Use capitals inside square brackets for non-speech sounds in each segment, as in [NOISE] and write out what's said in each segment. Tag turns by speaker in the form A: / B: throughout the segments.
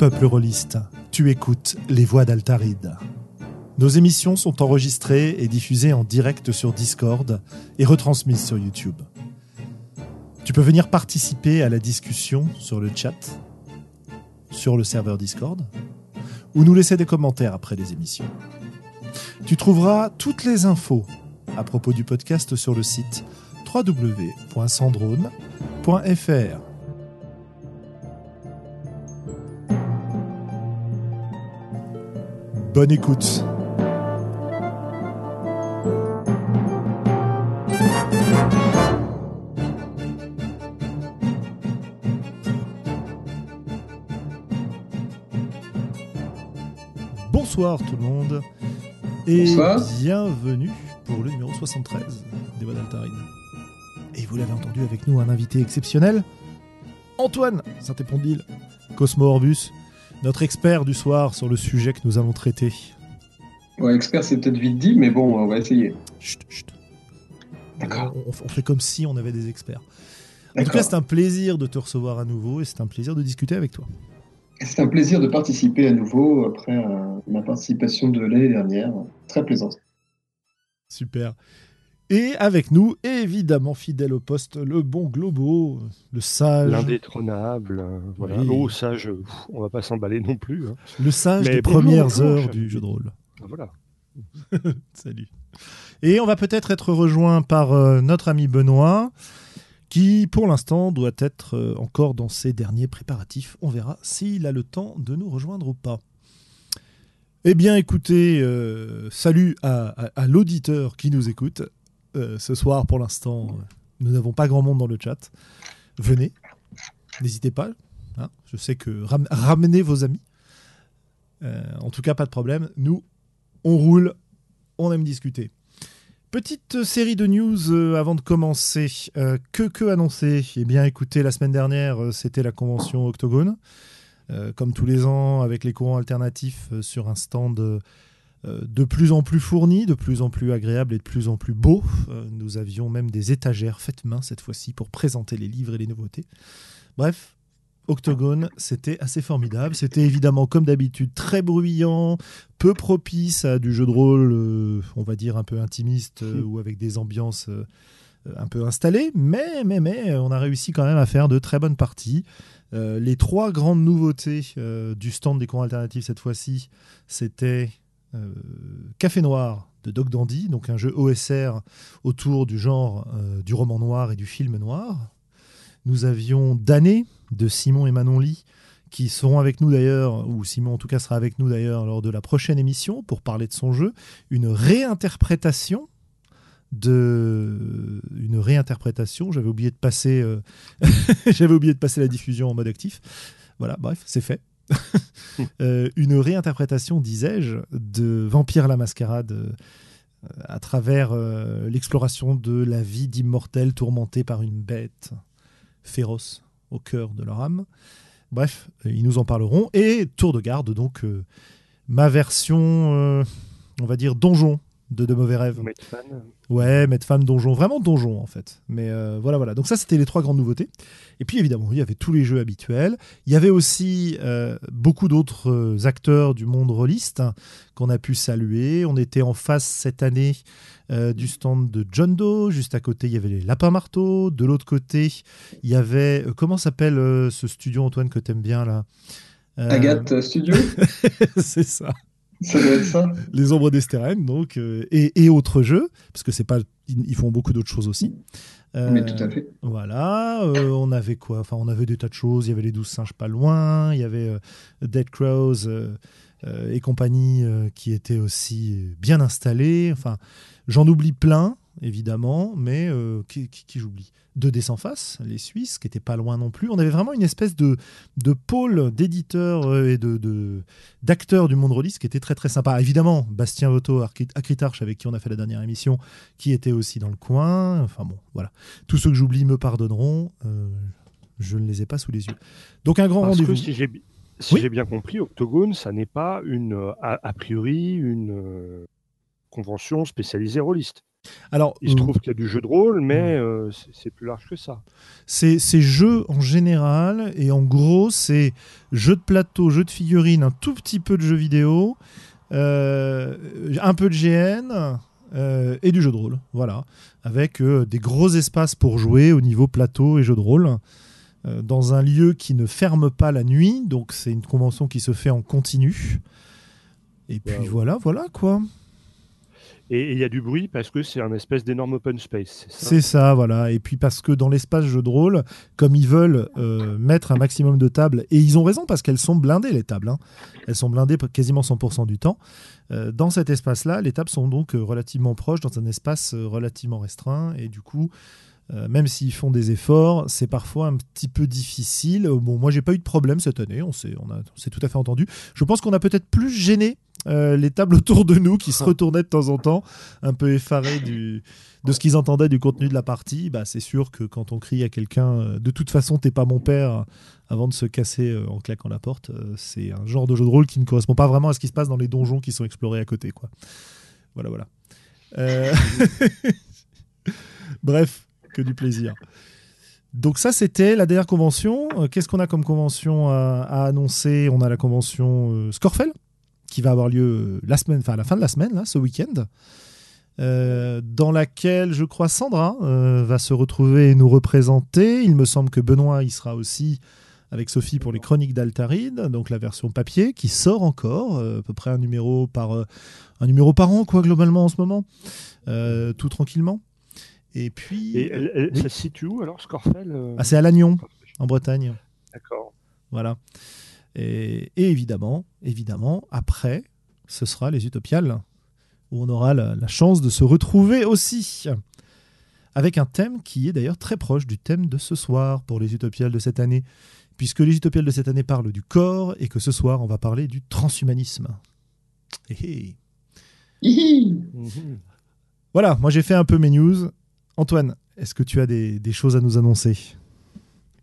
A: peuple rôliste, tu écoutes les voix d'Altaride. Nos émissions sont enregistrées et diffusées en direct sur Discord et retransmises sur YouTube. Tu peux venir participer à la discussion sur le chat, sur le serveur Discord, ou nous laisser des commentaires après les émissions. Tu trouveras toutes les infos à propos du podcast sur le site www.sandrone.fr. Bonne écoute. Bonsoir tout le monde et
B: Bonsoir.
A: bienvenue pour le numéro 73 des d'Altarine. Et vous l'avez entendu avec nous, un invité exceptionnel, Antoine Saint-Épondil, Cosmo Orbus, notre expert du soir sur le sujet que nous allons traiter.
B: Ouais, expert, c'est peut-être vite dit, mais bon, on va essayer.
A: Chut, chut.
B: D'accord.
A: On, on fait comme si on avait des experts. En tout cas, c'est un plaisir de te recevoir à nouveau et c'est un plaisir de discuter avec toi.
B: C'est un plaisir de participer à nouveau après euh, ma participation de l'année dernière. Très plaisante.
A: Super. Et avec nous, évidemment fidèle au poste, le bon Globo, le sage,
C: L'indétrônable, euh, voilà.
A: Oui.
C: Oh, pff, on va pas s'emballer non plus. hein.
A: le sage
C: Mais
A: des premières heures du jeu de rôle.
C: Ah, Voilà. [LAUGHS]
A: Salut. Et on va peut-être être rejoint par euh, notre ami Benoît, qui pour l'instant doit être euh, encore dans ses derniers préparatifs. On verra s'il a le temps de nous rejoindre ou pas. Eh bien, écoutez, euh, salut à, à- à l'auditeur qui nous écoute. Euh, ce soir, pour l'instant, euh, nous n'avons pas grand monde dans le chat. Venez, n'hésitez pas. hein. Je sais que ram- ramenez vos amis. Euh, en tout cas, pas de problème. Nous, on roule, on aime discuter. Petite série de news avant de commencer. Que que annoncer? Eh bien, écoutez, la semaine dernière, c'était la convention Octogone. Comme tous les ans, avec les courants alternatifs sur un stand de plus en plus fourni, de plus en plus agréable et de plus en plus beau. Euh, nous avions même des étagères faites main cette fois-ci pour présenter les livres et les nouveautés. Bref, Octogone, c'était assez formidable. C'était évidemment, comme d'habitude, très bruyant, peu propice à du jeu de rôle, euh, on va dire un peu intimiste euh, ou avec des ambiances euh, euh, un peu installées, mais, mais, mais euh, on a réussi quand même à faire de très bonnes parties. Euh, les trois grandes nouveautés euh, du stand des courants alternatifs cette fois-ci, c'était euh, Café Noir de Doc Dandy, donc un jeu OSR autour du genre euh, du roman noir et du film noir. Nous avions Damné de Simon et Manon Lee, qui seront avec nous d'ailleurs, ou Simon en tout cas sera avec nous d'ailleurs lors de la prochaine émission pour parler de son jeu, une réinterprétation de une réinterprétation. J'avais oublié de passer euh, [LAUGHS] j'avais oublié de passer la diffusion en mode actif. Voilà bref c'est fait une réinterprétation disais-je de Vampire la mascarade euh, à travers euh, l'exploration de la vie d'immortels tourmentés par une bête féroce au cœur de leur âme. Bref, euh, ils nous en parleront. Et tour de garde, donc euh, ma version, euh, on va dire donjon de De Mauvais Rêves.
C: Vous êtes fan
A: Ouais, mettre fan donjon, vraiment donjon en fait. Mais euh, voilà, voilà. Donc ça, c'était les trois grandes nouveautés. Et puis évidemment, il y avait tous les jeux habituels. Il y avait aussi euh, beaucoup d'autres euh, acteurs du monde rôliste hein, qu'on a pu saluer. On était en face cette année euh, du stand de John Doe. Juste à côté, il y avait les Lapins Marteaux. De l'autre côté, il y avait euh, comment s'appelle euh, ce studio Antoine que t'aimes bien là? Euh,
B: Agathe Studio, [LAUGHS]
A: c'est ça
B: ça doit être ça. [LAUGHS]
A: les ombres d'Estérène, donc, euh, et, et autres jeux, parce que c'est pas, ils font beaucoup d'autres choses aussi. Euh,
B: Mais tout à fait.
A: Voilà, euh, on avait quoi Enfin, on avait des tas de choses. Il y avait les douze singes pas loin, il y avait Dead Crows et compagnie qui étaient aussi bien installés. Enfin, j'en oublie plein, évidemment, mais euh, qui, qui- qui j'oublie Deux dés sans face, les Suisses, qui étaient pas loin non plus. On avait vraiment une espèce de, de pôle d'éditeurs euh, et de, d'acteurs du monde rôliste qui était très très sympa. Évidemment, Bastien Voto, Archi- Acritarche, avec qui on a fait la dernière émission, qui était aussi dans le coin. Enfin bon, voilà. Tous ceux que j'oublie me pardonneront. euh, je ne les ai pas sous les yeux. Donc un grand
C: Parce que
A: rendez-vous.
C: si j'ai si
A: Oui.
C: bien compris, Octogone, ça n'est pas une, a, a priori une euh, convention spécialisée rôliste.
A: Alors,
C: Il se
A: euh,
C: trouve qu'il y a du jeu de rôle, mais euh, c'est- plus large que ça.
A: c'est jeux en général, et en gros, c'est jeux de plateau, jeux de figurines, un tout petit peu de jeux vidéo, euh, un peu de GN euh, et du jeu de rôle. Voilà. Avec des gros espaces pour jouer au niveau plateau et jeux de rôle. dans un lieu qui ne ferme pas la nuit, donc c'est une convention qui se fait en continu. Et puis
C: Wow.
A: voilà, voilà quoi.
C: Et il y a du bruit parce que c'est un espèce d'énorme open space. c'est ça?
A: Ça, voilà. Et puis parce que dans l'espace jeu de rôle, comme ils veulent euh, mettre un maximum de tables, et ils ont raison parce qu'elles sont blindées les tables, hein. elles sont blindées quasiment 100% du temps. euh, dans cet espace-là, les tables sont donc euh, relativement proches, dans un espace relativement restreint, et du coup, même s'ils font des efforts, c'est parfois un petit peu difficile. Bon, moi, j'ai pas eu de problème cette année, on s'est tout à fait entendu. Je pense qu'on a peut-être plus gêné euh, les tables autour de nous qui se [LAUGHS] retournaient de temps en temps, un peu effarés du, de ce qu'ils entendaient du contenu de la partie. Bah, c'est sûr que quand on crie à quelqu'un, euh, de toute façon, t'es pas mon père, avant de se casser euh, en claquant la porte, c'est un genre de jeu de rôle qui ne correspond pas vraiment à ce qui se passe dans les donjons qui sont explorés à côté. Quoi. Voilà, voilà. Euh, [LAUGHS] Bref, que du plaisir. Donc ça, c'était la dernière convention. Qu'est-ce qu'on a comme convention à, à annoncer? On a la convention euh, Scorfell, qui va avoir lieu la semaine, enfin à la fin de la semaine, là, ce week-end, euh, dans laquelle, je crois, Sandra euh, va se retrouver et nous représenter. Il me semble que Benoît y sera aussi avec Sophie pour les Chroniques d'Altaride, donc la version papier, qui sort encore, euh, à peu près un numéro par, un numéro par an, quoi, globalement, en ce moment, tout tranquillement. Et puis...
C: Et elle- elle-
A: Oui.
C: ça se situe où alors, Scorfell
A: Ah, c'est à Lannion, en Bretagne.
C: D'accord.
A: Voilà. Et, et évidemment, évidemment, après, ce sera les Utopiales, où on aura la, la chance de se retrouver aussi. Avec un thème qui est d'ailleurs très proche du thème de ce soir pour les Utopiales de cette année, puisque les Utopiales de cette année parlent du corps et que ce soir, on va parler du transhumanisme.
B: Hihi.
C: Mhm.
A: Voilà, moi j'ai fait un peu mes news. Antoine, est-ce que tu as des, des choses à nous annoncer?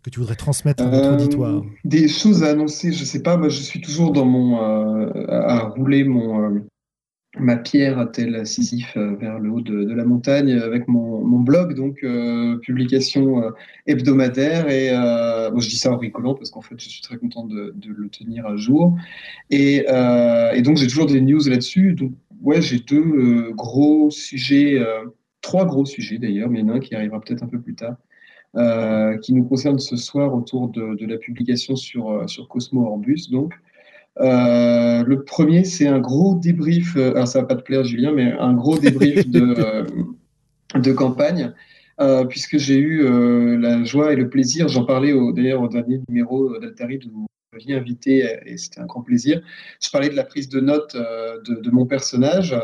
A: Que tu voudrais transmettre à notre
B: Euh,
A: auditoire
B: Des choses à annoncer, je sais pas, moi je suis toujours dans mon euh, à rouler mon euh, ma pierre tel Sisyphe euh, vers le haut de, de la montagne avec mon, mon blog, donc euh, publication euh, hebdomadaire. Et euh, bon, je dis ça en rigolant parce qu'en fait je suis très content de, de le tenir à jour. Et, et donc j'ai toujours des news là-dessus. Donc ouais, j'ai deux gros sujets, trois gros sujets d'ailleurs, mais il y en a un qui arrivera peut-être un peu plus tard euh, qui nous concerne ce soir autour de, de la publication sur, euh, sur Cosmo Orbus. Donc, Euh, le premier, c'est un gros débrief. alors, ça va pas te plaire, Julien, mais un gros [LAUGHS] débrief de, de campagne. euh, puisque j'ai eu la joie et le plaisir, j'en parlais d'ailleurs au dernier numéro d'Altarid où vous m'aviez invité et c'était un grand plaisir. Je parlais de la prise de notes de, de mon personnage,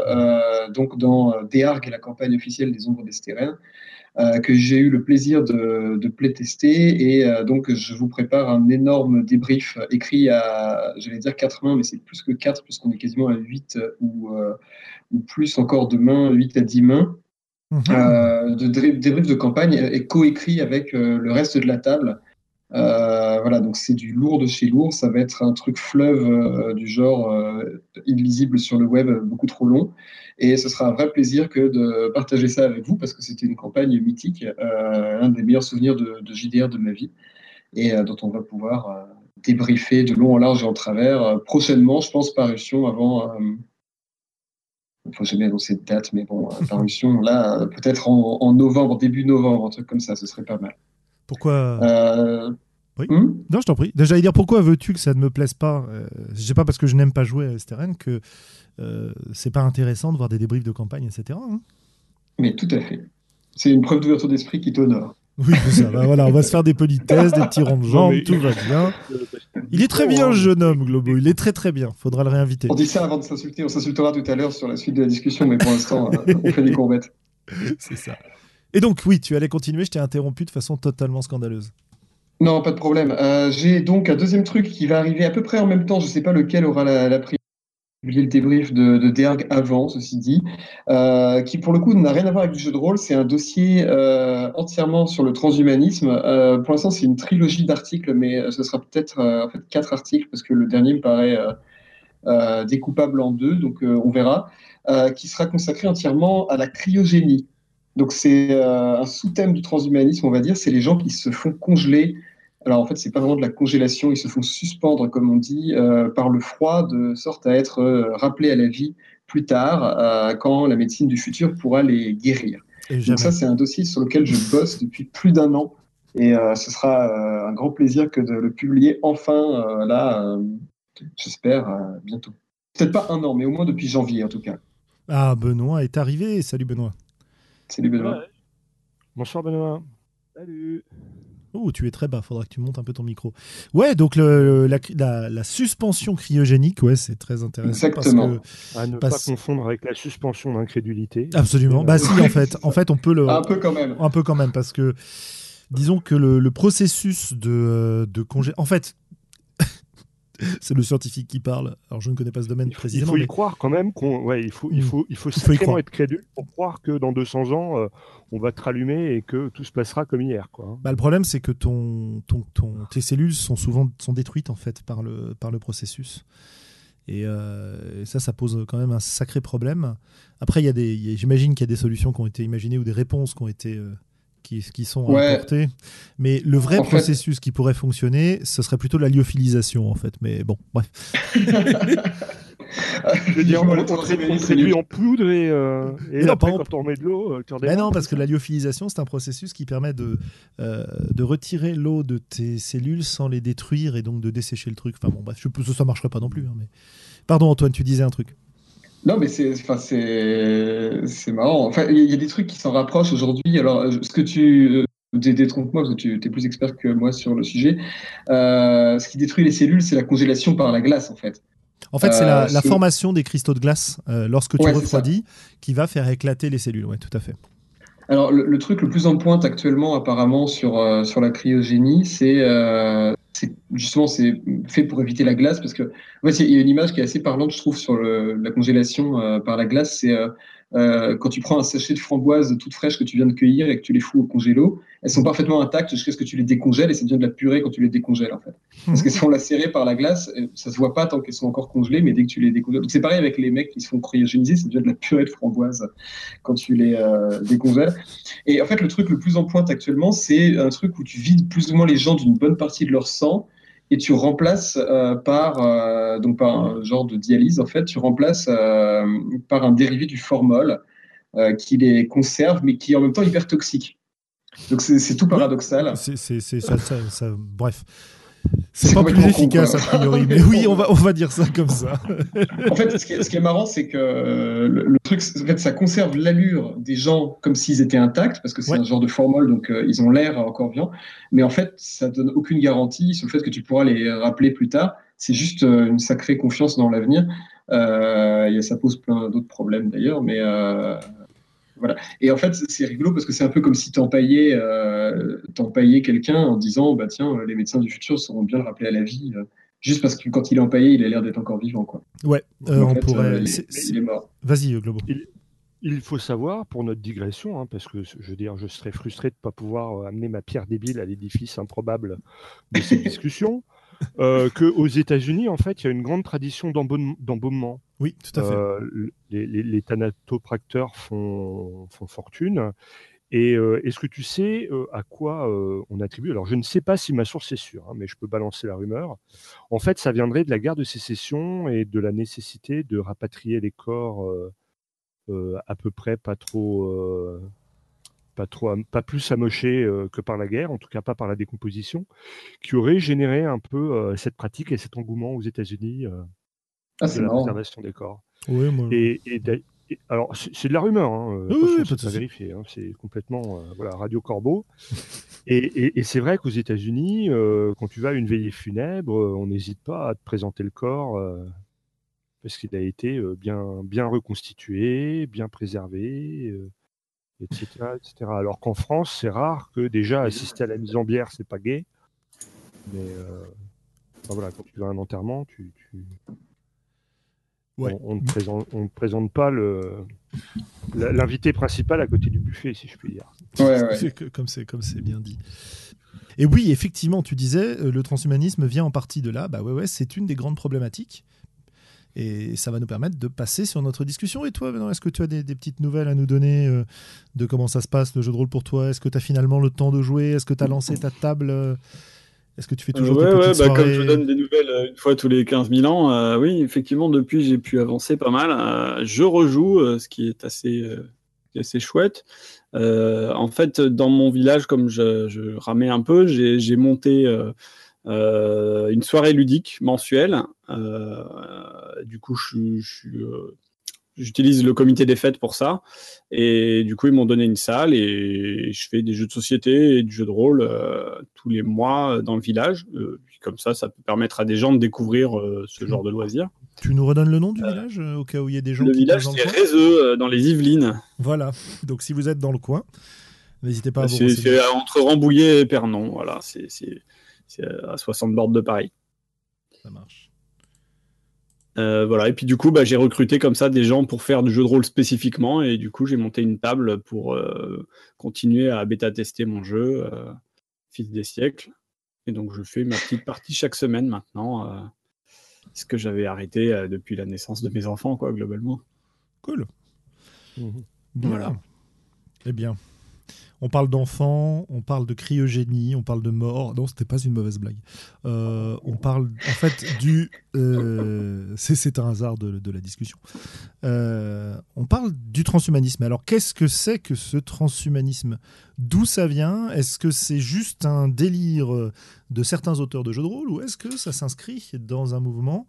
B: donc dans Déargue, la campagne officielle des Ombres d'Estérène que j'ai eu le plaisir de, de playtester. Et euh, donc, je vous prépare un énorme débrief écrit à, j'allais dire 4 mains, mais c'est plus que 4, puisqu'on est quasiment à 8 ou, euh, ou plus encore de mains, 8 à 10 mains,
A: Mhm.
B: euh, de dé- débrief de campagne et coécrit avec euh, le reste de la table. Euh, voilà, donc c'est du lourd de chez lourd. Ça va être un truc fleuve euh, du genre euh, illisible sur le web, beaucoup trop long. Et ce sera un vrai plaisir que de partager ça avec vous parce que c'était une campagne mythique, euh, un des meilleurs souvenirs de, de JDR de ma vie et euh, dont on va pouvoir euh, débriefer de long en large et en travers euh, prochainement, je pense, parution avant. euh, il ne faut jamais annoncer de date, mais bon, euh, parution [LAUGHS] là, euh, peut-être en, en novembre, début novembre, un truc comme ça, ce serait pas mal.
A: Pourquoi?
B: Euh,
A: Oui.
B: hmm?
A: Non, je t'en prie. Déjà, j'allais dire pourquoi veux-tu que ça ne me plaise pas euh, Je sais pas parce que je n'aime pas jouer à STRN que euh, c'est pas intéressant de voir des débriefs de campagne, etc. hein.
B: mais tout à fait. C'est une preuve d'ouverture d'esprit qui t'honore.
A: oui, c'est ça. Bah, voilà, on va se faire des politesses, des petits ronds de jambes,
C: mais-
A: tout va bien. Il est très bien, ce jeune homme, Globo. Il est très très bien. Faudra le réinviter.
B: On dit ça avant de s'insulter, on s'insultera tout à l'heure sur la suite de la discussion, mais pour l'instant, euh, on fait des courbettes. [LAUGHS]
A: c'est ça. Et donc, oui, tu allais continuer. Je t'ai interrompu de façon totalement scandaleuse.
B: Non, pas de problème. Euh, J'ai donc un deuxième truc qui va arriver à peu près en même temps. Je ne sais pas lequel aura la, priorité. Le débrief de, de Derg avant, ceci dit, euh, qui pour le coup n'a rien à voir avec du jeu de rôle. C'est un dossier euh, entièrement sur le transhumanisme. Pour l'instant, c'est une trilogie d'articles, mais ce sera peut-être quatre articles parce que le dernier me paraît découpable en deux, donc on verra, qui sera consacré entièrement à la cryogénie. Donc c'est un sous-thème du transhumanisme, on va dire, c'est les gens qui se font congeler alors en fait, c'est pas vraiment de la congélation, ils se font suspendre, comme on dit, euh, par le froid, de sorte à être euh, rappelés à la vie plus tard, euh, quand la médecine du futur pourra les guérir. Donc ça, c'est un dossier sur lequel je bosse depuis plus d'un an, et ce sera un grand plaisir que de le publier enfin, là, j'espère, bientôt. Peut-être pas un an, mais au moins depuis janvier, en tout cas.
A: Ah, Benoît est arrivé. Salut Benoît.
B: Salut Benoît.
C: Bonsoir Benoît. Salut.
A: Oh, tu es très bas, faudra que tu montes un peu ton micro. Ouais, donc le, la, suspension cryogénique, ouais, c'est très intéressant.
B: Exactement.
C: Parce à ne pas confondre avec la suspension d'incrédulité.
A: Absolument. Bah si, en fait, en fait, on peut le.
B: Un peu quand même.
A: Un peu quand même, parce que disons que le, processus de, de congé. En fait, [LAUGHS] c'est le scientifique qui parle. Alors je ne connais pas ce domaine précisément.
C: Il faut y croire quand même qu'on, ouais, il faut, il mm. faut, il faut, être crédule pour croire que dans 200 ans, euh, on va te rallumer et que tout se passera comme hier, quoi. Hein.
A: Bah, le problème, c'est que ton, ton, ton, tes cellules sont souvent sont détruites en fait par le, par le processus. Et, euh, ça, ça pose quand même un sacré problème. Après, il y a des, j'imagine qu'il y a des solutions qui ont été imaginées ou des réponses qui ont été euh, qui, sont apportés. Mais le vrai processus qui pourrait fonctionner, ce serait plutôt la lyophilisation, en fait. Mais bon, bref. [LAUGHS]
C: Je veux dire, on, en poudre et, euh, et après, quand on remet de l'eau,
A: euh, Mais non, parce que la lyophilisation, c'est un processus qui permet de, euh, de retirer l'eau de tes cellules sans les détruire et donc de dessécher le truc. Enfin bon, bref, je, ça marcherait pas non plus. Hein, mais... Pardon, Antoine, tu disais un truc.
B: Non, mais c'est, enfin, c'est, c'est marrant. Enfin, il y a des trucs qui s'en rapprochent aujourd'hui. Alors, ce que tu, euh, détrompe-moi parce que tu es plus expert que moi sur le sujet. Euh, ce qui détruit les cellules, c'est la congélation par la glace, en fait.
A: En fait, c'est la, euh, formation des cristaux de glace lorsque tu refroidis qui va faire éclater les cellules. Oui, tout à fait.
B: Alors, le, truc le plus en pointe actuellement, apparemment, sur, sur la cryogénie, c'est justement c'est fait pour éviter la glace parce que en fait, il y a une image qui est assez parlante je trouve sur le, la congélation euh, par la glace. C'est euh, euh, quand tu prends un sachet de framboises toutes fraîches que tu viens de cueillir et que tu les fous au congélo, elles sont parfaitement intactes jusqu'à ce que tu les décongèles et ça devient de la purée quand tu les décongèles en fait. Parce que si on l'a serré par la glace, ça se voit pas tant qu'elles sont encore congelées, mais dès que tu les décongèles. C'est pareil avec les mecs qui se font cryogéniser, ça devient de la purée de framboises quand tu les euh, décongèles. Et en fait, le truc le plus en pointe actuellement, c'est un truc où tu vides plus ou moins les gens d'une bonne partie de leur sang et tu remplaces euh, par euh, donc par un genre de dialyse en fait, tu remplaces euh, par un dérivé du formol qui les conserve mais qui est en même temps hyper toxique. Donc c'est tout paradoxal.
A: C'est ça, ça, ça, bref. C'est pas plus efficace a priori, mais oui, on va, on va dire ça comme ça. [LAUGHS]
B: en fait, ce qui est, ce qui est marrant, c'est que le, truc, en fait, ça conserve l'allure des gens comme s'ils étaient intacts, parce que c'est un genre de formol, donc euh, ils ont l'air encore vivants. Mais en fait, ça donne aucune garantie sur le fait que tu pourras les rappeler plus tard. C'est juste euh, une sacrée confiance dans l'avenir. Euh, ça pose plein d'autres problèmes d'ailleurs, mais euh, voilà. Et en fait, c'est rigolo parce que c'est un peu comme si tu empaillais, euh, quelqu'un en disant bah tiens, les médecins du futur sauront bien le rappeler à la vie, euh, juste parce que quand il est empaillé, il a l'air d'être encore vivant. Quoi.
A: Ouais, euh, on pourrait. il, est, mort. Vas-y, Globo.
C: Il... faut savoir, pour notre digression, hein, parce que je veux dire, je serais frustré de ne pas pouvoir amener ma pierre débile à l'édifice improbable de cette [LAUGHS] discussion, euh, qu'aux États-Unis, en fait, il y a une grande tradition d'embaumement.
A: Oui, tout à fait.
C: Euh, les, les, thanatopracteurs font, font fortune. Et euh, est-ce que tu sais à quoi on attribue? Alors, je ne sais pas si ma source est sûre, hein, mais je peux balancer la rumeur. En fait, ça viendrait de la guerre de sécession et de la nécessité de rapatrier les corps à peu près pas trop pas, trop, pas plus amoché euh, que par la guerre, en tout cas pas par la décomposition, qui aurait généré un peu euh, cette pratique et cet engouement aux États-Unis euh,
B: ah, de la
C: préservation des corps.
A: Oui, moi...
C: et, alors, c'est de la rumeur, hein, oui, c'est pas vérifié, hein, c'est complètement voilà, Radio Corbeau. et, c'est vrai qu'aux États-Unis, quand tu vas à une veillée funèbre, on n'hésite pas à te présenter le corps parce qu'il a été bien, bien reconstitué, bien préservé etc. Alors qu'en France, c'est rare que déjà assister à la mise en bière, c'est pas gay. Mais euh, voilà, quand tu vas à un enterrement, tu, on, ne présente, présente pas l'invité principal à côté du buffet, si je puis dire.
A: comme c'est comme c'est bien dit. Et oui, effectivement, tu disais, euh, le transhumanisme vient en partie de là. Bah ouais, ouais, c'est une des grandes problématiques. Et ça va nous permettre de passer sur notre discussion. Et toi, est-ce que tu as des, petites nouvelles à nous donner euh, de comment ça se passe, le jeu de rôle pour toi? Est-ce que tu as finalement le temps de jouer? Est-ce que tu as lancé ta table? Est-ce que tu fais toujours
D: ouais,
A: tes
D: bah, Comme je donne des nouvelles une fois tous les 15 000 ans, oui, effectivement, depuis, j'ai pu avancer pas mal. je rejoue, ce qui est assez, assez chouette. en fait, dans mon village, comme je, je ramais un peu, j'ai monté euh, une soirée ludique mensuelle. Euh, du coup, euh, j'utilise le comité des fêtes pour ça. Et du coup, ils m'ont donné une salle et je fais des jeux de société et du jeu de rôle tous les mois dans le village. comme ça, ça peut permettre à des gens de découvrir ce genre de loisirs.
A: Tu nous redonnes le nom du village au cas où il y a des gens
D: le
A: qui
D: village, c'est Rézeux, dans les Yvelines.
A: Voilà. Donc, si vous êtes dans le coin, n'hésitez pas à vous
D: C'est entre Rambouillet et Pernon. Voilà. C'est à 60 bornes de Paris.
A: Ça marche.
D: Euh, voilà, et puis du coup, bah, j'ai recruté comme ça des gens pour faire du jeu de rôle spécifiquement, et du coup, j'ai monté une table pour euh, continuer à bêta-tester mon jeu, euh, Fils des siècles. Et donc, je fais ma petite partie chaque semaine maintenant, ce que j'avais arrêté depuis la naissance de mes enfants, quoi, globalement.
A: Cool. Mhm. Voilà. Eh bien, on parle d'enfants, on parle de cryogénie, on parle de mort. Non, c'était pas une mauvaise blague. Euh, on parle en fait du. Euh, c'est un hasard de, la discussion. Euh, on parle du transhumanisme. Alors, qu'est-ce que c'est que ce transhumanisme? D'où ça vient? Est-ce que c'est juste un délire de certains auteurs de jeux de rôle ou est-ce que ça s'inscrit dans un mouvement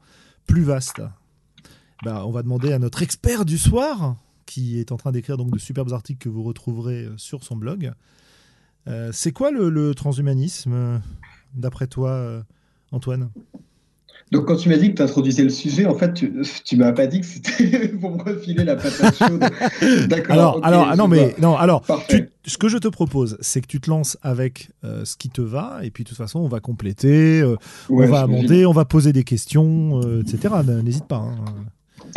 A: plus vaste? Ben, On va demander à notre expert du soir, qui est en train d'écrire donc de superbes articles que vous retrouverez euh, sur son blog. Euh, c'est quoi le, transhumanisme, euh, d'après toi, Antoine?
B: Donc, quand tu m'as dit que tu introduisais le sujet, en fait, tu, tu m'as pas dit que c'était [LAUGHS] pour me refiler la patate chaude. [LAUGHS]
A: D'accord. Alors, alors non, mais non, alors, ce que je te propose, c'est que tu te lances avec ce qui te va, et puis de toute façon, on va compléter, on va amender, on va poser des questions, etc. N'hésite pas. Hein.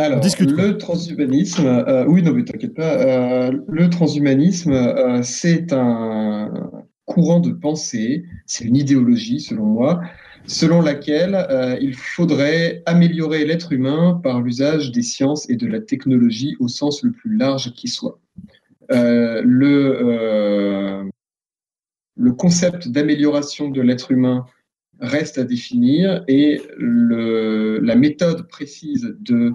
B: Alors, le transhumanisme, euh, oui, non, mais t'inquiète pas, euh, le transhumanisme, euh, c'est un courant de pensée, c'est une idéologie, selon moi, selon laquelle il faudrait améliorer l'être humain par l'usage des sciences et de la technologie au sens le plus large qui soit. le, le concept d'amélioration de l'être humain reste à définir et le, la méthode précise de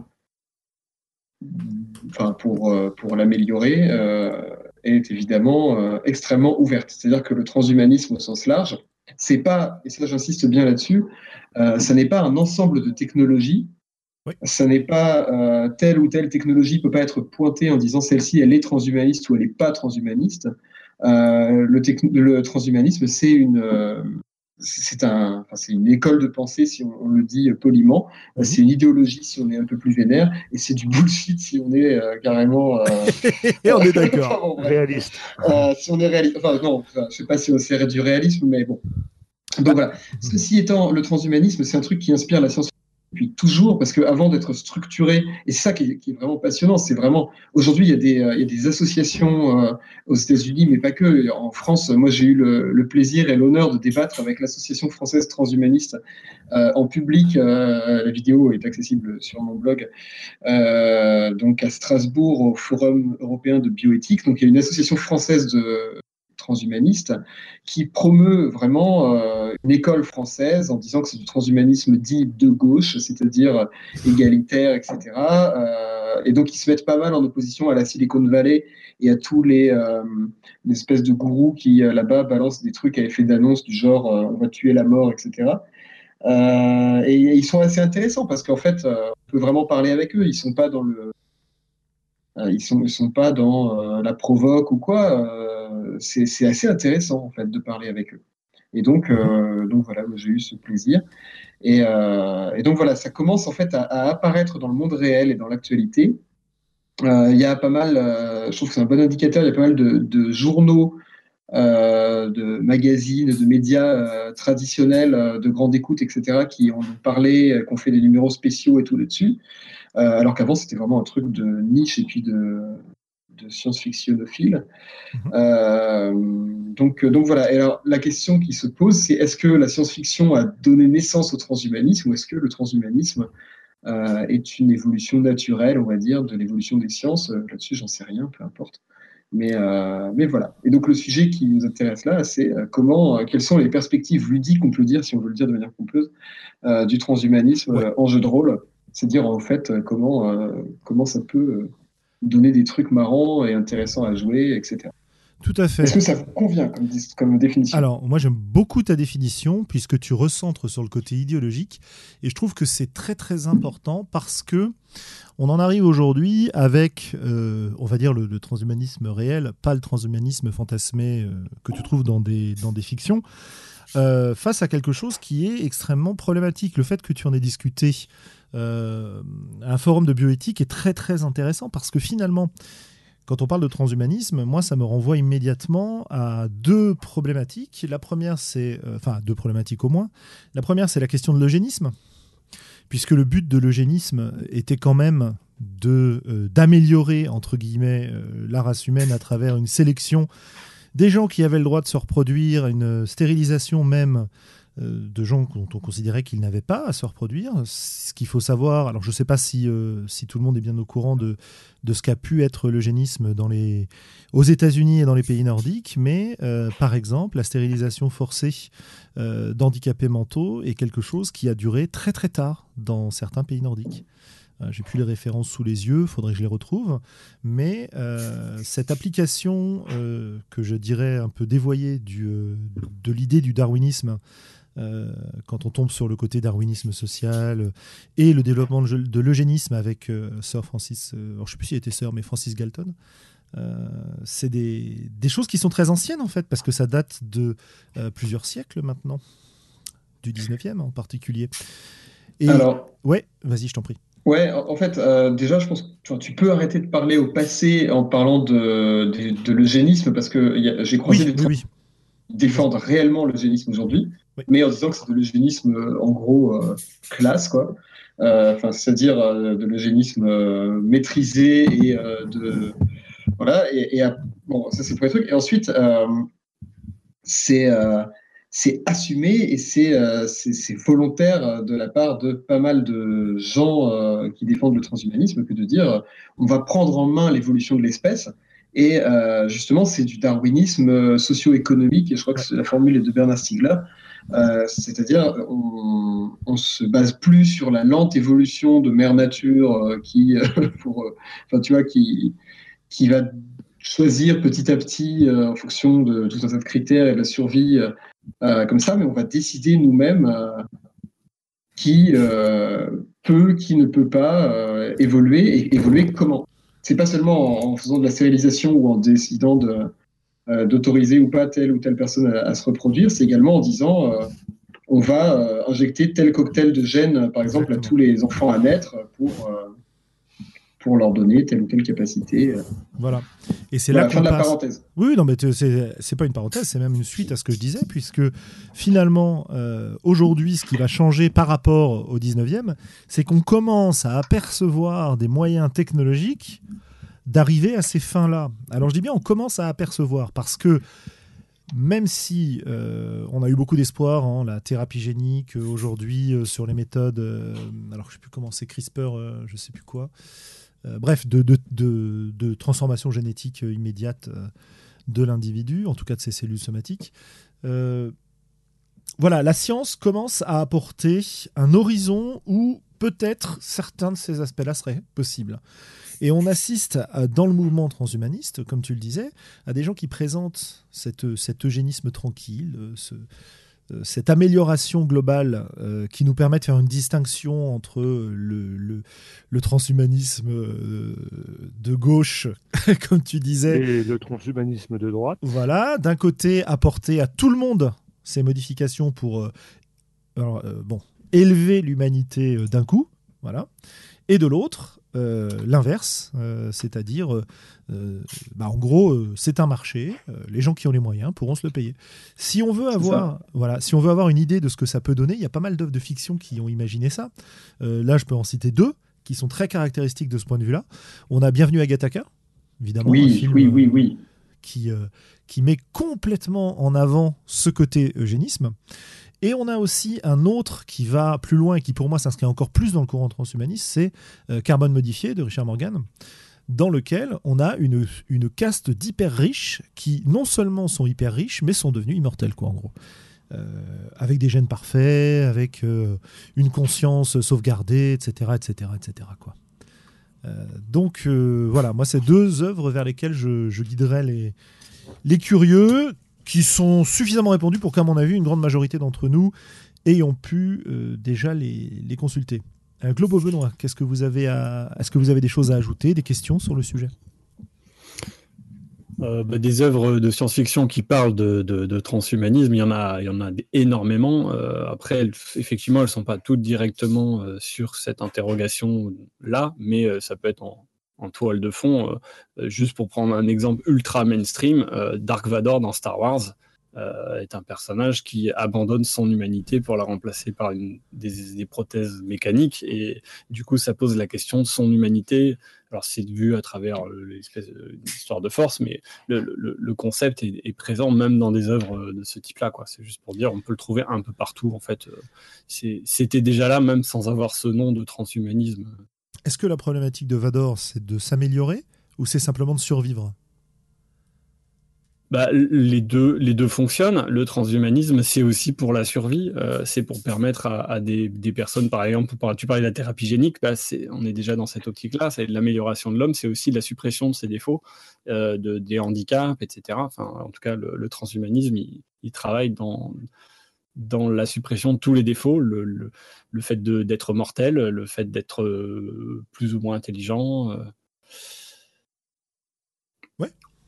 B: enfin pour, euh, pour l'améliorer, euh, est évidemment euh, extrêmement ouverte. C'est-à-dire que le transhumanisme au sens large, c'est pas, et ça j'insiste bien là-dessus, ça n'est pas un ensemble de technologies Ça n'est pas telle ou telle technologie peut pas être pointée en disant celle-ci elle est transhumaniste ou elle n'est pas transhumaniste. le, le, transhumanisme c'est une c'est un, c'est une école de pensée si on, le dit poliment. Mhm. C'est une idéologie si on est un peu plus vénère, et c'est du bullshit si on est euh, carrément. Euh, [LAUGHS]
A: et on est d'accord. [LAUGHS] réaliste.
B: Euh, si on est réaliste, enfin non, je sais pas si c'est du réalisme, mais bon. Donc voilà. Ceci étant, le transhumanisme, c'est un truc qui inspire la science toujours, parce qu'avant d'être structuré, et c'est ça qui est, vraiment passionnant, c'est vraiment, aujourd'hui, il, y a des, euh, associations euh, aux États-Unis, mais pas que. En France, moi, j'ai eu le, plaisir et l'honneur de débattre avec l'Association française transhumaniste euh, en public. la vidéo est accessible sur mon blog, donc à Strasbourg, au Forum européen de bioéthique. Donc, il y a une association française de, transhumaniste, qui promeut vraiment euh, une école française en disant que c'est du transhumanisme dit de gauche, c'est-à-dire égalitaire, etc. Euh, et donc ils se mettent pas mal en opposition à la Silicon Valley et à tous les, euh, espèces de gourous qui là-bas balancent des trucs à effet d'annonce du genre on va tuer la mort, etc. et ils sont assez intéressants parce qu'en fait, on peut vraiment parler avec eux. Ils sont pas dans le, ils sont, ils sont pas dans la provoque ou quoi c'est assez intéressant en fait de parler avec eux. Et donc, euh, donc voilà, j'ai eu ce plaisir. Euh, et, donc voilà, ça commence en fait à, apparaître dans le monde réel et dans l'actualité. Euh, il y a pas mal, je trouve que c'est un bon indicateur, il y a pas mal de, journaux, de magazines, de médias traditionnels, de grande écoute, etc., qui ont parlé, qui ont fait des numéros spéciaux et tout là-dessus. Alors qu'avant, c'était vraiment un truc de niche et puis de, de science-fictionophile. Mhm. Euh, donc, donc voilà. Et alors, la question qui se pose, c'est est-ce que la science-fiction a donné naissance au transhumanisme ou est-ce que le transhumanisme est une évolution naturelle, on va dire, de l'évolution des sciences? Là-dessus, j'en sais rien, peu importe. Mais, mais voilà. Et donc le sujet qui nous intéresse là, c'est comment, quelles sont les perspectives ludiques, on peut dire, si on veut le dire de manière pompeuse, du transhumanisme en jeu de rôle. C'est dire en fait comment, comment ça peut donner des trucs marrants et intéressants à jouer, etc.
A: Tout à fait.
B: Est-ce que ça vous convient comme, comme, définition?
A: Alors, moi, j'aime beaucoup ta définition, puisque tu recentres sur le côté idéologique. Et je trouve que c'est très, très important parce que on en arrive aujourd'hui avec, euh, on va dire, le, transhumanisme réel, pas le transhumanisme fantasmé euh, que tu trouves dans des, dans des fictions, euh, face à quelque chose qui est extrêmement problématique. Le fait que tu en aies discuté un forum de bioéthique est très, très intéressant parce que finalement, quand on parle de transhumanisme, moi, ça me renvoie immédiatement à deux problématiques. La première, c'est, euh, enfin, deux problématiques au moins. La première, c'est la question de l'eugénisme, puisque le but de l'eugénisme était quand même euh, d'améliorer entre guillemets euh, la race humaine à travers une sélection des gens qui avaient le droit de se reproduire, une stérilisation même euh, de gens dont on considérait qu'ils n'avaient pas à se reproduire. Ce qu'il faut savoir, alors je ne sais pas si, euh, si tout le monde est bien au courant de, de ce qu'a pu être l'eugénisme dans les, aux États-Unis et dans les pays nordiques, mais euh, par exemple, la stérilisation forcée d'handicapés mentaux est quelque chose qui a duré très très tard dans certains pays nordiques. J'ai plus les références sous les yeux, faudrait que je les retrouve. Mais cette application que je dirais un peu dévoyée de l'idée du darwinisme euh, quand on tombe sur le côté darwinisme social euh, et le développement de, l'eugénisme avec euh, Sir Francis, je ne sais plus s'il était Sir, mais Francis Galton. c'est des, des, choses qui sont très anciennes en fait, parce que ça date de plusieurs siècles maintenant, du 19e en particulier.
B: Et, Alors,
A: ouais, vas-y, je t'en prie.
B: Ouais, en fait, déjà, je pense que tu peux arrêter de parler au passé en parlant de, de, l'eugénisme, parce que j'ai croisé des oui, défendent réellement l'eugénisme aujourd'hui mais en disant que c'est de l'eugénisme euh, en gros euh, classe, quoi. Euh, c'est-à-dire de l'eugénisme maîtrisé et de voilà. Et, bon, ça c'est le premier truc. Et ensuite, c'est c'est assumé et c'est volontaire de la part de pas mal de gens qui défendent le transhumanisme que de dire on va prendre en main l'évolution de l'espèce et justement c'est du darwinisme socio-économique et je crois que la formule est de Bernard Stiegler euh, c'est-à-dire, on, on se base plus sur la lente évolution de mère nature euh, qui, euh, [LAUGHS] pour, enfin, tu vois, qui, qui va choisir petit à petit en fonction de tout un tas de critères et de la survie comme ça, mais on va décider nous-mêmes qui peut, qui ne peut pas évoluer et évoluer comment. C'est pas seulement en, faisant de la stérilisation ou en décidant de, d'autoriser ou pas telle ou telle personne à, se reproduire, c'est également en disant euh, on va euh, injecter tel cocktail de gènes, par exemple, à tous les enfants à naître pour, pour leur donner telle ou telle capacité.
A: Voilà. Et c'est là
B: qu'on passe... la parenthèse.
A: Oui, non, mais c'est pas une parenthèse, c'est même une suite à ce que je disais, puisque finalement, aujourd'hui, ce qui va changer par rapport au 19e, c'est qu'on commence à apercevoir des moyens technologiques d'arriver à ces fins-là. Alors je dis bien, on commence à apercevoir parce que même si euh, on a eu beaucoup d'espoir, en la thérapie génique euh, aujourd'hui euh, sur les méthodes, alors je ne sais plus comment c'est CRISPR, je ne sais plus quoi, bref, de, transformation génétique immédiate de l'individu, en tout cas de ses cellules somatiques. voilà, la science commence à apporter un horizon où peut-être certains de ces aspects-là seraient possibles. Et on assiste dans le mouvement transhumaniste, comme tu le disais, à des gens qui présentent cette, cet eugénisme tranquille, euh, euh, cette amélioration globale euh, qui nous permet de faire une distinction entre le, le, transhumanisme de gauche, [LAUGHS] comme tu disais,
C: et le transhumanisme de droite.
A: Voilà, d'un côté, apporter à tout le monde ces modifications pour bon, élever l'humanité d'un coup, voilà, et de l'autre, euh, l'inverse, euh, c'est-à-dire, euh, bah, en gros, c'est un marché, les gens qui ont les moyens pourront se le payer. Si on veut avoir, voilà, si on veut avoir une idée de ce que ça peut donner, il y a pas mal d'œuvres de fiction qui ont imaginé ça. là, je peux en citer deux qui sont très caractéristiques de ce point de vue-là. On a Bienvenue à Gattaca, évidemment,
B: oui, un film, oui, oui, oui.
A: qui qui met complètement en avant ce côté eugénisme. Et on a aussi un autre qui va plus loin et qui pour moi s'inscrit encore plus dans le courant transhumaniste, c'est Carbone modifié de Richard Morgan dans lequel on a une, caste d'hyper riches qui non seulement sont hyper riches, mais sont devenus immortels, quoi, en gros. Euh, avec des gènes parfaits, avec euh, une conscience sauvegardée, etc., etc., etc. Quoi. Euh, donc voilà, moi c'est deux œuvres vers lesquelles je, je guiderai les curieux, qui sont suffisamment répandus pour qu'à mon avis une grande majorité d'entre nous ayons pu déjà les, consulter. Globo Benoît, qu'est-ce que vous avez. Est-ce que vous avez des choses à ajouter, des questions sur le sujet?
D: Euh, bah, des œuvres de science-fiction qui parlent de, transhumanisme, il y en a, il y en a énormément. Euh, après, effectivement, elles ne sont pas toutes directement euh, sur cette interrogation-là, mais ça peut être en, en, toile de fond. juste pour prendre un exemple ultra mainstream, Dark Vador dans Star Wars. Euh, est un personnage qui abandonne son humanité pour la remplacer par des, prothèses mécaniques. Et du coup, ça pose la question de son humanité. Alors, c'est vu à travers l'espèce d'histoire de force, mais le, concept est, présent même dans des œuvres de ce type-là. C'est juste pour dire, on peut le trouver un peu partout. En fait, c'était déjà là, même sans avoir ce nom de transhumanisme.
A: Est-ce que la problématique de Vador, c'est de s'améliorer ou c'est simplement de survivre?
D: Bah, les, deux, les fonctionnent. Le transhumanisme, c'est aussi pour la survie. Euh, c'est pour permettre à, des, personnes, par exemple, tu parlais de la thérapie génique, bah, on est déjà dans cette optique-là. C'est l'amélioration de l'homme, c'est aussi la suppression de ses défauts, euh, de, des handicaps, etc. En tout cas, le, transhumanisme, il, travaille dans, dans la suppression de tous les défauts, le, le, fait d'être mortel, le fait d'être euh, plus ou moins intelligent.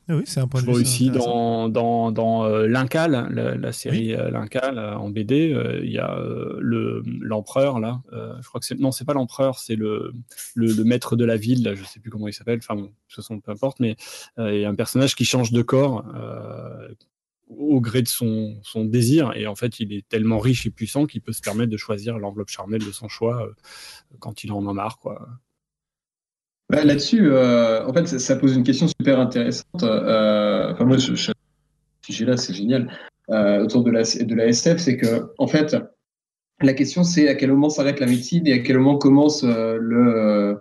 A: Ah oui, c'est un point de
D: vue. aussi dans, dans, dans euh, l'Incal, la, série euh, L'Incal euh, en BD, il y a le l'empereur là. je crois que c'est non, c'est pas l'empereur, c'est le, le, maître de la ville. Là, je sais plus comment il s'appelle. Enfin, bon, de toute façon, peu importe. Mais il y a un personnage qui change de corps au gré de son, son, désir. Et en fait, il est tellement riche et puissant qu'il peut se permettre de choisir l'enveloppe charnelle de son choix quand il en a marre, quoi.
B: Bah, là-dessus, euh, en fait, ça, pose une question super intéressante. Euh, enfin, moi, ce sujet-là, c'est génial. Euh, autour de la, de la SF, c'est que, en fait, la question, c'est à quel moment s'arrête la médecine et à quel moment commence le,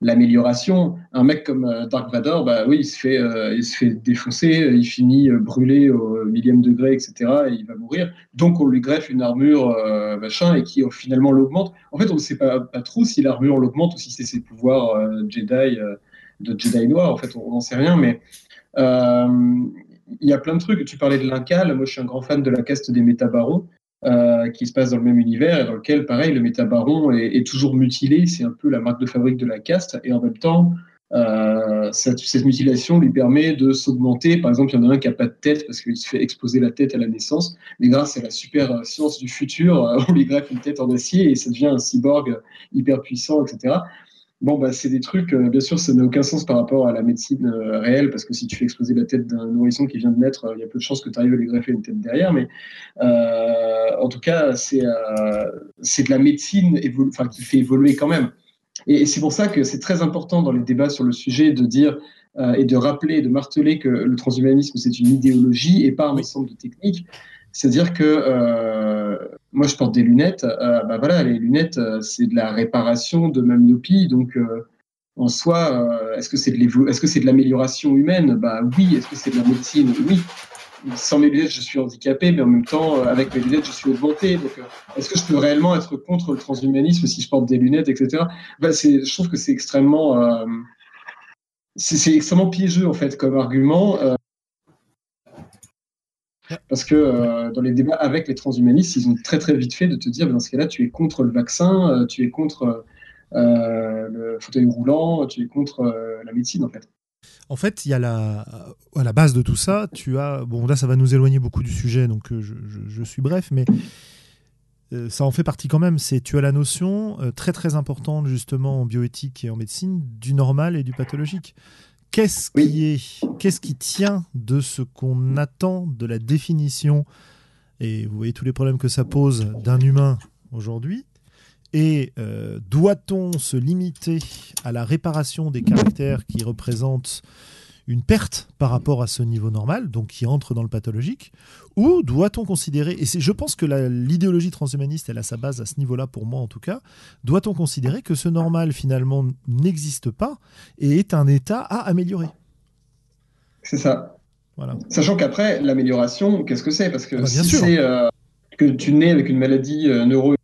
B: l'amélioration. Un mec comme euh, Dark Vador, bah oui, il se fait, euh, il se fait défoncer, il finit euh, brûlé au millième degré, etc. Et il va mourir. Donc on lui greffe une armure machin et qui finalement l'augmente. En fait, on ne sait pas, pas trop si l'armure l'augmente ou si c'est ses pouvoirs Jedi de Jedi noir. En fait, on n'en sait rien, mais il y a plein de trucs. Tu parlais de l'Incal. Moi, je suis un grand fan de la caste des métabarons. Euh, qui se passe dans le même univers et dans lequel, pareil, le métabaron est, est toujours mutilé. C'est un peu la marque de fabrique de la caste. Et en même temps, euh, cette, cette, mutilation lui permet de s'augmenter. Par exemple, il y en a un qui n'a pas de tête parce qu'il se fait exploser la tête à la naissance. Mais grâce à la super science du futur, euh, [LAUGHS] on lui greffe une tête en acier et ça devient un cyborg hyper puissant, etc. Bon, bah, c'est des trucs, euh, bien sûr, ça n'a aucun sens par rapport à la médecine euh, réelle, parce que si tu fais exploser la tête d'un nourrisson qui vient de naître, euh, il y a peu de chances que tu arrives à lui greffer une tête derrière. Mais en tout cas, c'est de la médecine qui fait évoluer quand même. Et, c'est pour ça que c'est très important dans les débats sur le sujet de dire et de rappeler, de marteler que le transhumanisme, c'est une idéologie et pas un ensemble de techniques. C'est-à-dire que euh, moi, je porte des lunettes. Euh, bah voilà, les lunettes, euh, c'est de la réparation de ma myopie. Donc, euh, en soi, est-ce que c'est de l'amélioration humaine? Bah oui. Est-ce que c'est de la médecine? Oui. Sans mes lunettes, je suis handicapé, mais en même temps, avec mes lunettes, je suis augmenté. Donc, est-ce que je peux réellement être contre le transhumanisme si je porte des lunettes, etc. Bah, je trouve que c'est extrêmement, c'est, extrêmement piégeux en fait comme argument. Parce que euh, dans les débats avec les transhumanistes, ils ont très très vite fait de te dire, dans ce cas-là, tu es contre le vaccin, euh, tu es contre euh, le fauteuil roulant, tu es contre la médecine en fait.
A: En fait, il y a la, à la base de tout ça, tu as, bon là ça va nous éloigner beaucoup du sujet, donc je, je, suis bref, mais ça en fait partie quand même. C'est tu as la notion très très importante justement en bioéthique et en médecine du normal et du pathologique. Qu'est-ce qui est, qu'est-ce qui tient de ce qu'on attend de la définition? Et vous voyez tous les problèmes que ça pose d'un humain aujourd'hui. Et euh, doit-on se limiter à la réparation des caractères qui représentent une perte par rapport à ce niveau normal, donc qui entre dans le pathologique, ou doit-on considérer, et je pense que l'idéologie transhumaniste, elle a sa base à ce niveau-là, pour moi en tout cas, doit-on considérer que ce normal finalement n'existe pas et est un état à améliorer?
B: C'est ça. Voilà. Sachant qu'après, l'amélioration, qu'est-ce que c'est? Parce que ah bah, si c'est euh, que tu nais avec une maladie euh, neuro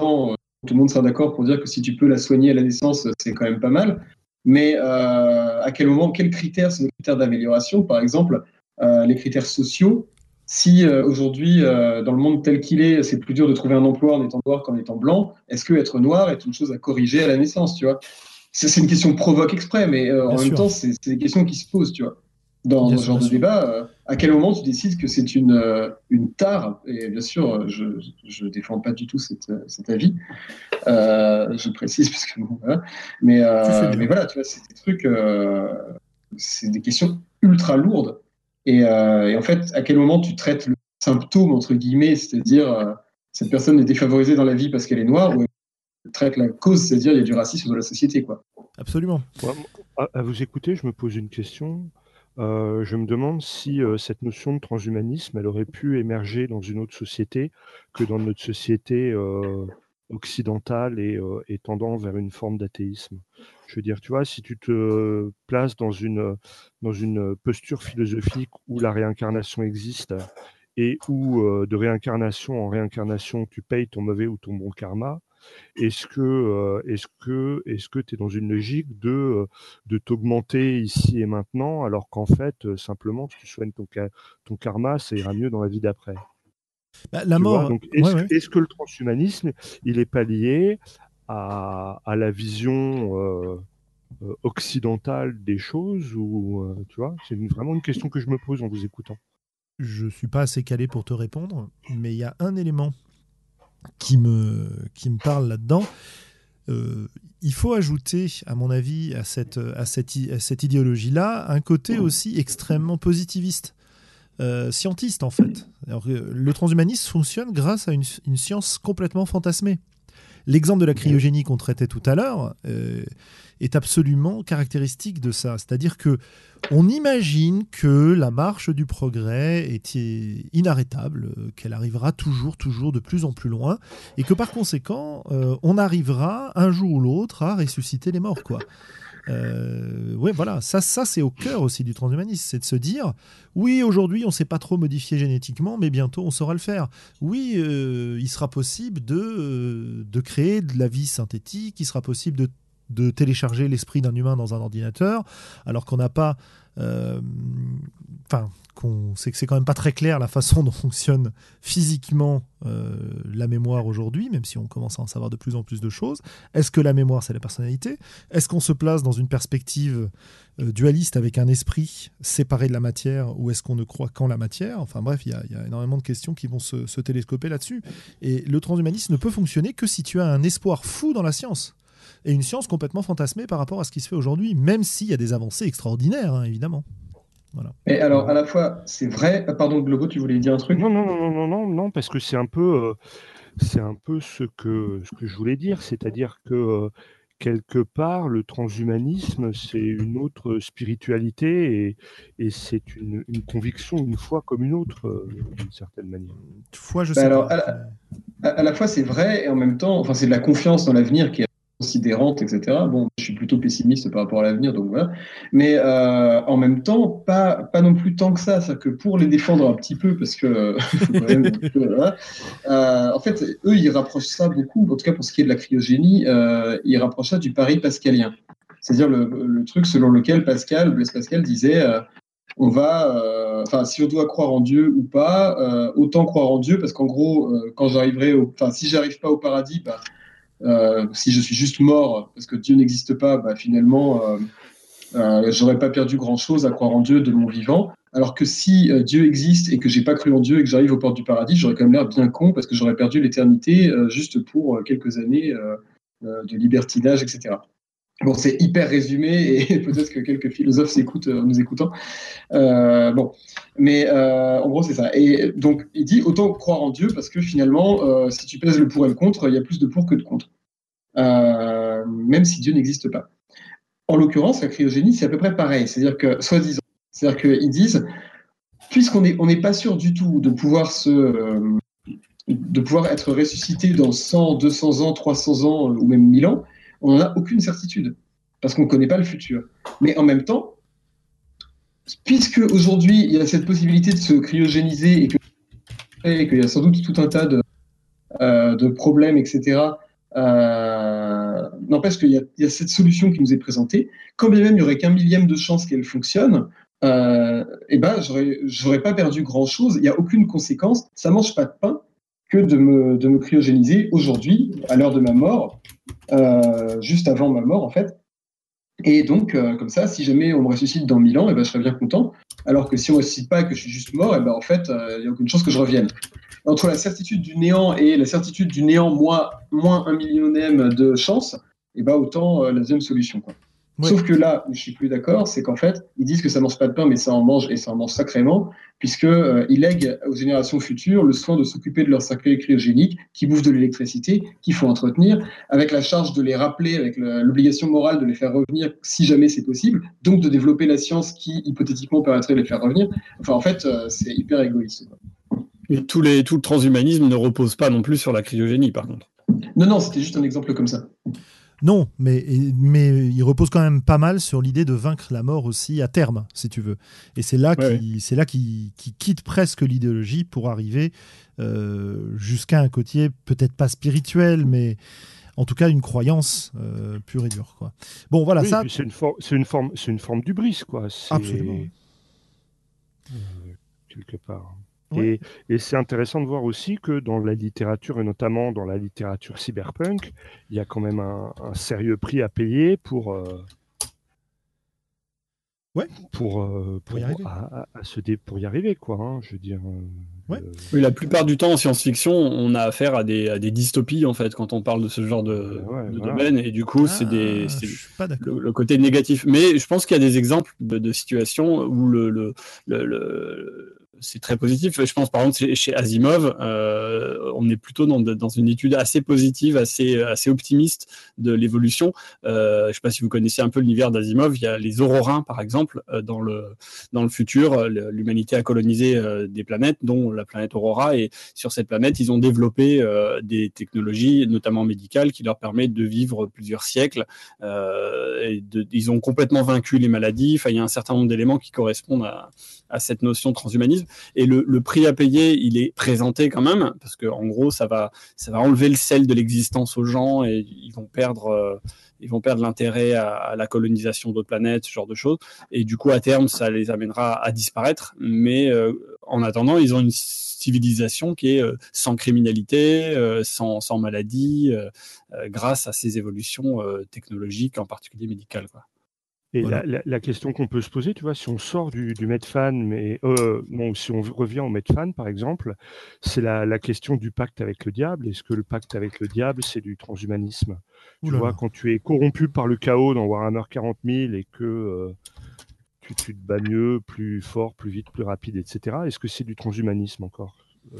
B: euh, tout le monde sera d'accord pour dire que si tu peux la soigner à la naissance, c'est quand même pas mal. Mais euh, à quel moment, quels critères sont les critères d'amélioration? Par exemple, euh, les critères sociaux. Si euh, aujourd'hui, dans le monde tel qu'il est, c'est plus dur de trouver un emploi en étant noir qu'en étant blanc, est-ce que être noir est une chose à corriger à la naissance tu vois? C'est une question provoque exprès, mais en même temps, c'est des questions qui se posent. Tu vois? Dans ce genre de débat, euh, à quel moment tu décides que c'est une, euh, une tare? Et bien sûr, je ne défends pas du tout cet avis, euh, je précise, [LAUGHS] parce que bon, voilà. Mais, mais voilà, tu vois, c'est des trucs, c'est des questions ultra lourdes. Et, et, en fait, à quel moment tu traites le symptôme, entre guillemets, c'est-à-dire cette personne est défavorisée dans la vie parce qu'elle est noire, ou elle traite la cause, c'est-à-dire il y a du racisme dans la société. Quoi?
A: Absolument.
C: à vous écouter, je me pose une question. Je me demande si cette notion de transhumanisme, elle aurait pu émerger dans une autre société que dans notre société occidentale et, tendant vers une forme d'athéisme. Je veux dire, tu vois, si tu te places dans une posture philosophique où la réincarnation existe et où de réincarnation en réincarnation, tu payes ton mauvais ou ton bon karma, est-ce que euh, est-ce que est-ce que tu es dans une logique de euh, de t'augmenter ici et maintenant alors qu'en fait euh, simplement si tu soignes ton ton karma ça ira mieux dans la vie d'après?
A: Bah, la mort
C: est-ce, que le transhumanisme il est pas lié à, à la vision occidentale des choses ou tu vois c'est vraiment une question que je me pose en vous écoutant.
A: Je suis pas assez calé pour te répondre mais il y a un élément qui me, qui me parle là-dedans. Euh, il faut ajouter, à mon avis, à cette, à cette, à cette idéologie-là, un côté aussi extrêmement positiviste, euh, scientiste en fait. Alors, le transhumanisme fonctionne grâce à une, une science complètement fantasmée. L'exemple de la cryogénie qu'on traitait tout à l'heure euh, est absolument caractéristique de ça. C'est-à-dire que on imagine que la marche du progrès est inarrêtable, qu'elle arrivera toujours, toujours de plus en plus loin, et que par conséquent, euh, on arrivera un jour ou l'autre à ressusciter les morts, quoi. Euh, ouais, voilà, ça, c'est au cœur aussi du transhumanisme, c'est de se dire, oui, aujourd'hui on ne sait pas trop modifier génétiquement, mais bientôt on saura le faire. Oui, euh, il sera possible de, euh, de créer de la vie synthétique, il sera possible de, télécharger l'esprit d'un humain dans un ordinateur, alors qu'on n'a pas... Enfin, qu'on sait que c'est quand même pas très clair la façon dont fonctionne physiquement euh, la mémoire aujourd'hui, même si on commence à en savoir de plus en plus de choses. Est-ce que la mémoire, c'est la personnalité? Est-ce qu'on se place dans une perspective euh, dualiste avec un esprit séparé de la matière, ou est-ce qu'on ne croit qu'en la matière? Enfin bref, il y, a énormément de questions qui vont se, se télescoper là-dessus. Et le transhumanisme ne peut fonctionner que si tu as un espoir fou dans la science et une science complètement fantasmée par rapport à ce qui se fait aujourd'hui, même s'il y a des avancées extraordinaires, hein, évidemment.
B: Et alors, à la fois, c'est vrai. Euh, pardon, Globo, tu voulais dire un truc?
C: Non, non, non, non, non, non, parce que c'est un peu, euh, c'est un peu ce que, ce que je voulais dire, c'est-à-dire que euh, quelque part, le transhumanisme, c'est une autre spiritualité et, et c'est une, une, conviction, une foi comme une autre, d'une certaine manière.
A: Foi, je bah sais alors, pas.
B: À la, fois, c'est vrai et en même temps, enfin, c'est de la confiance dans l'avenir qui considérante, etc. Bon, je suis plutôt pessimiste par rapport à l'avenir, donc voilà. Mais euh, en même temps, pas, pas non plus tant que ça. C'est-à-dire que pour les défendre un petit peu, parce que, [LAUGHS] euh, en fait, eux, ils rapprochent ça beaucoup, en tout cas pour ce qui est de la cryogénie, euh, ils rapprochent ça du pari pascalien. C'est-à-dire le, le, truc selon lequel Pascal, Blaise Pascal disait on va, enfin, si on doit croire en Dieu ou pas, autant croire en Dieu, parce qu'en gros, quand j'arriverai, enfin, si j'arrive pas au paradis, bah, euh, si je suis juste mort parce que Dieu n'existe pas, bah, finalement, euh, euh, j'aurais pas perdu grand-chose à croire en Dieu de mon vivant. Alors que si Dieu existe et que j'ai pas cru en Dieu et que j'arrive aux portes du paradis, j'aurais quand même l'air bien con parce que j'aurais perdu l'éternité juste pour quelques années de libertinage, etc. Bon, c'est hyper résumé et [LAUGHS] peut-être que quelques philosophes s'écoutent en nous écoutant. Euh, bon, mais euh, en gros, c'est ça. Et donc, il dit autant croire en Dieu parce que finalement, euh, si tu pèses le pour et le contre, il y a plus de pour que de contre, même si Dieu n'existe pas. en l'occurrence, la cryogénie, c'est à peu près pareil. C'est-à-dire que, soi-disant, c'est-à-dire qu'ils disent, puisqu'on n'est on n'est pas sûr du tout de pouvoir se, euh, de pouvoir être ressuscité dans 100, 200 ans, 300 ans ou même 1000 ans, on n'en aucune certitude parce qu'on ne connaît pas le futur. Mais en même temps, puisque aujourd'hui il y a cette possibilité de se cryogéniser et qu'il y a sans doute tout un tas de, euh, problèmes, etc., euh, n'empêche qu'il y, a cette solution qui nous est présentée. Quand bien même il n'y aurait qu'un millième de chance qu'elle fonctionne, euh, eh ben, j'aurais pas perdu grand-chose. Il n'y a aucune conséquence. Ça mange pas de pain que de me, cryogéniser aujourd'hui, à l'heure de ma mort, juste avant ma mort en fait. Et donc, euh, comme ça, si jamais on me ressuscite dans 1000 ans, eh ben, je serais bien content. Alors que si on ne ressuscite pas et que je suis juste mort, eh ben, en fait, euh, il n'y a aucune chance que je revienne. Entre la certitude du néant et la certitude du néant moins, moins un millionième de chance, eh ben, autant la deuxième solution. Sauf que là où je suis plus d'accord, c'est qu'en fait, ils disent que ça mange pas de pain, mais ça en mange et ça en mange sacrément, puisqu'ils euh, lèguent aux générations futures le soin de s'occuper de leur sacré cryogénique, qui bouffent de l'électricité, qu'il faut entretenir, avec la charge de les rappeler, avec l'obligation morale de les faire revenir si jamais c'est possible, donc de développer la science qui hypothétiquement permettrait de les faire revenir. Enfin, en fait, euh, c'est hyper égoïste.
D: Et tous les, tout le transhumanisme ne repose pas non plus sur la cryogénie, par contre.
B: Non, non, c'était juste un exemple comme ça.
A: Non, mais, mais il repose quand même pas mal sur l'idée de vaincre la mort aussi à terme, si tu veux. Et c'est là qu'il c'est là qu'il quitte presque l'idéologie pour arriver euh, jusqu'à un côté peut-être pas spirituel, mais en tout cas une croyance euh, pure et dure. Quoi. Bon, voilà ça.
C: C'est une, une, forme, c'est une forme d'ubris, quoi.
A: Absolument.
C: Euh, quelque part. Et, c'est intéressant de voir aussi que dans la littérature, et notamment dans la littérature cyberpunk, il y a quand même un, sérieux prix à payer pour, euh,
A: ouais.
C: pour, euh, pour, y arriver. À, se pour y arriver. Quoi, hein, je veux dire,
D: euh, oui, la plupart du temps en science-fiction, on a affaire à des, à des, dystopies en fait quand on parle de ce genre de, domaine, et du coup, c'est des,
A: ah,
D: le, côté négatif. Mais je pense qu'il y a des exemples de, situations où le, le, le c'est très positif. Je pense par exemple chez Asimov, euh, on est plutôt dans, une étude assez positive, assez, assez optimiste de l'évolution. Euh, je ne sais pas si vous connaissez un peu l'univers d'Asimov. Il y a les aurorins, par exemple, euh, dans le dans le futur, l'humanité a colonisé des planètes, dont la planète Aurora, et sur cette planète, ils ont développé des technologies, notamment médicales, qui leur permettent de vivre plusieurs siècles. ils ont complètement vaincu les maladies. Il y a un certain nombre d'éléments qui correspondent à cette notion de transhumanisme. Et le, prix à payer, il est présenté quand même, parce que en gros, ça va, ça va enlever le sel de l'existence aux gens et ils vont perdre. Euh, ils vont perdre l'intérêt à, la colonisation d'autres planètes, ce genre de choses. Et du coup, à terme, ça les amènera à disparaître. Mais euh, en attendant, ils ont une civilisation qui est euh, sans criminalité, sans, sans, maladie, grâce à ces évolutions technologiques, en particulier médicales. Quoi.
C: Et la, question qu'on peut se poser, tu vois, si on sort du, du Medfan, mais euh, non, si on revient au Medfan, par exemple, c'est la, question du pacte avec le diable. Est-ce que le pacte avec le diable, c'est du transhumanisme? Tu vois, quand tu es corrompu par le chaos dans Warhammer 40 000 et que euh, tu, te bats mieux, plus fort, plus vite, plus rapide, etc., est-ce que c'est du transhumanisme encore? Euh,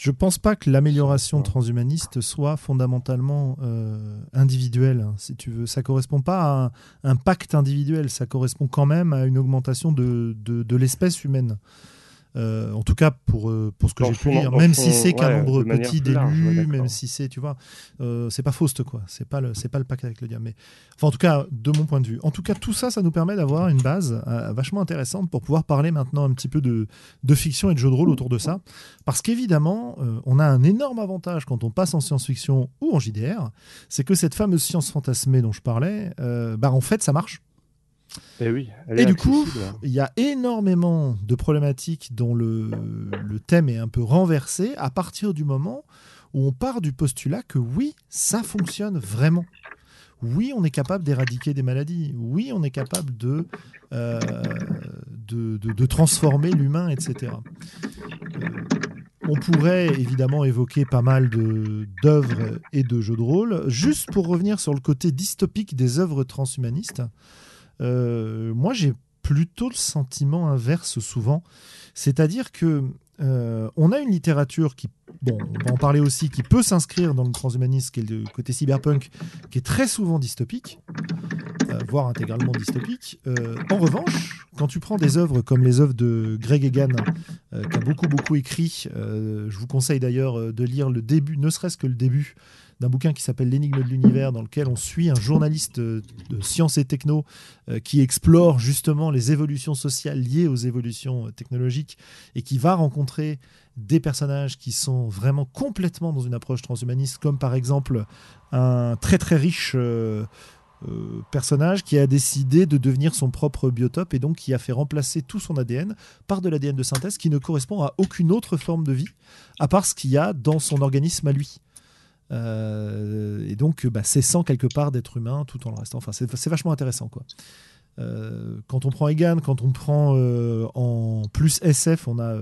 A: je pense pas que l'amélioration transhumaniste soit fondamentalement euh, individuelle, hein, si tu veux. Ça correspond pas à un, pacte individuel, ça correspond quand même à une augmentation de, de l'espèce humaine. Euh, en tout cas, pour, euh, pour ce que j'ai pu lire, même si c'est qu'un nombre petit d'élus, même si c'est, tu vois, euh, c'est pas Faust, quoi. C'est pas le, c'est pas le pacte avec le diable. Mais, enfin, en tout cas, de mon point de vue. En tout cas, tout ça, ça nous permet d'avoir une base vachement intéressante pour pouvoir parler maintenant un petit peu de, de fiction et de jeu de rôle autour de ça. Parce qu'évidemment, on a un énorme avantage quand on passe en science-fiction ou en JDR, c'est que cette fameuse science fantasmée dont je parlais, bah, en fait, ça marche.
C: Eh et, oui,
A: du coup, hein. il y a énormément de problématiques dont le, thème est un peu renversé à partir du moment où on part du postulat que oui, ça fonctionne vraiment. Oui, on est capable d'éradiquer des maladies. Oui, on est capable de, euh, de, transformer l'humain, etc. Euh, on pourrait évidemment évoquer pas mal d'œuvres et de jeux de rôle. Juste pour revenir sur le côté dystopique des œuvres transhumanistes, euh, moi j'ai plutôt le sentiment inverse souvent. C'est-à-dire que euh, on a une littérature qui, bon, on va en parler aussi, qui peut s'inscrire dans le transhumanisme, qui est le côté cyberpunk, qui est très souvent dystopique. Euh, voire intégralement dystopique. en revanche, quand tu prends des œuvres comme les œuvres de Greg Egan, qui a beaucoup beaucoup écrit, je vous conseille d'ailleurs de lire le début, ne serait-ce que le début d'un bouquin qui s'appelle L'énigme de l'univers, dans lequel on suit un journaliste de sciences et techno qui explore justement les évolutions sociales liées aux évolutions technologiques et qui va rencontrer des personnages qui sont vraiment complètement dans une approche transhumaniste, comme par exemple un très très riche euh, euh, personnage qui a décidé de devenir son propre biotope et donc qui a fait remplacer tout son ADN par de l'ADN de synthèse qui ne correspond à aucune autre forme de vie, à part ce qu'il y a dans son organisme à lui. Euh, et donc, bah, c'est sans quelque part d'être humain tout en le restant. Enfin, c'est vachement intéressant, quoi. Euh, quand on prend Egan, quand on prend euh, en plus SF, on a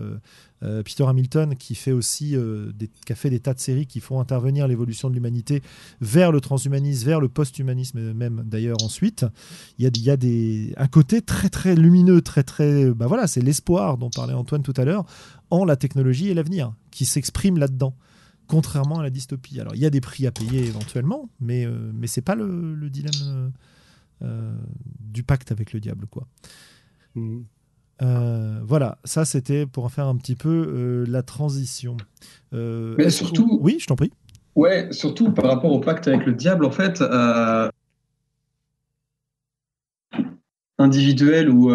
A: euh, Peter Hamilton qui fait aussi des, qui a fait des tas de séries qui font intervenir l'évolution de l'humanité vers le transhumanisme, vers le post-humanisme même d'ailleurs ensuite. Il y a, y a des, un côté très très lumineux, très très, bah voilà, c'est l'espoir dont parlait Antoine tout à l'heure en la technologie et l'avenir qui s'exprime là-dedans contrairement à la dystopie. Alors, il y a des prix à payer éventuellement, mais, mais ce n'est pas le, le dilemme euh, du pacte avec le diable, quoi. Mhm. Euh, voilà, ça c'était pour en faire un petit peu euh, la transition.
B: Mais surtout,
A: oui, je t'en prie.
B: Ouais, surtout par rapport au pacte avec le diable, en fait, individuel ou,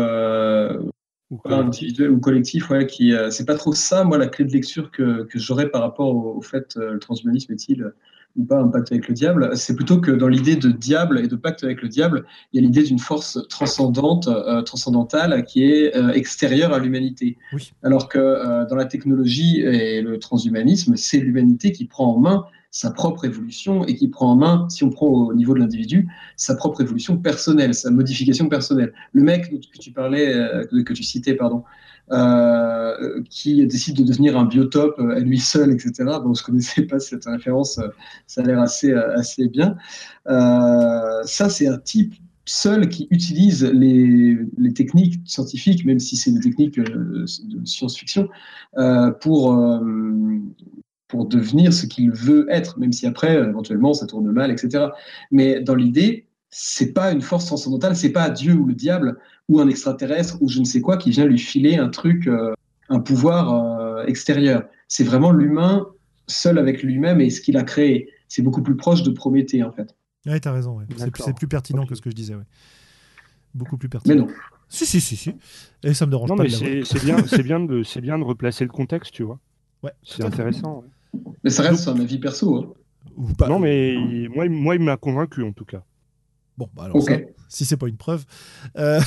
B: ou individuel ou collectif, ouais, qui c'est pas trop ça, moi, la clé de lecture que, que j'aurais par rapport au, au fait le transhumanisme est-il ou pas un pacte avec le diable, c'est plutôt que dans l'idée de diable et de pacte avec le diable, il y a l'idée d'une force transcendante, euh, transcendantale qui est euh, extérieure à l'humanité. Alors que euh, dans la technologie et le transhumanisme, c'est l'humanité qui prend en main sa propre évolution et qui prend en main, si on prend au niveau de l'individu, sa propre évolution personnelle, sa modification personnelle. Le mec que tu parlais, que tu citais, pardon, euh, qui décide de devenir un biotope à lui seul, etc. Bon, je ne connaissais pas cette référence, euh, ça a l'air assez, euh, assez bien. ça, c'est un type seul qui utilise les, les, techniques scientifiques, même si c'est des techniques de science-fiction, pour, pour devenir ce qu'il veut être, même si après, éventuellement, ça tourne mal, etc. Mais dans l'idée, c'est pas une force transcendantale, c'est pas Dieu ou le diable ou un extraterrestre ou je ne sais quoi qui vient lui filer un truc, euh, un pouvoir euh, extérieur. C'est vraiment l'humain seul avec lui-même et ce qu'il a créé. C'est beaucoup plus proche de Prométhée en fait.
A: Oui, tu as raison. C'est plus, pertinent que ce que je disais. Beaucoup plus pertinent.
B: Mais non.
A: Si, si, si, si. Et ça me dérange
C: non,
A: pas.
C: Mais c'est bien, bien, de, bien de replacer le contexte, tu vois.
A: Ouais,
C: c'est intéressant.
B: Mais ça reste un avis perso.
C: Hein. Non, mais moi, moi il m'a convaincu en tout cas.
A: Bon, bah alors ça, si c'est pas une preuve, euh,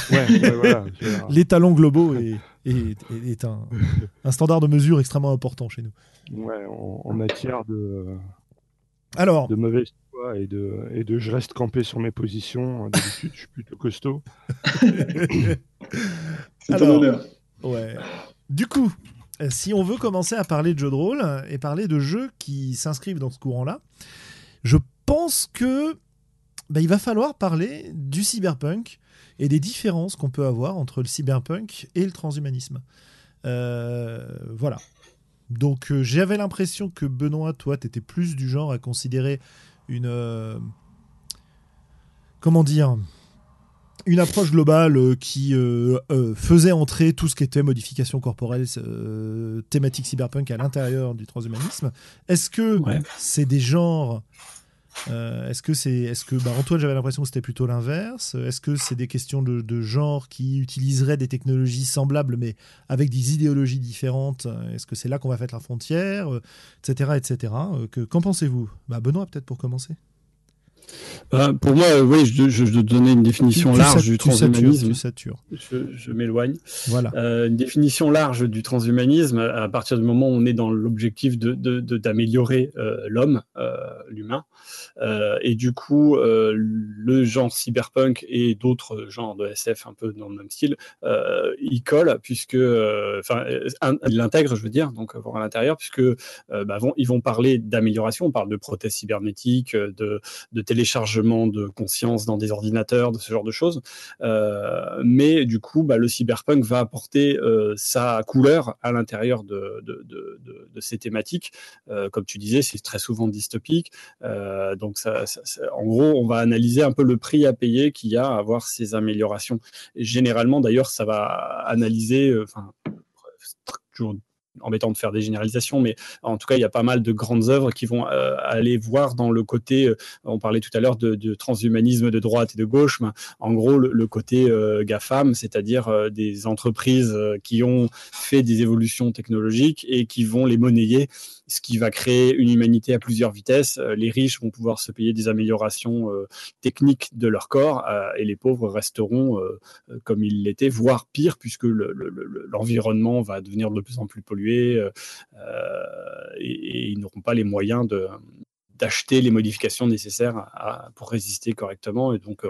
A: les talents globaux est, est, un, standard de mesure extrêmement important chez nous.
C: Ouais, en, matière de,
A: alors,
C: de mauvaise foi et de, et de je reste campé sur mes positions, d'habitude je suis plutôt costaud. [LAUGHS]
B: c'est ton honneur.
A: Ouais. Du coup, si on veut commencer à parler de jeux de rôle et parler de jeux qui s'inscrivent dans ce courant-là, je pense que bah, il va falloir parler du cyberpunk et des différences qu'on peut avoir entre le cyberpunk et le transhumanisme. Euh, voilà. Donc euh, j'avais l'impression que Benoît, toi, tu étais plus du genre à considérer une... Euh, comment dire une approche globale qui faisait entrer tout ce qui était modification corporelle, thématique cyberpunk à l'intérieur du transhumanisme. Est-ce que c'est des genres euh, est-ce que c'est, est-ce que, bah, Antoine, j'avais l'impression que c'était plutôt l'inverse. Est-ce que c'est des questions de, genre qui utiliseraient des technologies semblables mais avec des idéologies différentes? Est-ce que c'est là qu'on va faire la frontière, etc., etc. Que, qu'en pensez-vous? Bah, Benoît, peut-être pour commencer.
D: Euh, pour moi, euh, oui, je, je, je, donnais une définition large du transhumanisme.
A: Je,
D: je m'éloigne.
A: Voilà.
D: Euh, une définition large du transhumanisme à partir du moment où on est dans l'objectif de, d'améliorer de, l'homme, l'humain. et du coup, le genre cyberpunk et d'autres genres de SF un peu dans le même style, ils collent puisque, enfin, ils l'intègrent, je veux dire, donc à l'intérieur, puisque bah, vont, ils vont parler d'amélioration. On parle de prothèses cybernétiques, de, de téléchargement de conscience dans des ordinateurs, de ce genre de choses. Euh, mais du coup, bah, le cyberpunk va apporter euh, sa couleur à l'intérieur de, ces thématiques. Euh, comme tu disais, c'est très souvent dystopique. Donc, en gros, on va analyser un peu le prix à payer qu'il y a à avoir ces améliorations. Généralement, d'ailleurs, ça va analyser, toujours embêtant de faire des généralisations, mais en tout cas, il y a pas mal de grandes œuvres qui vont euh, aller voir dans le côté, euh, on parlait tout à l'heure de, transhumanisme de droite et de gauche, mais en gros, le, côté euh, GAFAM, c'est-à-dire des entreprises qui ont fait des évolutions technologiques et qui vont les monnayer ce qui va créer une humanité à plusieurs vitesses. Les riches vont pouvoir se payer des améliorations techniques de leur corps et les pauvres resteront comme ils l'étaient, voire pire, puisque l'environnement le, le, va devenir de plus en plus pollué et, et, ils n'auront pas les moyens de, d'acheter les modifications nécessaires pour résister correctement. Et donc,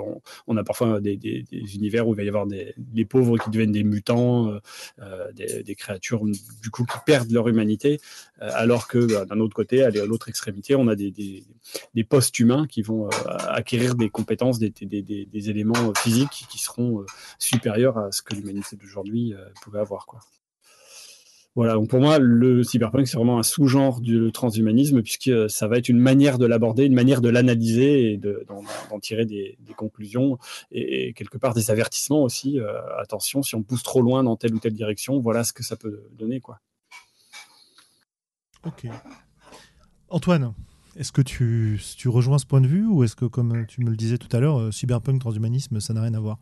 D: on, a parfois des, univers où il va y avoir des, pauvres qui deviennent des mutants, euh, des, créatures du coup qui perdent leur humanité, euh, alors que bah, d'un autre côté, à l'autre extrémité, on a des, des, post-humains qui vont euh, acquérir des compétences, des, éléments physiques qui, seront euh, supérieurs à ce que l'humanité d'aujourd'hui euh, pouvait avoir. Quoi. Voilà, donc pour moi, le cyberpunk, c'est vraiment un sous-genre du transhumanisme, puisque ça va être une manière de l'aborder, une manière de l'analyser et d'en de, tirer des, des conclusions et, et, quelque part des avertissements aussi. Euh, attention, si on pousse trop loin dans telle ou telle direction, voilà ce que ça peut donner. Quoi.
A: Ok. Antoine, est-ce que tu, tu rejoins ce point de vue ou est-ce que, comme tu me le disais tout à l'heure, cyberpunk, transhumanisme, ça n'a rien à voir?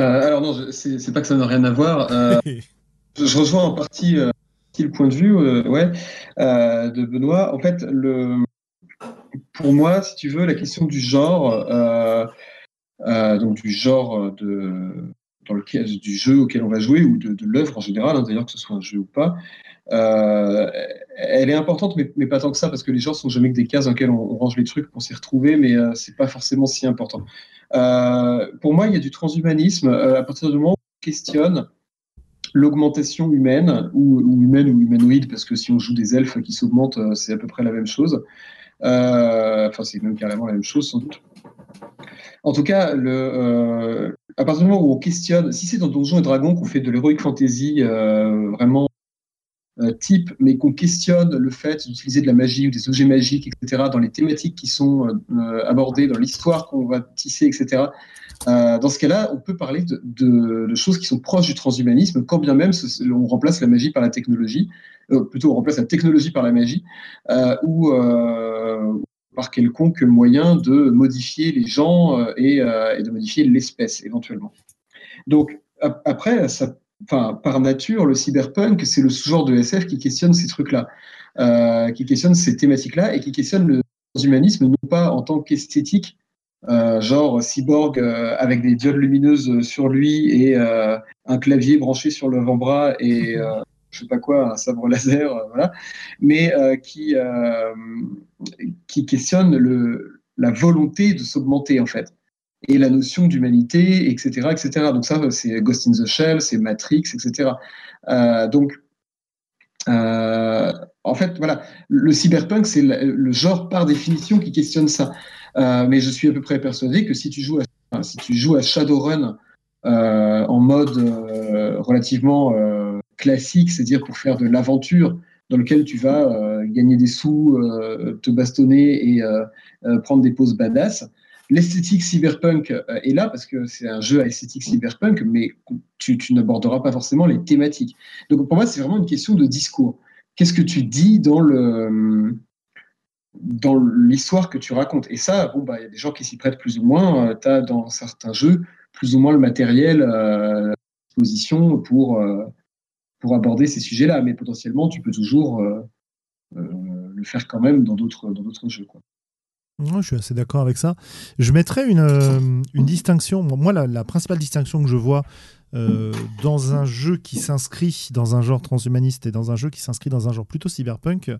B: Euh, Alors non, c'est pas que ça n'a rien à voir. Euh... [LAUGHS] Je rejoins en partie euh, le point de vue euh, ouais, euh, de Benoît. En fait, pour moi, si tu veux, la question du genre, euh, donc du genre de, dans lequel, du jeu auquel on va jouer ou de, l'œuvre en général, hein, d'ailleurs que ce soit un jeu ou pas, elle est importante, mais, pas tant que ça, parce que les genres sont jamais que des cases dans lesquelles on, range les trucs pour s'y retrouver, mais c'est pas forcément si important. pour moi, il y a du transhumanisme à partir du moment où on questionne l'augmentation humaine, ou, humaine ou humanoïde, parce que si on joue des elfes qui s'augmentent, c'est à peu près la même chose. Euh, enfin, c'est même carrément la même chose, sans doute. En tout cas, le, euh, à partir du moment où on questionne, si c'est dans Donjons et Dragons qu'on fait de l'heroic fantasy euh, vraiment type, mais qu'on questionne le fait d'utiliser de la magie ou des objets magiques, etc., dans les thématiques qui sont abordées, dans l'histoire qu'on va tisser, etc., euh, dans ce cas-là, on peut parler de, de, de, choses qui sont proches du transhumanisme, quand bien même on remplace la magie par la technologie, euh, plutôt on remplace la technologie par la magie, euh, ou euh, par quelconque moyen de modifier les gens euh, et, et, de modifier l'espèce éventuellement. Donc après, ça, par nature, le cyberpunk, c'est le sous-genre de SF qui questionne ces trucs-là, qui questionne ces thématiques-là et qui questionne le transhumanisme non pas en tant qu'esthétique, euh, genre cyborg euh, avec des diodes lumineuses sur lui et euh, un clavier branché sur le avant-bras et [LAUGHS] je sais pas quoi, un sabre laser, voilà, mais qui qui questionne le, la volonté de s'augmenter en fait et la notion d'humanité, etc., etc. Donc ça, c'est Ghost in the Shell, c'est Matrix, etc. donc euh, en fait, voilà, le cyberpunk, c'est le, le, genre par définition qui questionne ça. Euh, mais je suis à peu près persuadé que si tu joues à, Shadowrun euh, en mode euh, relativement classique, c'est-à-dire pour faire de l'aventure dans lequel tu vas gagner des sous, te bastonner et prendre des poses badass, l'esthétique cyberpunk est là parce que c'est un jeu à esthétique cyberpunk, mais tu n'aborderas pas forcément les thématiques. Donc pour moi, c'est vraiment une question de discours. Qu'est-ce que tu dis dans le dans l'histoire que tu racontes. Et ça, bon, bah, il y a des gens qui s'y prêtent plus ou moins. Euh, tu as dans certains jeux plus ou moins le matériel euh, à disposition pour, euh, pour aborder ces sujets-là. Mais potentiellement, tu peux toujours le faire quand même dans d'autres jeux. Quoi.
A: je suis assez d'accord avec ça. Je mettrais une, une distinction. Moi, la, principale distinction que je vois dans un jeu qui s'inscrit dans un genre transhumaniste et dans un jeu qui s'inscrit dans un genre plutôt cyberpunk,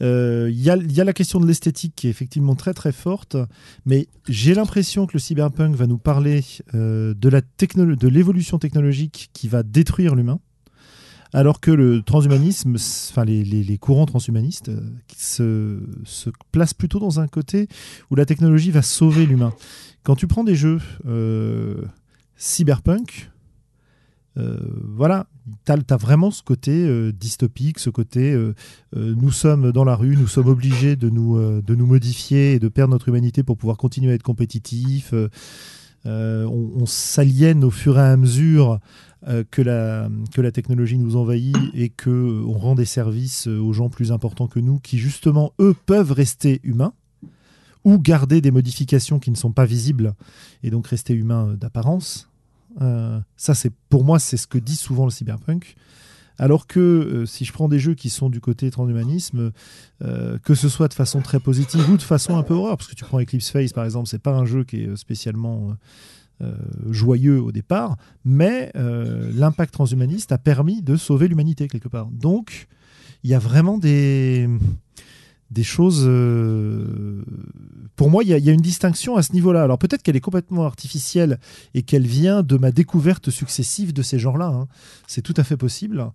A: il euh, y, a, la question de l'esthétique qui est effectivement très très forte, mais j'ai l'impression que le cyberpunk va nous parler euh, de l'évolution technologique qui va détruire l'humain. alors que le transhumanisme, enfin les, courants transhumanistes, se, se, placent plutôt dans un côté où la technologie va sauver l'humain. Quand tu prends des jeux cyberpunk, euh, voilà, tu as, vraiment ce côté euh, dystopique, ce côté euh, nous sommes dans la rue, nous sommes obligés de nous, modifier et de perdre notre humanité pour pouvoir continuer à être compétitifs. on, s'aliène au fur et à mesure que, la, que la technologie nous envahit et qu'on rend des services aux gens plus importants que nous qui, justement, eux, peuvent rester humains ou garder des modifications qui ne sont pas visibles et donc rester humains d'apparence. Euh, ça, c'est pour moi, c'est ce que dit souvent le cyberpunk. Alors que euh, si je prends des jeux qui sont du côté transhumanisme, euh, que ce soit de façon très positive ou de façon un peu horreur, parce que tu prends Eclipse Phase par exemple, c'est pas un jeu qui est spécialement joyeux au départ, mais l'impact transhumaniste a permis de sauver l'humanité quelque part. Donc, il y a vraiment des des choses. Euh, pour moi, il y, a une distinction à ce niveau-là. Alors peut-être qu'elle est complètement artificielle et qu'elle vient de ma découverte successive de ces genres-là. Hein. C'est tout à fait possible.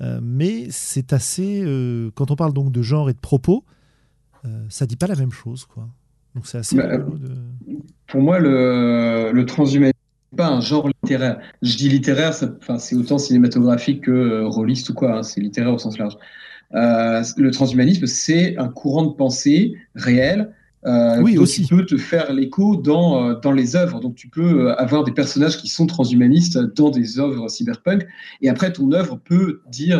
A: Euh, mais c'est assez. Euh, quand on parle donc de genre et de propos, ça dit pas la même chose, quoi. Donc c'est assez. Bah,
B: pour moi, le, le transhumanisme n'est pas un genre littéraire. Je dis littéraire, c'est autant cinématographique que rôliste ou quoi. Hein. c'est littéraire au sens large. Euh, le transhumanisme, c'est un courant de pensée réel euh, oui, aussi. qui peut te faire l'écho dans, euh, dans les œuvres. Donc, tu peux avoir des personnages qui sont transhumanistes dans des œuvres cyberpunk. Et après, ton œuvre peut dire,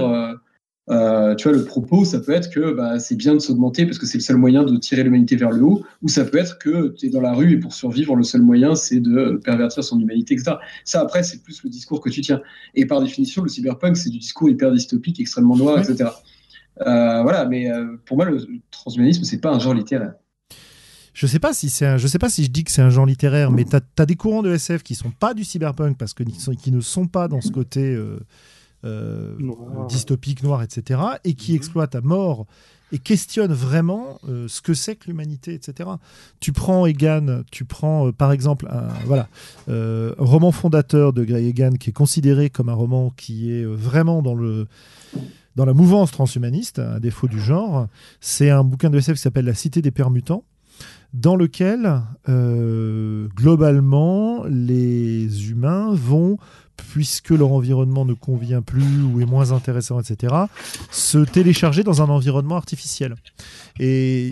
B: tu vois, le propos, ça peut être que bah, c'est bien de s'augmenter parce que c'est le seul moyen de tirer l'humanité vers le haut. Ou ça peut être que tu es dans la rue et pour survivre, le seul moyen, c'est de pervertir son humanité, etc. Ça, après, c'est plus le discours que tu tiens. Et par définition, le cyberpunk, c'est du discours hyper dystopique, extrêmement noir, etc. Euh, voilà, mais euh, pour moi, le transhumanisme, c'est pas un genre littéraire.
A: Je sais pas si c'est je sais pas si je dis que c'est un genre littéraire, mais tu as, des courants de SF qui sont pas du cyberpunk parce que qui ne sont pas dans ce côté euh, dystopique noir, etc. et qui mhm. exploitent à mort et questionnent vraiment ce que c'est que l'humanité, etc. Tu prends Egan, tu prends par exemple un voilà roman fondateur de Gray Egan qui est considéré comme un roman qui est vraiment dans le dans la mouvance transhumaniste, à défaut du genre. C'est un bouquin de SF qui s'appelle La Cité des Permutants, dans lequel, euh, globalement, les humains vont puisque leur environnement ne convient plus ou est moins intéressant, etc., se télécharger dans un environnement artificiel. Et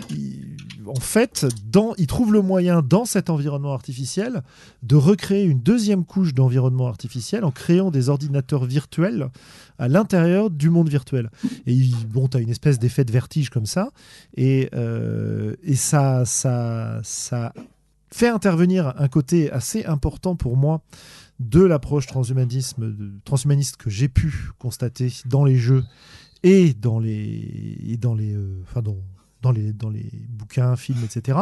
A: en fait, dans, ils trouvent le moyen, dans cet environnement artificiel, de recréer une deuxième couche d'environnement artificiel en créant des ordinateurs virtuels à l'intérieur du monde virtuel. Et bon, tu as une espèce d'effet de vertige comme ça, et, euh, et ça, ça, ça fait intervenir un côté assez important pour moi de l'approche transhumanisme, transhumaniste que j'ai pu constater dans les jeux et dans les, et dans les, euh, enfin dans, dans les, dans les bouquins, films, etc.,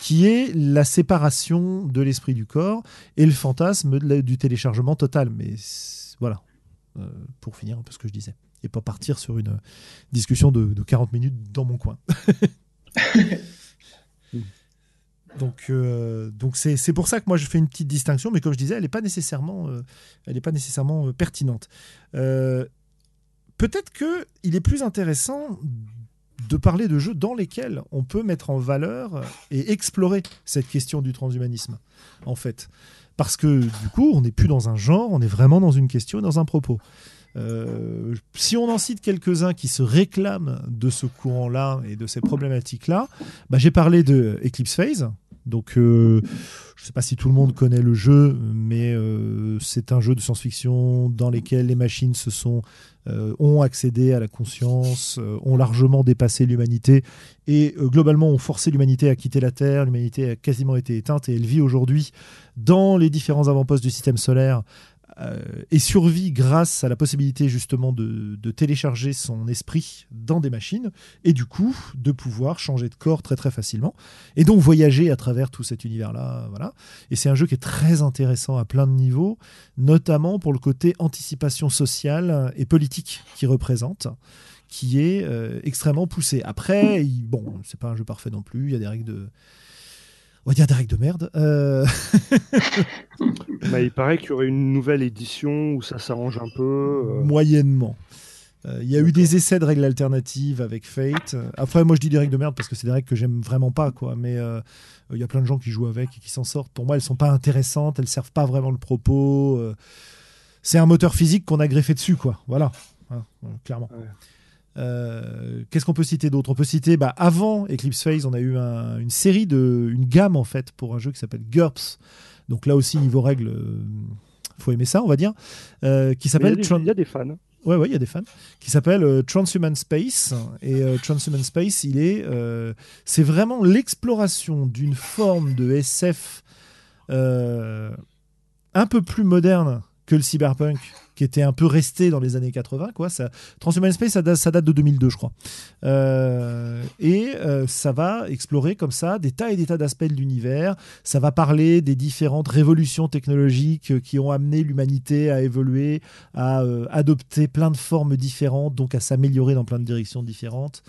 A: qui est la séparation de l'esprit du corps et le fantasme du téléchargement total. Mais voilà, euh, pour finir un peu ce que je disais. Et pas partir sur une discussion de, de 40 minutes dans mon coin. [LAUGHS] Donc, euh, donc c'est, pour ça que moi je fais une petite distinction, mais comme je disais, elle n'est pas nécessairement, euh, elle est pas nécessairement euh, pertinente. peut-être que il est plus intéressant de parler de jeux dans lesquels on peut mettre en valeur et explorer cette question du transhumanisme, en fait. Parce que du coup, on n'est plus dans un genre, on est vraiment dans une question, dans un propos. si on en cite quelques-uns qui se réclament de ce courant-là et de ces problématiques-là, bah, j'ai parlé de Eclipse Phase, donc, euh, je ne sais pas si tout le monde connaît le jeu, mais euh, c'est un jeu de science-fiction dans lequel les machines se sont, euh, ont accédé à la conscience, ont largement dépassé l'humanité et globalement ont forcé l'humanité à quitter la Terre. L'humanité a quasiment été éteinte et elle vit aujourd'hui dans les différents avant-postes du système solaire et survit grâce à la possibilité justement de, télécharger son esprit dans des machines et du coup de pouvoir changer de corps très très facilement et donc voyager à travers tout cet univers là voilà. Et c'est un jeu qui est très intéressant à plein de niveaux notamment pour le côté anticipation sociale et politique qu'il représente qui est euh, extrêmement poussé. Après il, bon c'est pas un jeu parfait non plus il y a des règles de on va dire des règles de merde. Euh. [LAUGHS]
C: Bah, il paraît qu'il y aurait une nouvelle édition où ça s'arrange un peu.
A: Euh. Moyennement. Euh, il y a eu des essais de règles alternatives avec Fate. Après, moi, je dis des règles de merde parce que c'est des règles que j'aime vraiment pas, quoi. Mais il y a plein de gens qui jouent avec et qui s'en sortent. Pour moi, elles sont pas intéressantes, elles servent pas vraiment le propos. C'est un moteur physique qu'on a greffé dessus, quoi. Voilà, hein, clairement. Qu'est-ce qu'on peut citer d'autre? On peut citer, bah, avant Eclipse Phase, on a eu une série de, une gamme en fait pour un jeu qui s'appelle GURPS. Donc là aussi niveau règles, faut aimer ça, on va dire, qui s'appelle.
C: Il y a des fans.
A: Ouais, ouais, il y a des fans qui s'appelle euh, Transhuman Space. Et euh, Transhuman Space, il est, euh, c'est vraiment l'exploration d'une forme de SF un peu plus moderne que le cyberpunk qui était un peu resté dans les années 80. Quoi. Ça, Transhuman Space, ça date, date de 2002, je crois. Euh, et euh, ça va explorer comme ça des tas et des tas d'aspects de l'univers. Ça va parler des différentes révolutions technologiques qui ont amené l'humanité à évoluer, à euh, adopter plein de formes différentes, donc à s'améliorer dans plein de directions différentes.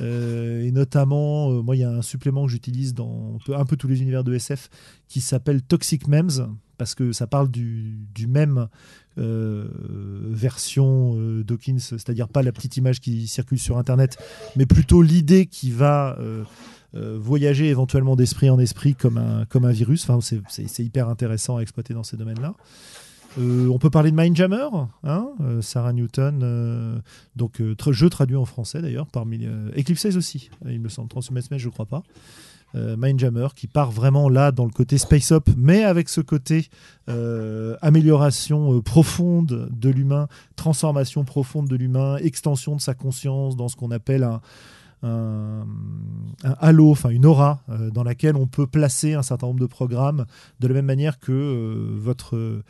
A: et notamment, moi, il y a un supplément que j'utilise dans un peu, tous les univers de SF qui s'appelle Toxic Memes, parce que ça parle du, même euh, version euh, c'est-à-dire pas la petite image qui circule sur Internet, mais plutôt l'idée qui va euh, voyager éventuellement d'esprit en esprit comme un, comme un virus. Enfin, c'est hyper intéressant à exploiter dans ces domaines-là. on peut parler de Mindjammer, hein, Sarah Newton, donc jeu traduit en français d'ailleurs, parmi Eclipse aussi, il me semble, Transhumanisme, je crois pas. Euh, Mindjammer, qui part vraiment là dans le côté space up, mais avec ce côté euh, amélioration euh, profonde de l'humain, transformation profonde de l'humain, extension de sa conscience dans ce qu'on appelle un, un, halo, enfin une aura dans laquelle on peut placer un certain nombre de programmes de la même manière que votre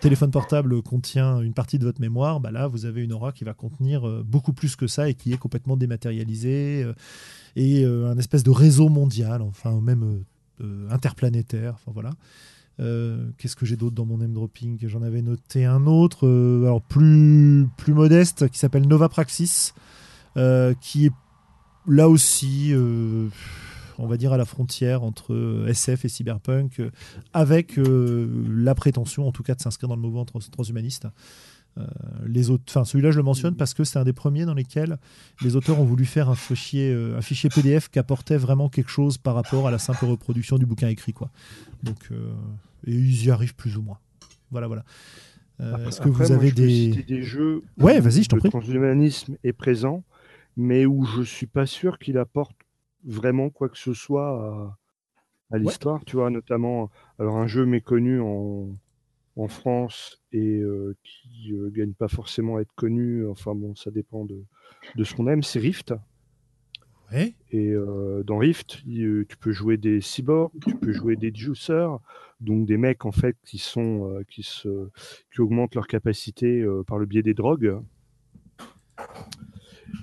A: téléphone portable contient une partie de votre mémoire, bah là vous avez une aura qui va contenir beaucoup plus que ça et qui est complètement dématérialisée et euh, un espèce de réseau mondial, enfin même euh, euh, interplanétaire. Enfin voilà. Qu'est-ce que j'ai d'autre dans mon name dropping J'en avais noté un autre, alors plus, plus modeste, qui s'appelle Nova Praxis, qui est là aussi, on va dire, à la frontière entre SF et cyberpunk, avec la prétention, en tout cas, de s'inscrire dans le mouvement transhumaniste. Euh, les autres, enfin celui-là je le mentionne parce que c'est un des premiers dans lesquels les auteurs ont voulu faire un fichier, euh, un fichier PDF qui apportait vraiment quelque chose par rapport à la simple reproduction du bouquin écrit quoi. Donc euh, et ils y arrivent plus ou moins. Voilà voilà. Est-ce que vous avez des...
C: des jeux
A: ouais, vas-y, je t'en
C: prie. Le transhumanisme est présent, mais où je suis pas sûr qu'il apporte vraiment quoi que ce soit à, l'histoire. Tu vois, notamment alors un jeu méconnu en en France et qui ne gagne pas forcément à être connu. Enfin bon, ça dépend de, de ce qu'on aime. C'est Rift. Et dans Rift, tu peux jouer des cyborgs, tu peux jouer des juicers, donc des mecs en fait qui sont qui se qui augmentent leur capacité par le biais des drogues.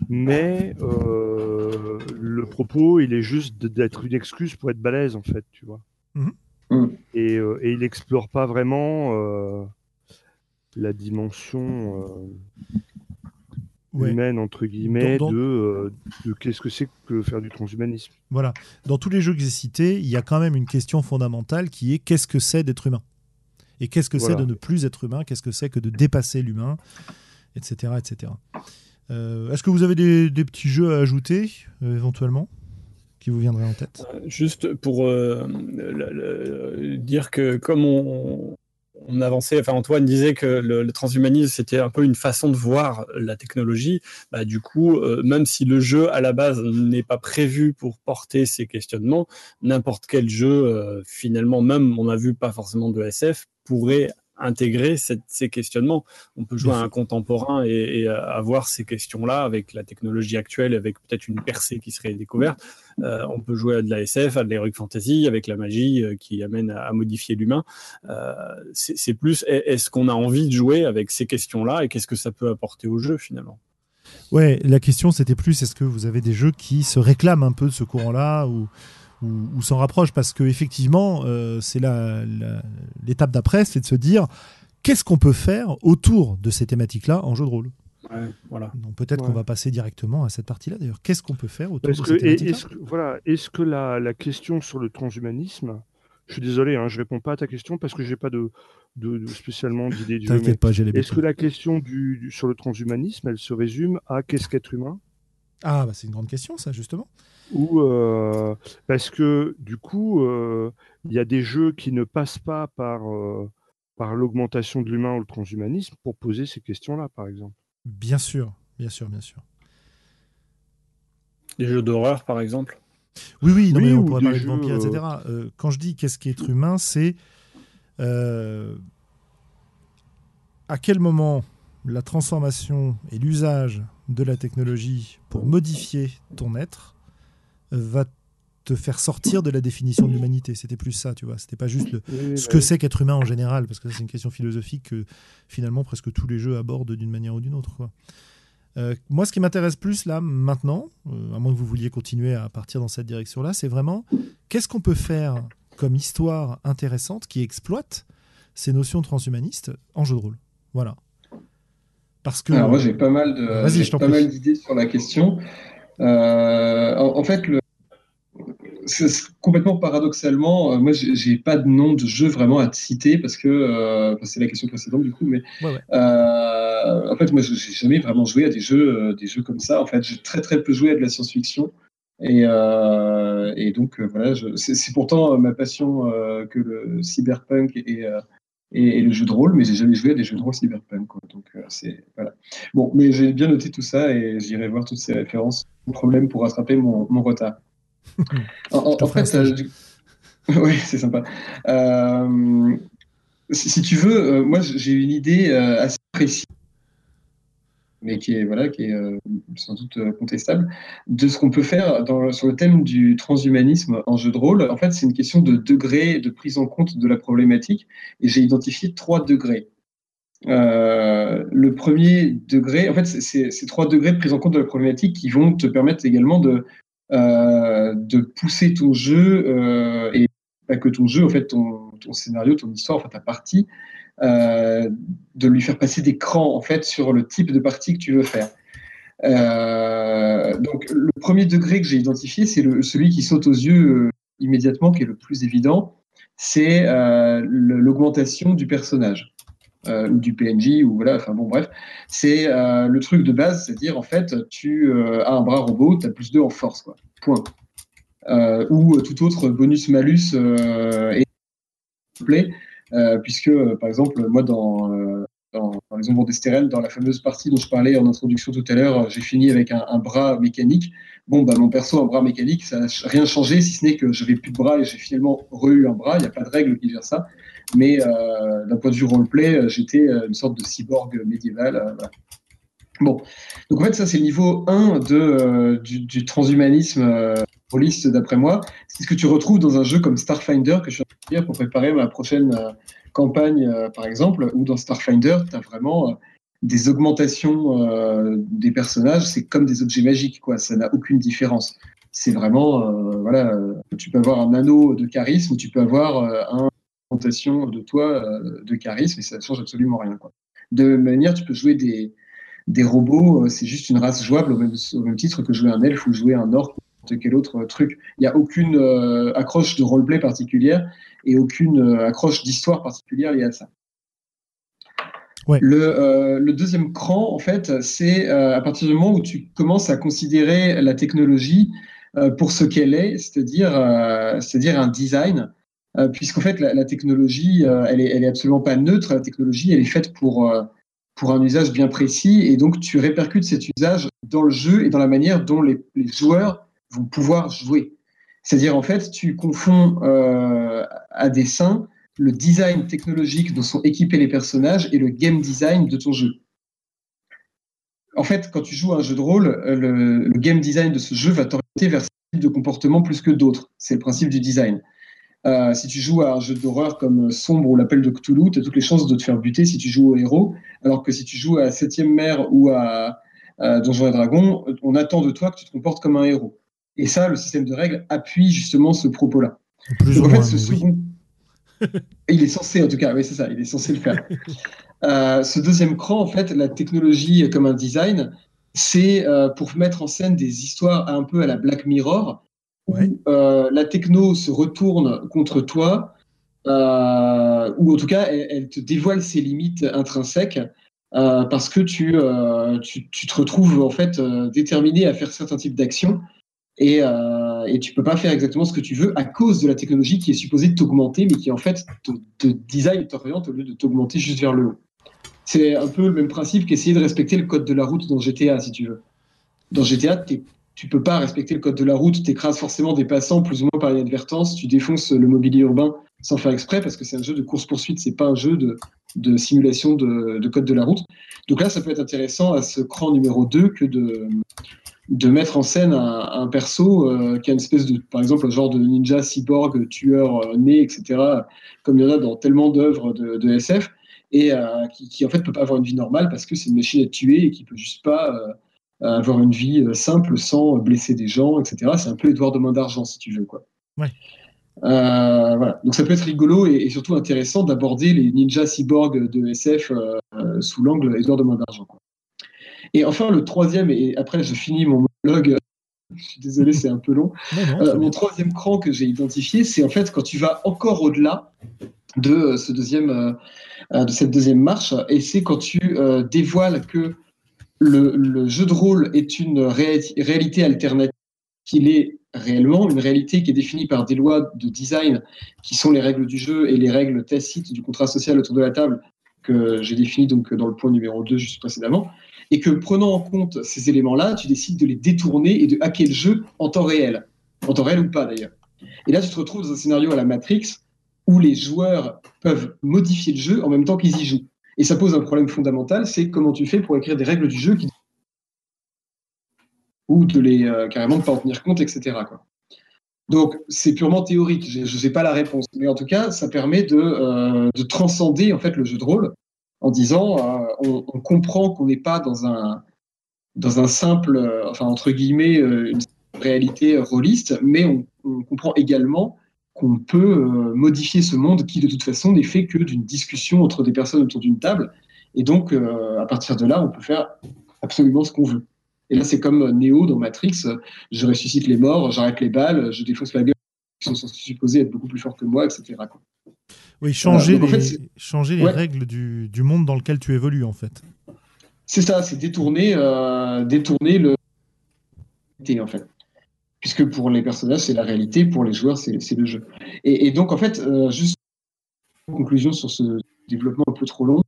C: Mais le propos, il est juste d'être une excuse pour être balèze en fait, tu vois. Mmh Mm. Et, euh, et, il n'explore pas vraiment euh, la dimension euh, humaine, entre guillemets, de, de qu'est-ce que c'est que faire du transhumanisme.
A: Voilà. Dans tous les jeux que j'ai cités, il y a quand même une question fondamentale qui est qu'est-ce que c'est d'être humain? Et qu'est-ce que c'est de ne plus être humain? Qu'est-ce que c'est que de dépasser l'humain? Etc. etc. Est-ce que vous avez des, des, petits jeux à ajouter, éventuellement? Vous viendrait en tête?
D: Euh, Juste pour euh, dire que comme on, avançait, enfin Antoine disait que le, transhumanisme c'était un peu une façon de voir la technologie. Bah, du coup, euh, même si le jeu à la base n'est pas prévu pour porter ces questionnements, n'importe quel jeu, finalement, même on a vu pas forcément de SF, pourrait intégrer ces questionnements. On peut jouer à un contemporain et, avoir ces questions-là avec la technologie actuelle, avec peut-être une percée qui serait découverte. Euh, on peut jouer à de la SF, à de l'heroic fantasy, avec la magie euh, qui amène à, modifier l'humain. Euh, c'est plus, est-ce qu'on a envie de jouer avec ces questions-là et qu'est-ce que ça peut apporter au jeu finalement?
A: Ouais, la question c'était plus, est-ce que vous avez des jeux qui se réclament un peu de ce courant-là ou ou, s'en rapproche parce que effectivement, euh, c'est l'étape d'après, c'est de se dire qu'est-ce qu'on peut faire autour de ces thématiques-là en jeu de rôle?
D: voilà.
A: Donc peut-être qu'on va passer directement à cette partie-là d'ailleurs. Qu'est-ce qu'on peut faire autour de ces thématiques-là?
C: Voilà, est-ce que la, la, question sur le transhumanisme Je suis désolé, hein, je réponds pas à ta question parce que j'ai pas de, de, spécialement d'idée du [LAUGHS]
A: T'inquiète pas, j'ai les
C: Est-ce que la question du, sur le transhumanisme, elle se résume à qu'est-ce qu'être humain?
A: Ah, bah c'est une grande question, ça, justement.
C: Ou euh, parce que du coup, euh, il y a des jeux qui ne passent pas par, euh, par l'augmentation de l'humain ou le transhumanisme pour poser ces questions-là, par exemple.
A: Bien sûr, bien sûr, bien sûr.
D: Des jeux d'horreur, par exemple?
A: Oui, oui, non,
C: Oui,
A: mais on
C: ou
A: pourrait parler de vampires, etc. Euh, quand je dis qu'est-ce qui est être humain, c'est euh, à quel moment la transformation et l'usage de la technologie pour modifier ton être va te faire sortir de la définition de l'humanité. C'était plus ça, tu vois. C'était pas juste le-
C: Oui,
A: ce
C: bah
A: que
C: oui.
A: c'est qu'être humain en général, parce que c'est une question philosophique que finalement presque tous les jeux abordent d'une manière ou d'une autre. quoi. Euh, moi, ce qui m'intéresse plus là, maintenant, euh, à moins que vous vouliez continuer à partir dans cette direction-là, c'est vraiment qu'est-ce qu'on peut faire comme histoire intéressante qui exploite ces notions transhumanistes en jeu de rôle? Voilà. Parce que.
B: Alors moi j'ai pas mal d'idées sur la question. Euh, en, en fait, le, complètement paradoxalement, euh, moi j'ai pas de nom de jeu vraiment à te citer parce que euh, c'est la question précédente du coup, mais
A: Ouais, ouais.
B: euh, en fait moi j'ai jamais vraiment joué à des jeux des jeux comme ça. En fait, j'ai très très peu joué à de la science-fiction. Et, et donc voilà, c'est pourtant ma passion que le cyberpunk et, et, et le jeu de rôle, mais j'ai jamais joué à des jeux de rôle cyberpunk. Quoi. Donc euh, c'est voilà. Bon, mais j'ai bien noté tout ça et j'irai voir toutes ces références sans problème pour rattraper mon, mon retard. [LAUGHS] En, en- en fait, euh, [LAUGHS] oui, c'est sympa. Euh, si, si tu veux, moi j'ai une idée assez précise, mais qui est voilà, qui est euh, sans doute euh, contestable, de ce qu'on peut faire sur le thème du transhumanisme en jeu de rôle. En fait, c'est une question de degré de prise en compte de la problématique, et j'ai identifié trois degrés. Euh, le premier degré, en fait, c'est- c'est trois degrés de prise en compte de la problématique qui vont te permettre également de, de pousser ton jeu, et pas que ton jeu, en fait, ton, ton scénario, ton histoire, enfin ta partie, euh, de lui faire passer des crans, en fait, sur le type de partie que tu veux faire. Euh, donc, le premier degré que j'ai identifié, c'est celui qui saute aux yeux euh, immédiatement, qui est le plus évident, c'est l'augmentation du personnage ou du PNJ ou voilà, enfin bon bref, c'est le truc de base, c'est-à-dire en fait tu as un bras robot, tu as plus 2 en force quoi. Point. Ou tout autre bonus malus euh, et puisque euh, par exemple moi dans euh, dans, dans les ombres d'Estérel, dans la fameuse partie dont je parlais en introduction tout à l'heure, euh, j'ai fini avec un, bras mécanique. Bon, bah, mon perso, un bras mécanique, ça n'a rien changé, si ce n'est que j'avais plus de bras et j'ai finalement re-eu un bras. Il n'y a pas de règle qui gère ça. Mais euh, d'un point de vue roleplay, euh, j'étais euh, une sorte de cyborg médiéval. euh. Bon, donc en fait, ça, c'est le niveau 1 de, euh, du transhumanisme rôliste, d'après moi. C'est ce que tu retrouves dans un jeu comme Starfinder, que je suis en train de pour préparer ma prochaine euh, campagne, euh, par exemple, où dans Starfinder, tu as vraiment euh, des augmentations des personnages, c'est comme des objets magiques, quoi. Ça n'a aucune différence. C'est vraiment, voilà, tu peux avoir un anneau de charisme, tu peux avoir euh, un augmentation de toi de charisme, et ça ne change absolument rien, quoi. De même manière, tu peux jouer des, des robots, c'est juste une race jouable au même, au même titre que jouer un elfe ou jouer un orc quel autre truc. Il n'y a aucune euh, accroche de roleplay particulière et aucune euh, accroche d'histoire particulière liée à ça.
A: Ouais.
B: Le, euh, le deuxième cran, en fait, c'est euh, à partir du moment où tu commences à considérer la technologie euh, pour ce qu'elle est, c'est-à-dire euh, c'est-à-dire un design, euh, puisqu'en fait la, la technologie, euh, elle, est, elle est absolument pas neutre. La technologie, elle est faite pour euh, pour un usage bien précis, et donc tu répercutes cet usage dans le jeu et dans la manière dont les, les joueurs vont pouvoir jouer. C'est-à-dire en fait, tu confonds euh, à dessein le design technologique dont sont équipés les personnages et le game design de ton jeu. En fait, quand tu joues à un jeu de rôle, euh, le, game design de ce jeu va t'orienter vers ce type de comportement plus que d'autres. C'est le principe du design. Euh, si tu joues à un jeu d'horreur comme Sombre ou l'Appel de Cthulhu, tu as toutes les chances de te faire buter si tu joues au héros, alors que si tu joues à Septième Mer ou à, à Donjons et Dragons, on attend de toi que tu te comportes comme un héros. Et ça, le système de règles appuie justement ce propos-là.
A: Plus
B: Donc,
A: ou
B: en fait, ce
A: oui.
B: second. [LAUGHS] il est censé, en tout cas, oui, c'est ça, il est censé le faire. Euh, ce deuxième cran, en fait, la technologie comme un design, c'est euh, pour mettre en scène des histoires un peu à la Black Mirror, où euh, la techno se retourne contre toi ou en tout cas, elle, te dévoile ses limites intrinsèques. parce que tu, tu, tu, te retrouves en fait déterminé à faire certains types d'actions et, euh, et tu peux pas faire exactement ce que tu veux à cause de la technologie qui est supposée t'augmenter, mais qui en fait te, te design, t'oriente au lieu de t'augmenter juste vers le haut. C'est un peu le même principe qu'essayer de respecter le code de la route dans GTA, si tu veux. Dans GTA, tu peux pas respecter le code de la route, tu écrases forcément des passants plus ou moins par inadvertance, tu défonces le mobilier urbain sans faire exprès parce que c'est un jeu de course-poursuite, c'est pas un jeu de, simulation de, de, code de la route. Donc là, ça peut être intéressant à ce cran numéro 2 que de, de mettre en scène un, perso euh, qui a une espèce de, par exemple, un genre de ninja, cyborg, tueur euh, né, etc., comme il y en a dans tellement d'œuvres de, SF, et euh, qui, en fait peut pas avoir une vie normale parce que c'est une machine à tuer et qui peut juste pas avoir une vie simple sans blesser des gens, etc. C'est un peu Edouard de main d'argent, si tu veux, quoi.
A: Ouais.
B: voilà. Donc ça peut être rigolo et, surtout intéressant d'aborder les ninjas cyborgs de SF sous l'angle Edouard de main d'argent. Et enfin, le troisième, et après je finis mon monologue, je suis désolé, c'est un peu long. [LAUGHS] Euh, mon troisième cran que j'ai identifié, c'est en fait quand tu vas encore au-delà de, euh, ce deuxième, euh, de cette deuxième marche, et c'est quand tu dévoiles que le, jeu de rôle est une réalité alternative, qu'il est réellement une réalité qui est définie par des lois de design qui sont les règles du jeu et les règles tacites du contrat social autour de la table que j'ai défini donc dans le point numéro 2 juste précédemment et que prenant en compte ces éléments-là, tu décides de les détourner et de hacker le jeu en temps réel, en temps réel ou pas d'ailleurs. Et là, tu te retrouves dans un scénario à la Matrix où les joueurs peuvent modifier le jeu en même temps qu'ils y jouent. Et ça pose un problème fondamental, c'est comment tu fais pour écrire des règles du jeu qui ou de les euh, carrément ne pas en tenir compte, etc. Donc c'est purement théorique, je ne sais pas la réponse, mais en tout cas ça permet de, euh, de transcender en fait le jeu de rôle en disant euh, on, comprend qu'on n'est pas dans un, dans un simple, euh, enfin entre guillemets, une réalité rôliste, mais on, comprend également qu'on peut modifier ce monde qui de toute façon n'est fait que d'une discussion entre des personnes autour d'une table. Et donc, à partir de là, on peut faire absolument ce qu'on veut. Et là, c'est comme Neo dans Matrix, je ressuscite les morts, j'arrête les balles, je défonce la gueule, qui sont supposés être beaucoup plus forts que moi, etc.
A: Oui, changer les, changer les règles du, du, monde dans lequel tu évolues, en fait.
B: C'est ça, c'est détourner, euh, détourner le. En fait. Puisque pour les personnages, c'est la réalité, pour les joueurs, c'est le jeu. Et, donc, en fait, euh, juste une conclusion sur ce développement un peu trop long, euh,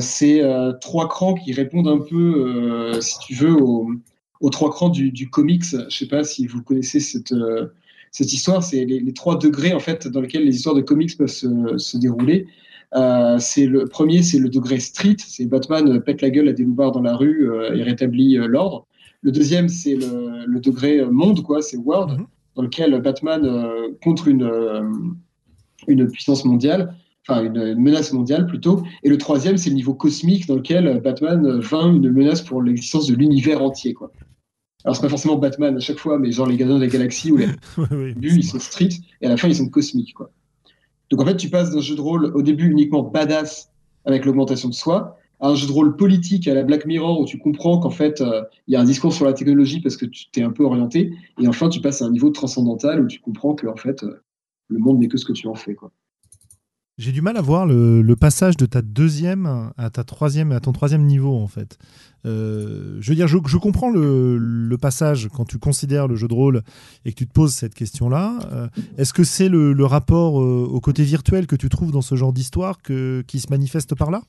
B: c'est trois crans qui répondent un peu, si tu veux, aux, aux trois crans du, du comics. Je ne sais pas si vous connaissez cette cette histoire, c'est les, trois degrés en fait dans lesquels les histoires de comics peuvent se, dérouler. Euh, c'est le premier, c'est le degré street, c'est Batman pète la gueule à des loupards dans la rue euh, et rétablit euh, l'ordre. Le deuxième, c'est le, degré monde, quoi, c'est world, mhm. dans lequel Batman contre une une puissance mondiale, enfin une, menace mondiale plutôt. Et le troisième, c'est le niveau cosmique dans lequel Batman vainc une menace pour l'existence de l'univers entier, quoi. Alors, c'est pas forcément Batman à chaque fois, mais genre les gardiens de la galaxie où les [LAUGHS] oui, ils sont street et à la fin, ils sont cosmiques, quoi. Donc, en fait, tu passes d'un jeu de rôle au début uniquement badass avec l'augmentation de soi à un jeu de rôle politique à la Black Mirror où tu comprends qu'en fait, euh, il y a un discours sur la technologie parce que tu t'es un peu orienté. Et enfin, tu passes à un niveau transcendantal où tu comprends que, en fait, euh, le monde n'est que ce que tu en fais, quoi.
A: J'ai du mal à voir le, passage de ta deuxième à ta troisième à ton troisième niveau en fait. Euh, je veux dire, je, comprends le, passage quand tu considères le jeu de rôle et que tu te poses cette question-là. Euh, est-ce que c'est le, rapport euh, au côté virtuel que tu trouves dans ce genre d'histoire qui se manifeste par là?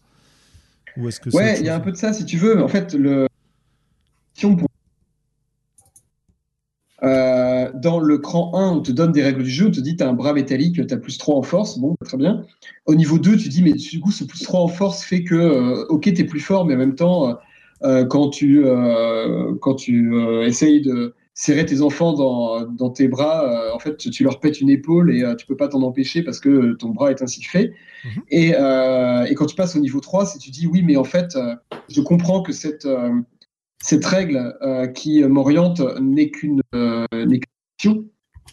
B: Ou est-ce que Ouais, il y a un peu de ça si tu veux. En fait, le pour euh, dans le cran 1, on te donne des règles du jeu, on te dit tu as un bras métallique, tu as plus 3 en force, bon, très bien. Au niveau 2, tu dis, mais du coup, ce plus 3 en force fait que, euh, ok, tu es plus fort, mais en même temps, euh, quand tu, quand tu essayes de serrer tes enfants dans, dans tes bras, en fait, tu leur pètes une épaule et tu peux pas t'en empêcher parce que ton bras est ainsi fait. Mhm. Et, et, quand tu passes au niveau 3, si tu dis, oui, mais en fait, je comprends que cette cette règle euh, qui m'oriente n'est qu'une euh,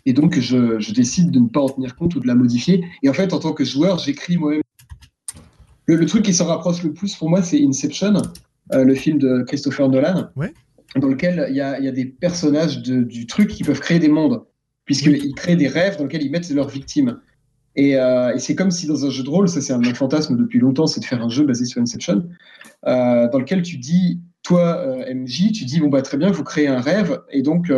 B: et donc je, décide de ne pas en tenir compte ou de la modifier. Et en fait, en tant que joueur, j'écris moi-même. Le, truc qui s'en rapproche le plus pour moi, c'est Inception, euh, le film de Christopher Nolan, dans lequel il y a, des personnages du truc qui peuvent créer des mondes, puisqu'ils créent des rêves dans lesquels ils mettent leurs victimes. Et, et c'est comme si dans un jeu de rôle, ça c'est un, fantasme depuis longtemps, c'est de faire un jeu basé sur Inception, dans lequel tu dis, toi, MJ, tu dis, bon, bah très bien, vous créez un rêve, et donc,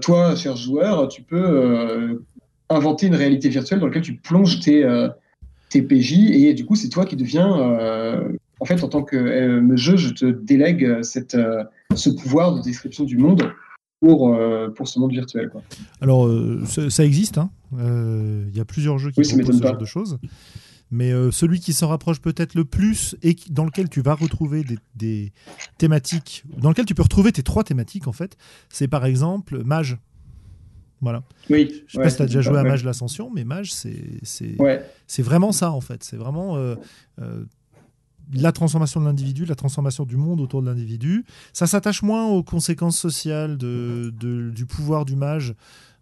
B: toi, cher joueur, tu peux inventer une réalité virtuelle dans laquelle tu plonges tes, tes PJ, et du coup, c'est toi qui deviens en fait, en tant que euh, jeu, je te délègue cette, euh, ce pouvoir de description du monde pour, euh, pour ce monde virtuel. Quoi.
A: Alors, ça, existe. Hein. Il y a plusieurs jeux qui
B: oui,
A: proposent ce genre de choses. Mais celui qui s'en rapproche peut-être le plus et dans lequel tu vas retrouver des, des, thématiques, dans lequel tu peux retrouver tes trois thématiques en fait, c'est par exemple Mage. Voilà.
B: Oui.
A: Je sais pas si tu as déjà joué à Mage l'Ascension, mais Mage, c'est
B: ouais.
A: vraiment ça en fait. C'est vraiment la transformation de l'individu, la transformation du monde autour de l'individu. Ça s'attache moins aux conséquences sociales de, du pouvoir du mage.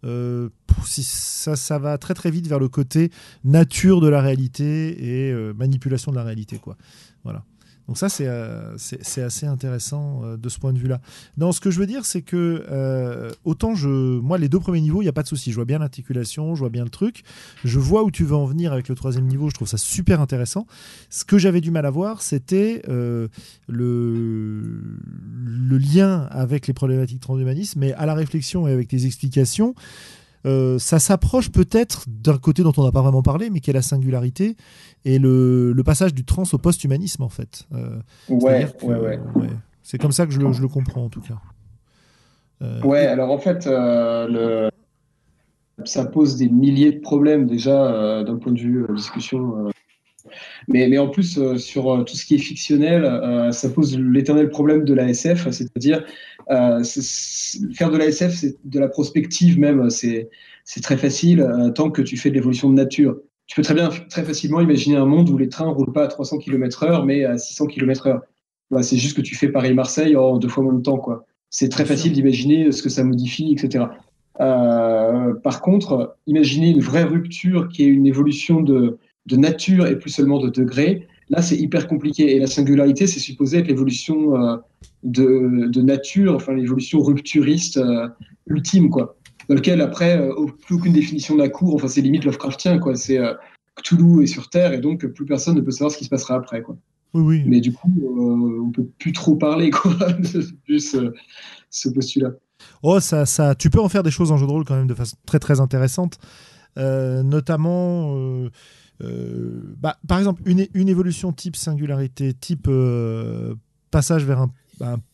A: Euh, ça, ça va très très vite vers le côté nature de la réalité et euh, manipulation de la réalité. Quoi. Voilà. Donc ça, c'est euh, assez intéressant euh, de ce point de vue-là. Non, ce que je veux dire, c'est que euh, autant je, moi, les deux premiers niveaux, il n'y a pas de souci. Je vois bien l'articulation, je vois bien le truc. Je vois où tu veux en venir avec le troisième niveau. Je trouve ça super intéressant. Ce que j'avais du mal à voir, c'était le, le lien avec les problématiques transhumanistes, mais à la réflexion et avec tes explications, euh, ça s'approche peut-être d'un côté dont on n'a pas vraiment parlé, mais qui est la singularité et le, passage du trans au post-humanisme, en fait.
B: Euh, ouais, ouais, ouais,
A: C'est comme ça que je le, comprends, en tout cas.
B: Euh, ouais, alors en fait, le... ça pose des milliers de problèmes déjà d'un point de vue discussion mais, mais en plus, euh, sur euh, tout ce qui est fictionnel, euh, ça pose l'éternel problème de la SF, c'est-à-dire faire de la SF, c'est de la prospective même, c'est très facile tant que tu fais de l'évolution de nature. Tu peux très bien, très facilement imaginer un monde où les trains ne roulent pas à 300 km/h, mais à 600 km/h. Bah, c'est juste que tu fais Paris-Marseille en deux fois moins de temps. quoi. C'est très facile d'imaginer ce que ça modifie, etc. par contre, imaginer une vraie rupture qui est une évolution de, de nature et plus seulement de degré, là c'est hyper compliqué. Et la singularité, c'est supposé être l'évolution euh, de, nature, enfin l'évolution rupturiste euh, ultime, quoi. Dans lequel après, euh, plus aucune définition d'un cours, enfin c'est limite Lovecraftien, quoi. C'est Cthulhu est sur Terre et donc plus personne ne peut savoir ce qui se passera après, quoi.
A: Oui, oui.
B: Mais du coup, on peut plus trop parler, quoi, [LAUGHS] de ce, ce postulat.
A: Oh, ça, ça, tu peux en faire des choses en jeu de rôle quand même de façon très très intéressante, notamment bah, par exemple, une, évolution type singularité, type euh, passage vers un,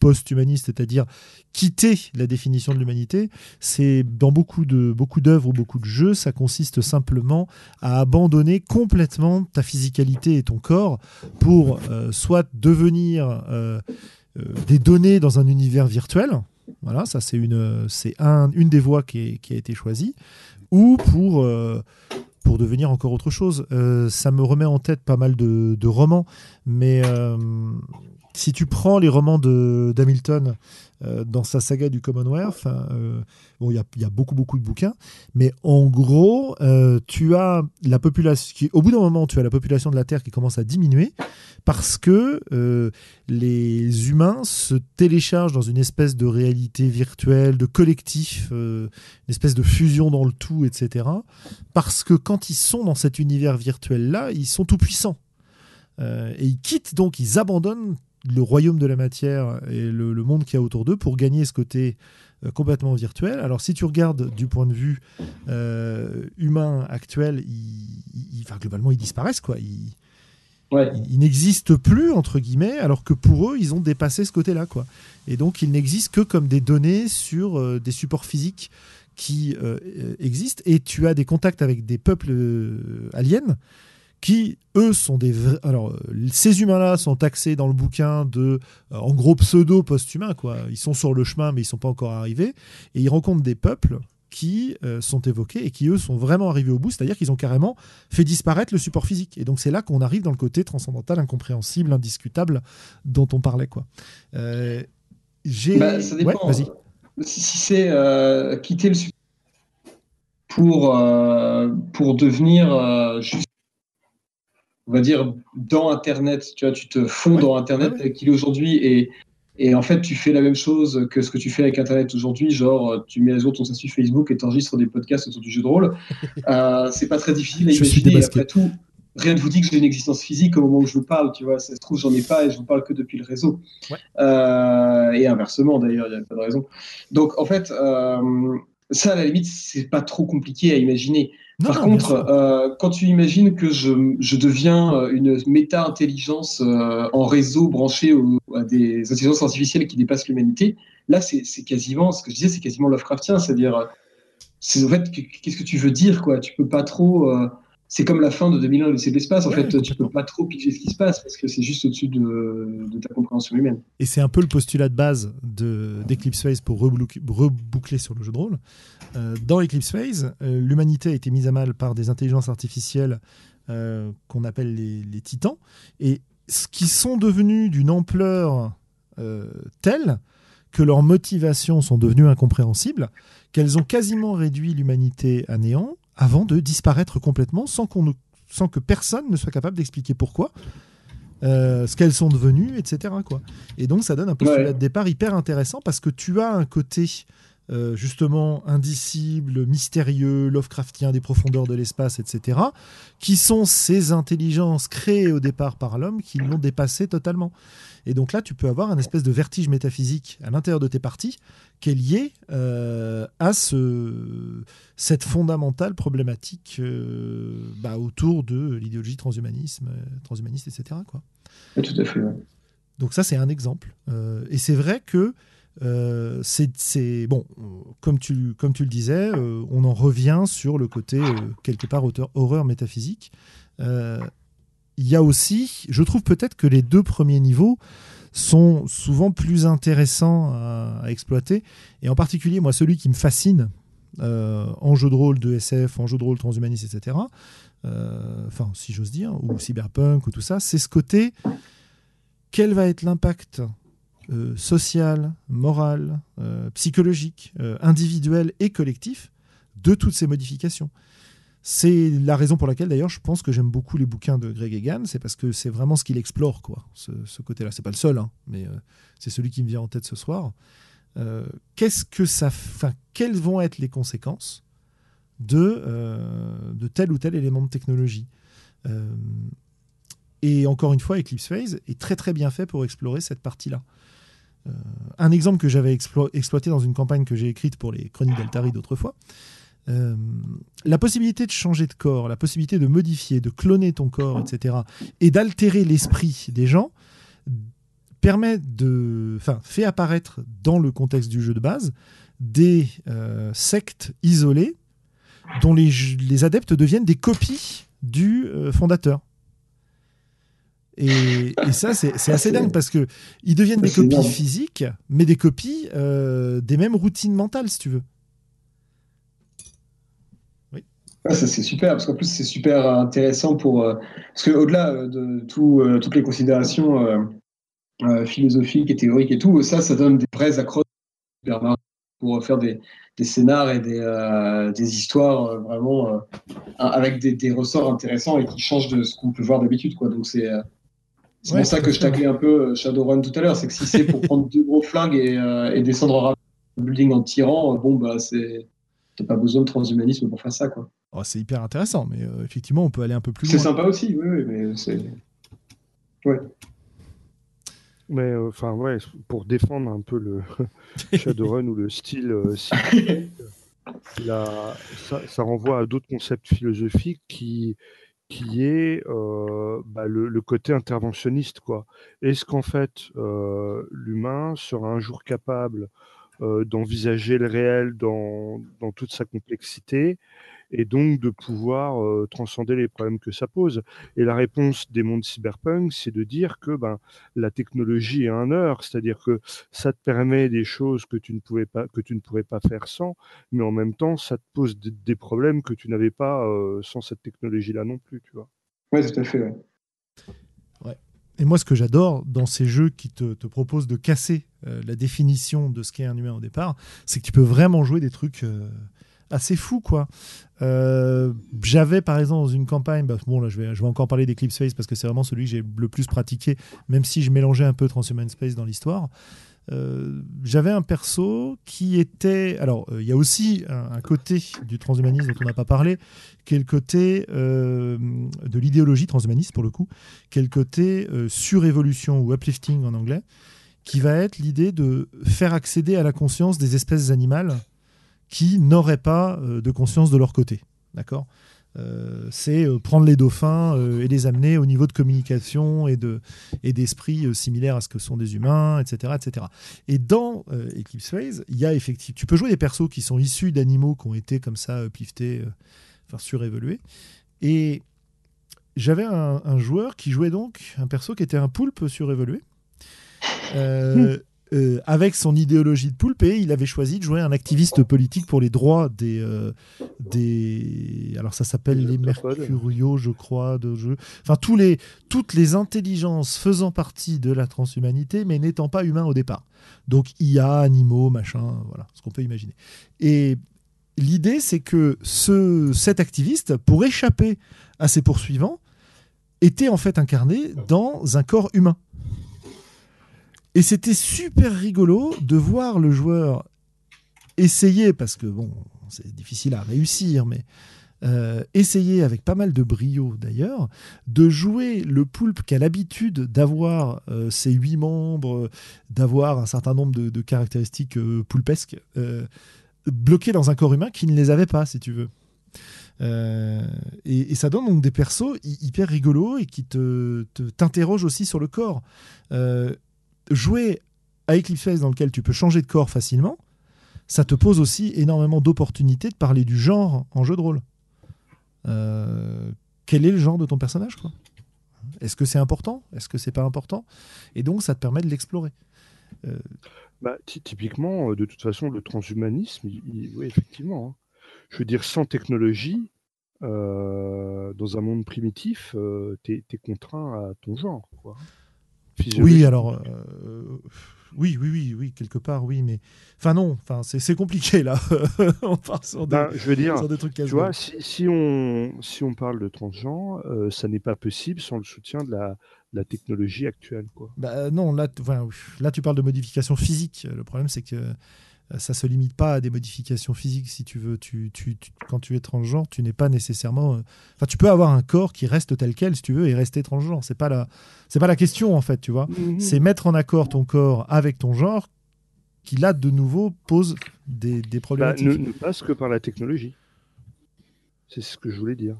A: post-humaniste, c'est-à-dire quitter la définition de l'humanité, c'est dans beaucoup de beaucoup d'œuvres ou beaucoup de jeux, ça consiste simplement à abandonner complètement ta physicalité et ton corps pour euh, soit devenir des données dans un univers virtuel. Voilà, ça c'est une c'est un, une des voies qui, a été choisie, ou pour pour devenir encore autre chose. Euh, ça me remet en tête pas mal de, romans, mais euh, si tu prends les romans d'Hamilton euh, dans sa saga du Commonwealth, bon, il y a, beaucoup, beaucoup de bouquins, mais en gros, tu as la population, au bout d'un moment, tu as la population de la Terre qui commence à diminuer parce que les humains se téléchargent dans une espèce de réalité virtuelle, de collectif, une espèce de fusion dans le tout, etc. Parce que quand ils sont dans cet univers virtuel-là, ils sont tout puissants. et ils quittent donc, ils abandonnent le royaume de la matière et le, monde qu'il y a autour d'eux pour gagner ce côté euh, complètement virtuel. Alors si tu regardes du point de vue euh, humain actuel, ils, globalement ils disparaissent quoi. Ils, n'existent plus entre guillemets, alors que pour eux ils ont dépassé ce côté-là quoi. Et donc ils n'existent que comme des données sur euh, des supports physiques qui existent. Et tu as des contacts avec des peuples aliens qui, eux, sont des vrais... Alors, euh, ces humains-là sont taxés dans le bouquin de, euh, en gros, pseudo-post-humains, quoi. Ils sont sur le chemin, mais ils sont pas encore arrivés. Et ils rencontrent des peuples qui euh, sont évoqués et qui, eux, sont vraiment arrivés au bout, c'est-à-dire qu'ils ont carrément fait disparaître le support physique. Et donc, c'est là qu'on arrive dans le côté transcendantal, incompréhensible, indiscutable dont on parlait, quoi.
B: j'ai... Bah, ça dépend. vas-y. Si, c'est quitter le support pour, pour devenir juste on va dire, dans Internet. Tu vois, tu te fonds dans Internet qu'il est aujourd'hui et Et en fait, tu fais la même chose que ce que tu fais avec Internet aujourd'hui, genre tu mets à jour ton statut Facebook et tu enregistres des podcasts autour du jeu de rôle. [LAUGHS] Euh, c'est pas très difficile à imaginer. Après tout, rien ne vous dit que j'ai une existence physique au moment où je vous parle, tu vois. Ça se trouve, j'en ai pas et je vous parle que depuis le réseau. Euh, et inversement, d'ailleurs, il n'y a pas de raison. Donc, en fait, euh, ça, à la limite, c'est pas trop compliqué à imaginer. Par contre, euh, quand tu imagines que je, je deviens euh, une méta-intelligence euh, en réseau branchée à des intelligences artificielles qui dépassent l'humanité, là, c'est quasiment, ce que je disais, c'est quasiment Lovecraftien, c'est-à-dire, en fait, qu'est-ce que tu veux dire, quoi? Tu peux pas trop c'est comme la fin de 2001 de l'espace. En fait, tu peux pas trop piger ce qui se passe parce que c'est juste au-dessus de, ta compréhension humaine.
A: Et c'est un peu le postulat de base d'Eclipse Phase pour reboucler sur le jeu de rôle. Euh, dans Eclipse Phase, euh, l'humanité a été mise à mal par des intelligences artificielles euh, qu'on appelle les, les, titans, et qui sont devenus d'une ampleur telle que leurs motivations sont devenues incompréhensibles, qu'elles ont quasiment réduit l'humanité à néant avant de disparaître complètement sans, qu'on sans que personne ne soit capable d'expliquer pourquoi. Euh, ce qu'elles sont devenues, etc. Quoi. Et donc ça donne un postulat de départ hyper intéressant parce que tu as un côté euh, justement indicible, mystérieux, Lovecraftien des profondeurs de l'espace, etc., qui sont ces intelligences créées au départ par l'homme qui l'ont dépassé totalement. Et donc là, tu peux avoir un espèce de vertige métaphysique à l'intérieur de tes parties qui est lié euh, à ce, cette fondamentale problématique euh, bah, autour de l'idéologie transhumanisme, transhumaniste, etc. Quoi.
B: tout à fait.
A: Donc ça, c'est un exemple. et c'est vrai que c'est bon, comme tu, comme tu le disais, on en revient sur le côté quelque part horreur métaphysique il y a aussi, je trouve peut-être que les deux premiers niveaux sont souvent plus intéressants à, exploiter. Et en particulier, moi, celui qui me fascine euh, en jeu de rôle de SF, en jeu de rôle transhumaniste, etc., euh, enfin, si j'ose dire, ou cyberpunk, ou tout ça, c'est ce côté quel va être l'impact euh, social, moral, psychologique, individuel et collectif de toutes ces modifications? C'est la raison pour laquelle, d'ailleurs, je pense que j'aime beaucoup les bouquins de Greg Egan. C'est parce que c'est vraiment ce qu'il explore, quoi, ce, côté-là. C'est pas le seul, hein, mais euh, c'est celui qui me vient en tête ce soir. Euh, qu'est-ce que ça, enfin, quelles vont être les conséquences de euh, de tel ou tel élément de technologie? Et encore une fois, Eclipse Phase est très très bien fait pour explorer cette partie-là. un exemple que j'avais exploité dans une campagne que j'ai écrite pour les Chroniques d'Altari d'autrefois, euh, la possibilité de changer de corps, la possibilité de modifier, de cloner ton corps, etc., et d'altérer l'esprit des gens, permet de, enfin, fait apparaître dans le contexte du jeu de base des euh, sectes isolées dont les, les, adeptes deviennent des copies du euh, fondateur. Et, ça, c'est assez dingue parce que ils deviennent des copies physiques, mais des copies des mêmes routines mentales, si tu veux.
B: Ça c'est super parce qu'en plus c'est super intéressant pour euh, parce que au-delà euh, de tout, euh, toutes les considérations philosophiques et théoriques et tout, ça ça donne des vrais accroches pour faire des, des scénars et des, des histoires vraiment avec des, des, ressorts intéressants et qui changent de ce qu'on peut voir d'habitude quoi. Donc c'est c'est pour ça que je taclais un peu Shadowrun tout à l'heure, c'est que si c'est pour prendre deux gros flingues et, et descendre un building en tirant, bon bah c'est t'as pas besoin de transhumanisme pour faire ça quoi.
A: Oh, c'est hyper intéressant, mais euh, effectivement, on peut aller un peu plus loin.
B: C'est sympa aussi, oui, oui mais c'est. Ouais.
C: Mais euh, enfin, ouais, pour défendre un peu le [LAUGHS] Shadowrun ou le style, euh, [LAUGHS] ça, renvoie à d'autres concepts philosophiques qui, qui est bah, le, le, côté interventionniste. quoi. Est-ce qu'en fait, l'humain sera un jour capable d'envisager le réel dans, dans, toute sa complexité et donc de pouvoir euh, transcender les problèmes que ça pose. Et la réponse des mondes cyberpunk, c'est de dire que ben, la technologie est un heure, c'est-à-dire que ça te permet des choses que tu ne pouvais pas, que tu ne pourrais pas faire sans, mais en même temps, ça te pose des problèmes que tu n'avais pas euh, sans cette technologie-là non plus, tu vois.
B: Oui, tout à fait.
A: Ouais. Et moi, ce que j'adore dans ces jeux qui te, te proposent de casser euh, la définition de ce qu'est un humain au départ, c'est que tu peux vraiment jouer des trucs assez fou, quoi. Euh, j'avais par exemple dans une campagne, bah, bon là je vais, encore parler d'Eclipse Space parce que c'est vraiment celui que j'ai le plus pratiqué, même si je mélangeais un peu Transhuman Space dans l'histoire. Euh, j'avais un perso qui était. Alors, euh, il y a aussi un, côté du transhumanisme dont on n'a pas parlé, qui est le côté de l'idéologie transhumaniste pour le coup, qui est le côté surévolution ou uplifting en anglais, qui va être l'idée de faire accéder à la conscience des espèces animales qui n'auraient pas euh, de conscience de leur côté. D'accord? Euh, c'est euh, prendre les dauphins et les amener au niveau de communication et de et d'esprit similaire à ce que sont des humains, etc., etc. Et dans Eclipse Phase, il y a effectivement, tu peux jouer des persos qui sont issus d'animaux qui ont été comme ça upliftés, enfin surévolués. Et j'avais un, un, joueur qui jouait donc un perso qui était un poulpe surévolué. [LAUGHS] Euh, avec son idéologie de poulpe et il avait choisi de jouer un activiste politique pour les droits des euh, des alors ça s'appelle les Mercuriaux je crois de jeu. Enfin tous les toutes les intelligences faisant partie de la transhumanité mais n'étant pas humains au départ. Donc IA animaux machin voilà ce qu'on peut imaginer. Et l'idée c'est que ce cet activiste pour échapper à ses poursuivants était en fait incarné dans un corps humain et c'était super rigolo de voir le joueur essayer, parce que bon, c'est difficile à réussir, mais euh, essayer avec pas mal de brio d'ailleurs, de jouer le poulpe qui a l'habitude d'avoir euh, ses huit membres, d'avoir un certain nombre de, caractéristiques euh, poulpesques, bloqués dans un corps humain qui ne les avait pas, si tu veux. Et, ça donne donc des persos hyper rigolos et qui te t'interrogent aussi sur le corps jouer à Eclipse dans lequel tu peux changer de corps facilement, ça te pose aussi énormément d'opportunités de parler du genre en jeu de rôle. Euh, quel est le genre de ton personnage Est-ce que c'est important? Est-ce que c'est pas important? Et donc ça te permet de l'explorer.
C: Euh, bah, typiquement, euh, de toute façon, le transhumanisme, oui, effectivement. Hein. Je veux dire, sans technologie, dans un monde primitif, tu es, contraint à ton genre.
A: Oui, alors. Euh, oui, oui, oui, oui, quelque part, oui, mais. Enfin, non, enfin, c'est compliqué, là. [LAUGHS]
C: on part sur des, ben, je veux dire, des trucs Tu vois, si, si, on, si on parle de transgenre, euh, ça n'est pas possible sans le soutien de la, la technologie actuelle. Quoi.
A: Bah, non, là, là, tu parles de modification physique. Le problème, c'est que euh, ça se limite pas à des modifications physiques si tu veux. Tu, tu, quand tu es transgenre, tu n'es pas nécessairement. Euh, enfin, tu peux avoir un corps qui reste tel quel si tu veux et rester transgenre. C'est pas la, c'est pas la question en fait, tu vois. Mhm. C'est mettre en accord ton corps avec ton genre qui là de nouveau pose des, des bah, problématiques.
C: ne, ne, passe que par la technologie. C'est ce que je voulais dire.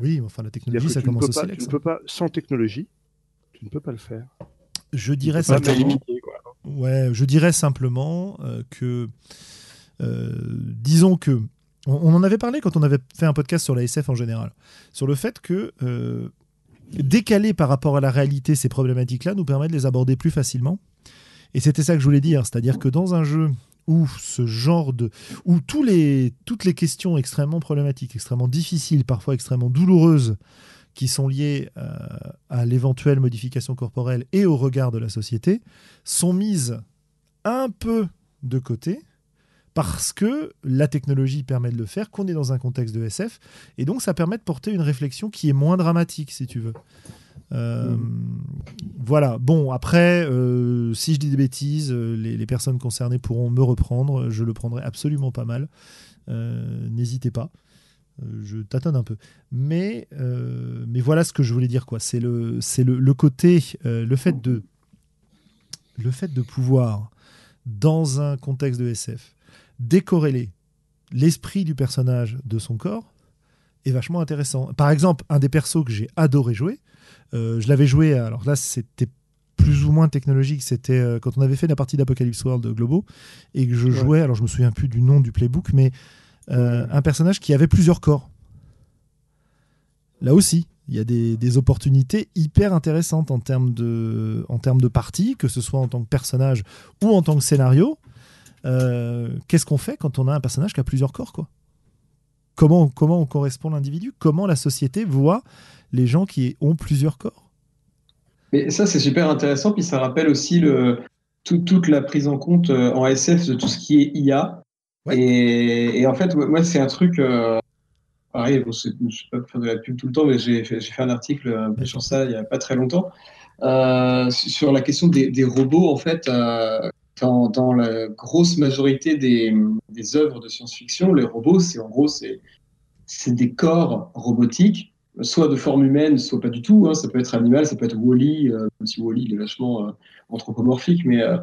A: Oui, enfin la technologie, ça commence aussi.
C: tu ne peux pas, sans technologie, tu ne peux pas le faire.
A: Je dirais ça. Ouais, je dirais simplement euh, que, euh, disons que, on, en avait parlé quand on avait fait un podcast sur la SF en général, sur le fait que euh, décaler par rapport à la réalité ces problématiques-là nous permet de les aborder plus facilement. Et c'était ça que je voulais dire, c'est-à-dire que dans un jeu où ce genre de où tous les, toutes les questions extrêmement problématiques, extrêmement difficiles, parfois extrêmement douloureuses qui sont liées euh, à l'éventuelle modification corporelle et au regard de la société sont mises un peu de côté parce que la technologie permet de le faire, qu'on est dans un contexte de SF, et donc ça permet de porter une réflexion qui est moins dramatique, si tu veux. Euh. Voilà. Bon, après, euh, si je dis des bêtises, les, personnes concernées pourront me reprendre. Je le prendrai absolument pas mal. N'hésitez pas. Euh, je tâtonne un peu. Mais, euh, mais voilà ce que je voulais dire. quoi. C'est le, c'est le, le côté, euh, le, fait de, le fait de pouvoir, dans un contexte de SF, décorréler l'esprit du personnage de son corps est vachement intéressant. Par exemple, un des persos que j'ai adoré jouer, je l'avais joué, alors là c'était plus ou moins technologique, c'était quand on avait fait la partie d'Apocalypse World Globo, et que je jouais, alors je me souviens plus du nom du playbook, mais euh, un personnage qui avait plusieurs corps. Là aussi, il y a des, opportunités hyper intéressantes en termes de, en termes de partie, que ce soit en tant que personnage ou en tant que scénario. Euh, qu'est-ce qu'on fait quand on a un personnage qui a plusieurs corps quoi? Comment, comment on correspond l'individu? Comment la société voit les gens qui ont plusieurs corps?
B: Mais ça, c'est super intéressant. Puis ça rappelle aussi le, toute la prise en compte euh, en SF de tout ce qui est IA Et, en fait, moi, c'est un truc. Euh, pareil, je ne vais pas faire de la pub tout le temps, mais j'ai fait, un article un peu sur ça il n'y a pas très longtemps. Euh, sur la question des, robots, en fait, euh, dans, la grosse majorité des, des œuvres de science-fiction, les robots, c'est en gros, c'est des corps robotiques soit de forme humaine, soit pas du tout. Hein. Ça peut être animal, ça peut être Wally, euh, même si Wally est vachement euh, anthropomorphique, mais euh,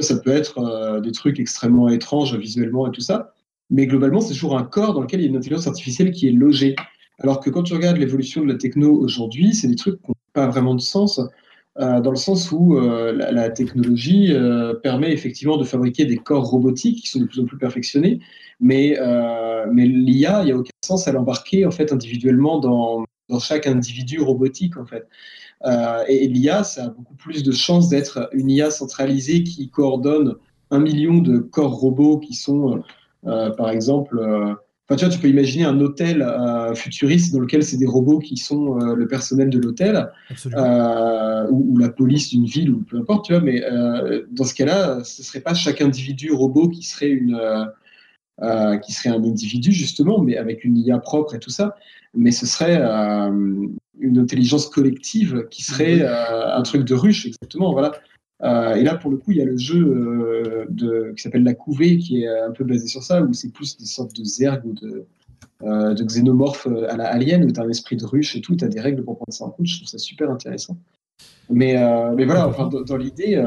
B: ça peut être des trucs extrêmement étranges visuellement et tout ça. Mais globalement, c'est toujours un corps dans lequel il y a une intelligence artificielle qui est logée. Alors que quand tu regardes l'évolution de la techno aujourd'hui, c'est des trucs qui n'ont pas vraiment de sens, dans le sens où la, la, technologie permet effectivement de fabriquer des corps robotiques qui sont de plus en plus perfectionnés, mais, mais l'IA, il n'y a aucun sens à l'embarquer en fait individuellement dans, dans chaque individu robotique en fait. Euh, et, l'IA, ça a beaucoup plus de chances d'être une IA centralisée qui coordonne un million de corps robots qui sont, euh, euh, par exemple, enfin tu vois, tu peux imaginer un hôtel futuriste dans lequel c'est des robots qui sont le personnel de l'hôtel ou, ou, la police d'une ville ou peu importe, tu vois. Mais dans ce cas-là, ce serait pas chaque individu robot qui serait une qui serait un individu justement, mais avec une IA propre et tout ça mais ce serait euh, une intelligence collective qui serait euh, un truc de ruche, exactement. Voilà. Euh, et là, pour le coup, il y a le jeu de, qui s'appelle La Couvée, qui est un peu basé sur ça, où c'est plus des sortes de zerg ou de, de xénomorphes à la alien, où tu as un esprit de ruche et tout, tu as des règles pour prendre ça en compte. Je trouve ça super intéressant. Mais, mais voilà, enfin, dans, l'idée,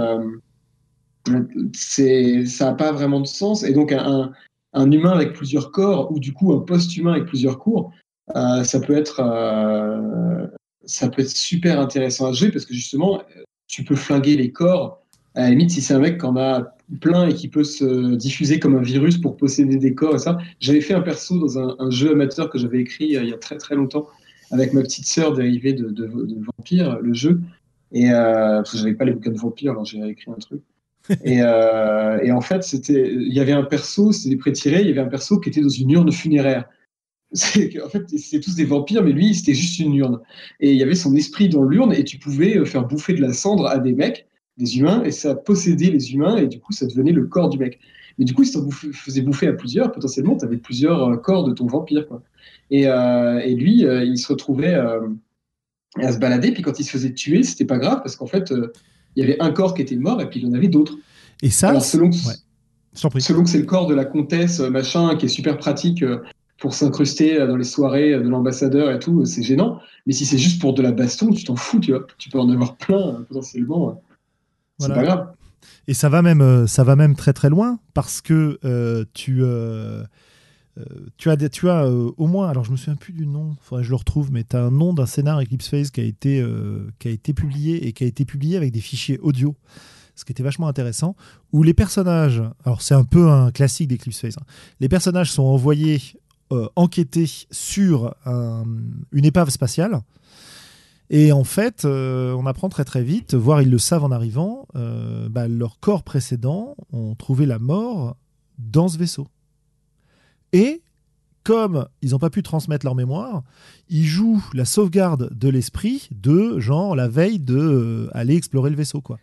B: ça n'a pas vraiment de sens. Et donc, un, un, humain avec plusieurs corps, ou du coup un post-humain avec plusieurs cours, euh, ça peut être euh, ça peut être super intéressant à jouer parce que justement tu peux flinguer les corps. À la limite si c'est un mec qui en a plein et qui peut se diffuser comme un virus pour posséder des corps et ça. J'avais fait un perso dans un, jeu amateur que j'avais écrit euh, il y a très très longtemps avec ma petite sœur dérivée de, Vampire le jeu. Et parce que j'avais pas les bouquins de Vampire alors j'ai écrit un truc et, euh, et, en fait c'était il y avait un perso c'était des pré-tirés il y avait un perso qui était dans une urne funéraire [LAUGHS] en fait, c'est tous des vampires, mais lui, c'était juste une urne. Et il y avait son esprit dans l'urne, et tu pouvais euh, faire bouffer de la cendre à des mecs, des humains, et ça possédait les humains, et du coup, ça devenait le corps du mec. Mais du coup, si tu faisais bouffer à plusieurs, potentiellement, tu avais plusieurs euh, corps de ton vampire. Et lui, il se retrouvait à se balader, puis quand il se faisait tuer, c'était pas grave, parce qu'en fait, il y avait un corps qui était mort, et puis il y en avait d'autres.
A: Et ça,
B: selon, selon que c'est le corps de la comtesse, machin, qui est super pratique pour s'incruster dans les soirées de l'ambassadeur et tout, c'est gênant. Mais si c'est juste pour de la baston, tu t'en fous, tu vois. Tu peux en avoir plein potentiellement. C'est pas grave.
A: Et ça va même, euh, ça va même très très loin parce que euh, tu, euh, tu as, tu as au moins, alors je me souviens plus du nom, faudrait que je le retrouve, mais tu as un nom d'un scénar Eclipse Phase qui a été, qui a été publié et qui a été publié avec des fichiers audio ce qui était vachement intéressant, où les personnages, alors c'est un peu un classique d'Eclipse Phase, hein, les personnages sont envoyés euh, enquêter sur une épave spatiale. Et en fait, euh, on apprend très très vite, voire ils le savent en arrivant, euh, bah, leur corps précédent ont trouvé la mort dans ce vaisseau. Et comme ils n'ont pas pu transmettre leur mémoire, ils jouent la sauvegarde de l'esprit de genre la veille de aller explorer le vaisseau quoi.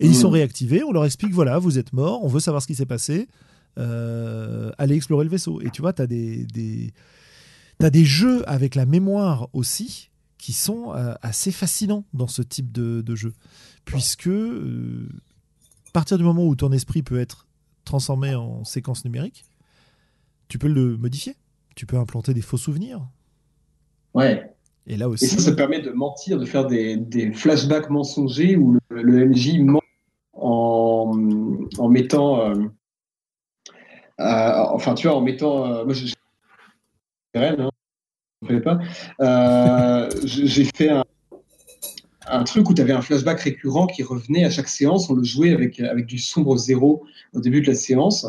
A: Et ils sont mmh. réactivés, on leur explique voilà, vous êtes morts, on veut savoir ce qui s'est passé. Euh, aller explorer le vaisseau. Et tu vois, tu as des, des, as des jeux avec la mémoire aussi qui sont euh, assez fascinants dans ce type de, de jeu. Puisque, euh, à partir du moment où ton esprit peut être transformé en séquence numérique, tu peux le modifier. Tu peux implanter des faux souvenirs.
B: Ouais.
A: Et là aussi.
B: Et ça, ça permet de mentir, de faire des, des flashbacks mensongers où le, MJ ment en, en mettant. Euh, enfin, tu vois, en mettant. Euh, moi, j'ai hein, pas. Euh, j'ai fait un, truc où tu avais un flashback récurrent qui revenait à chaque séance. On le jouait avec, avec du sombre zéro au début de la séance.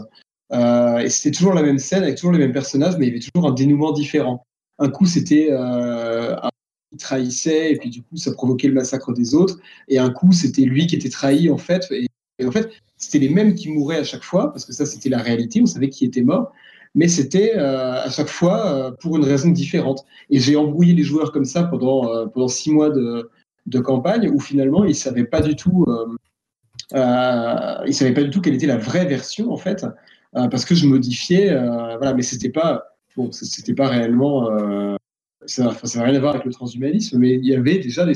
B: Et c'était toujours la même scène avec toujours les mêmes personnages, mais il y avait toujours un dénouement différent. Un coup, c'était un qui trahissait, et puis du coup, ça provoquait le massacre des autres. Et un coup, c'était lui qui était trahi, en fait. et en fait, c'était les mêmes qui mouraient à chaque fois, parce que ça, c'était la réalité, on savait qui était mort, mais c'était euh, à chaque fois euh, pour une raison différente. Et j'ai embrouillé les joueurs comme ça pendant, euh, pendant six mois de, de, campagne, où finalement, ils ne savaient pas du savaient pas du tout quelle était la vraie version en fait parce que je modifiais, voilà, mais c'était pas, bon, c'était pas réellement, ça n'a rien à voir avec le transhumanisme, mais il y avait déjà des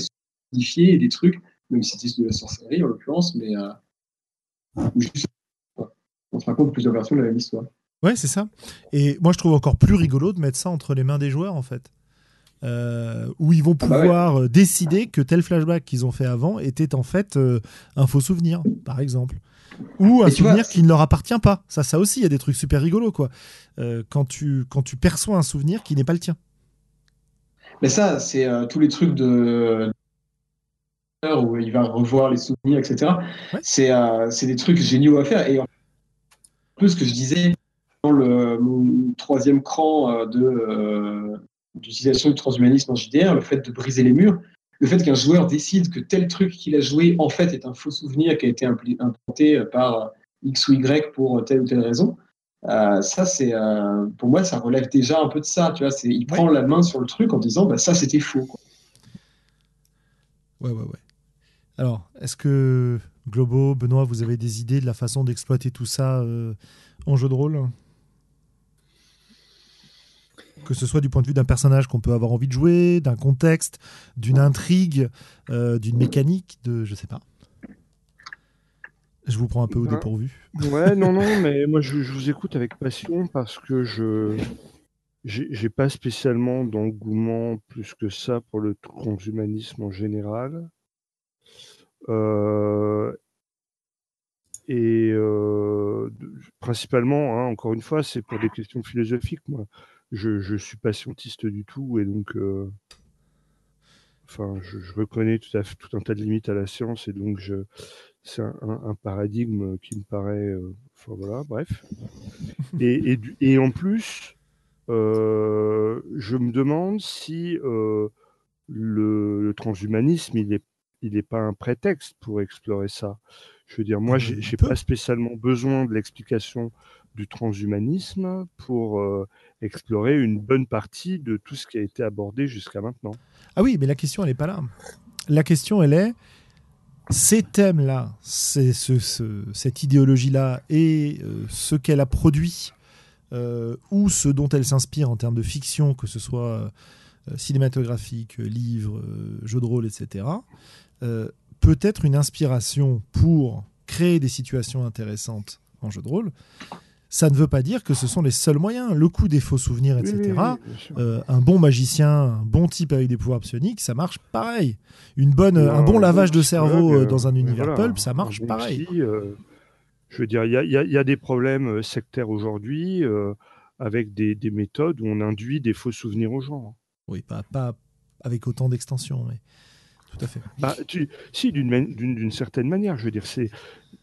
B: modifiés et des trucs, même si c'était de la sorcellerie en l'occurrence, mais juste, on se raconte plusieurs versions de la même histoire.
A: Ouais, c'est ça. Et moi, je trouve encore plus rigolo de mettre ça entre les mains des joueurs, en fait. Euh, où ils vont ah bah pouvoir euh, décider que tel flashback qu'ils ont fait avant était en fait euh, un faux souvenir, par exemple. Ou un souvenir qui ne leur appartient pas. Ça, ça aussi, il y a des trucs super rigolos, quoi. quand, tu, quand tu perçois un souvenir qui n'est pas le tien.
B: Mais ça, c'est tous les trucs de où il va revoir les souvenirs, etc. C'est des trucs géniaux à faire. Et en plus, ce que je disais dans le mon troisième cran de d'utilisation du transhumanisme en JDR, le fait de briser les murs, le fait qu'un joueur décide que tel truc qu'il a joué en fait est un faux souvenir qui a été implanté par X ou Y pour telle ou telle raison. Euh, ça, c'est euh, pour moi, ça relève déjà un peu de ça. Tu vois, c'est il prend la main sur le truc en disant, bah, ça, c'était faux. Quoi.
A: Ouais, ouais, ouais. Alors, est-ce que Globo, Benoît, vous avez des idées de la façon d'exploiter tout ça euh, en jeu de rôle? Que ce soit du point de vue d'un personnage qu'on peut avoir envie de jouer, d'un contexte, d'une intrigue, euh, d'une mécanique, de je sais pas. Je vous prends un peu au dépourvu.
C: Ouais, non, non, [LAUGHS] mais moi je, vous écoute avec passion parce que je j'ai pas spécialement d'engouement plus que ça pour le transhumanisme en général. Euh, et euh, principalement, hein, encore une fois, c'est pour des questions philosophiques. Moi, je, je suis pas scientiste du tout et donc euh, enfin je, je, reconnais tout, à, tout un tas de limites à la science et donc je c'est un, un, paradigme qui me paraît euh, enfin voilà bref [LAUGHS] et, et, et en plus euh, je me demande si le, le, transhumanisme il est il n'est pas un prétexte pour explorer ça. Je veux dire, moi, j'ai pas spécialement besoin de l'explication du transhumanisme pour euh, explorer une bonne partie de tout ce qui a été abordé jusqu'à maintenant.
A: Ah oui, mais la question, elle n'est pas là. La question, elle est, ces thèmes-là, ce, ce, cette idéologie-là et euh, ce qu'elle a produit, euh, ou ce dont elle s'inspire en termes de fiction, que ce soit cinématographique, livre, jeu de rôle, etc., peut être une inspiration pour créer des situations intéressantes en jeu de rôle, ça ne veut pas dire que ce sont les seuls moyens. Le coup des faux souvenirs, etc. Euh, un bon magicien, un bon type avec des pouvoirs psioniques, ça marche pareil. Une bonne, un bon lavage de cerveau euh, dans un univers pulp, ça marche pareil.
C: Euh, je veux dire, il y, y a, des problèmes sectaires aujourd'hui avec des, des, méthodes où on induit des faux souvenirs aux gens.
A: Oui, pas, pas avec autant d'extension, mais tout à fait.
C: Bah, tu, si, d'une certaine manière, je veux dire, c'est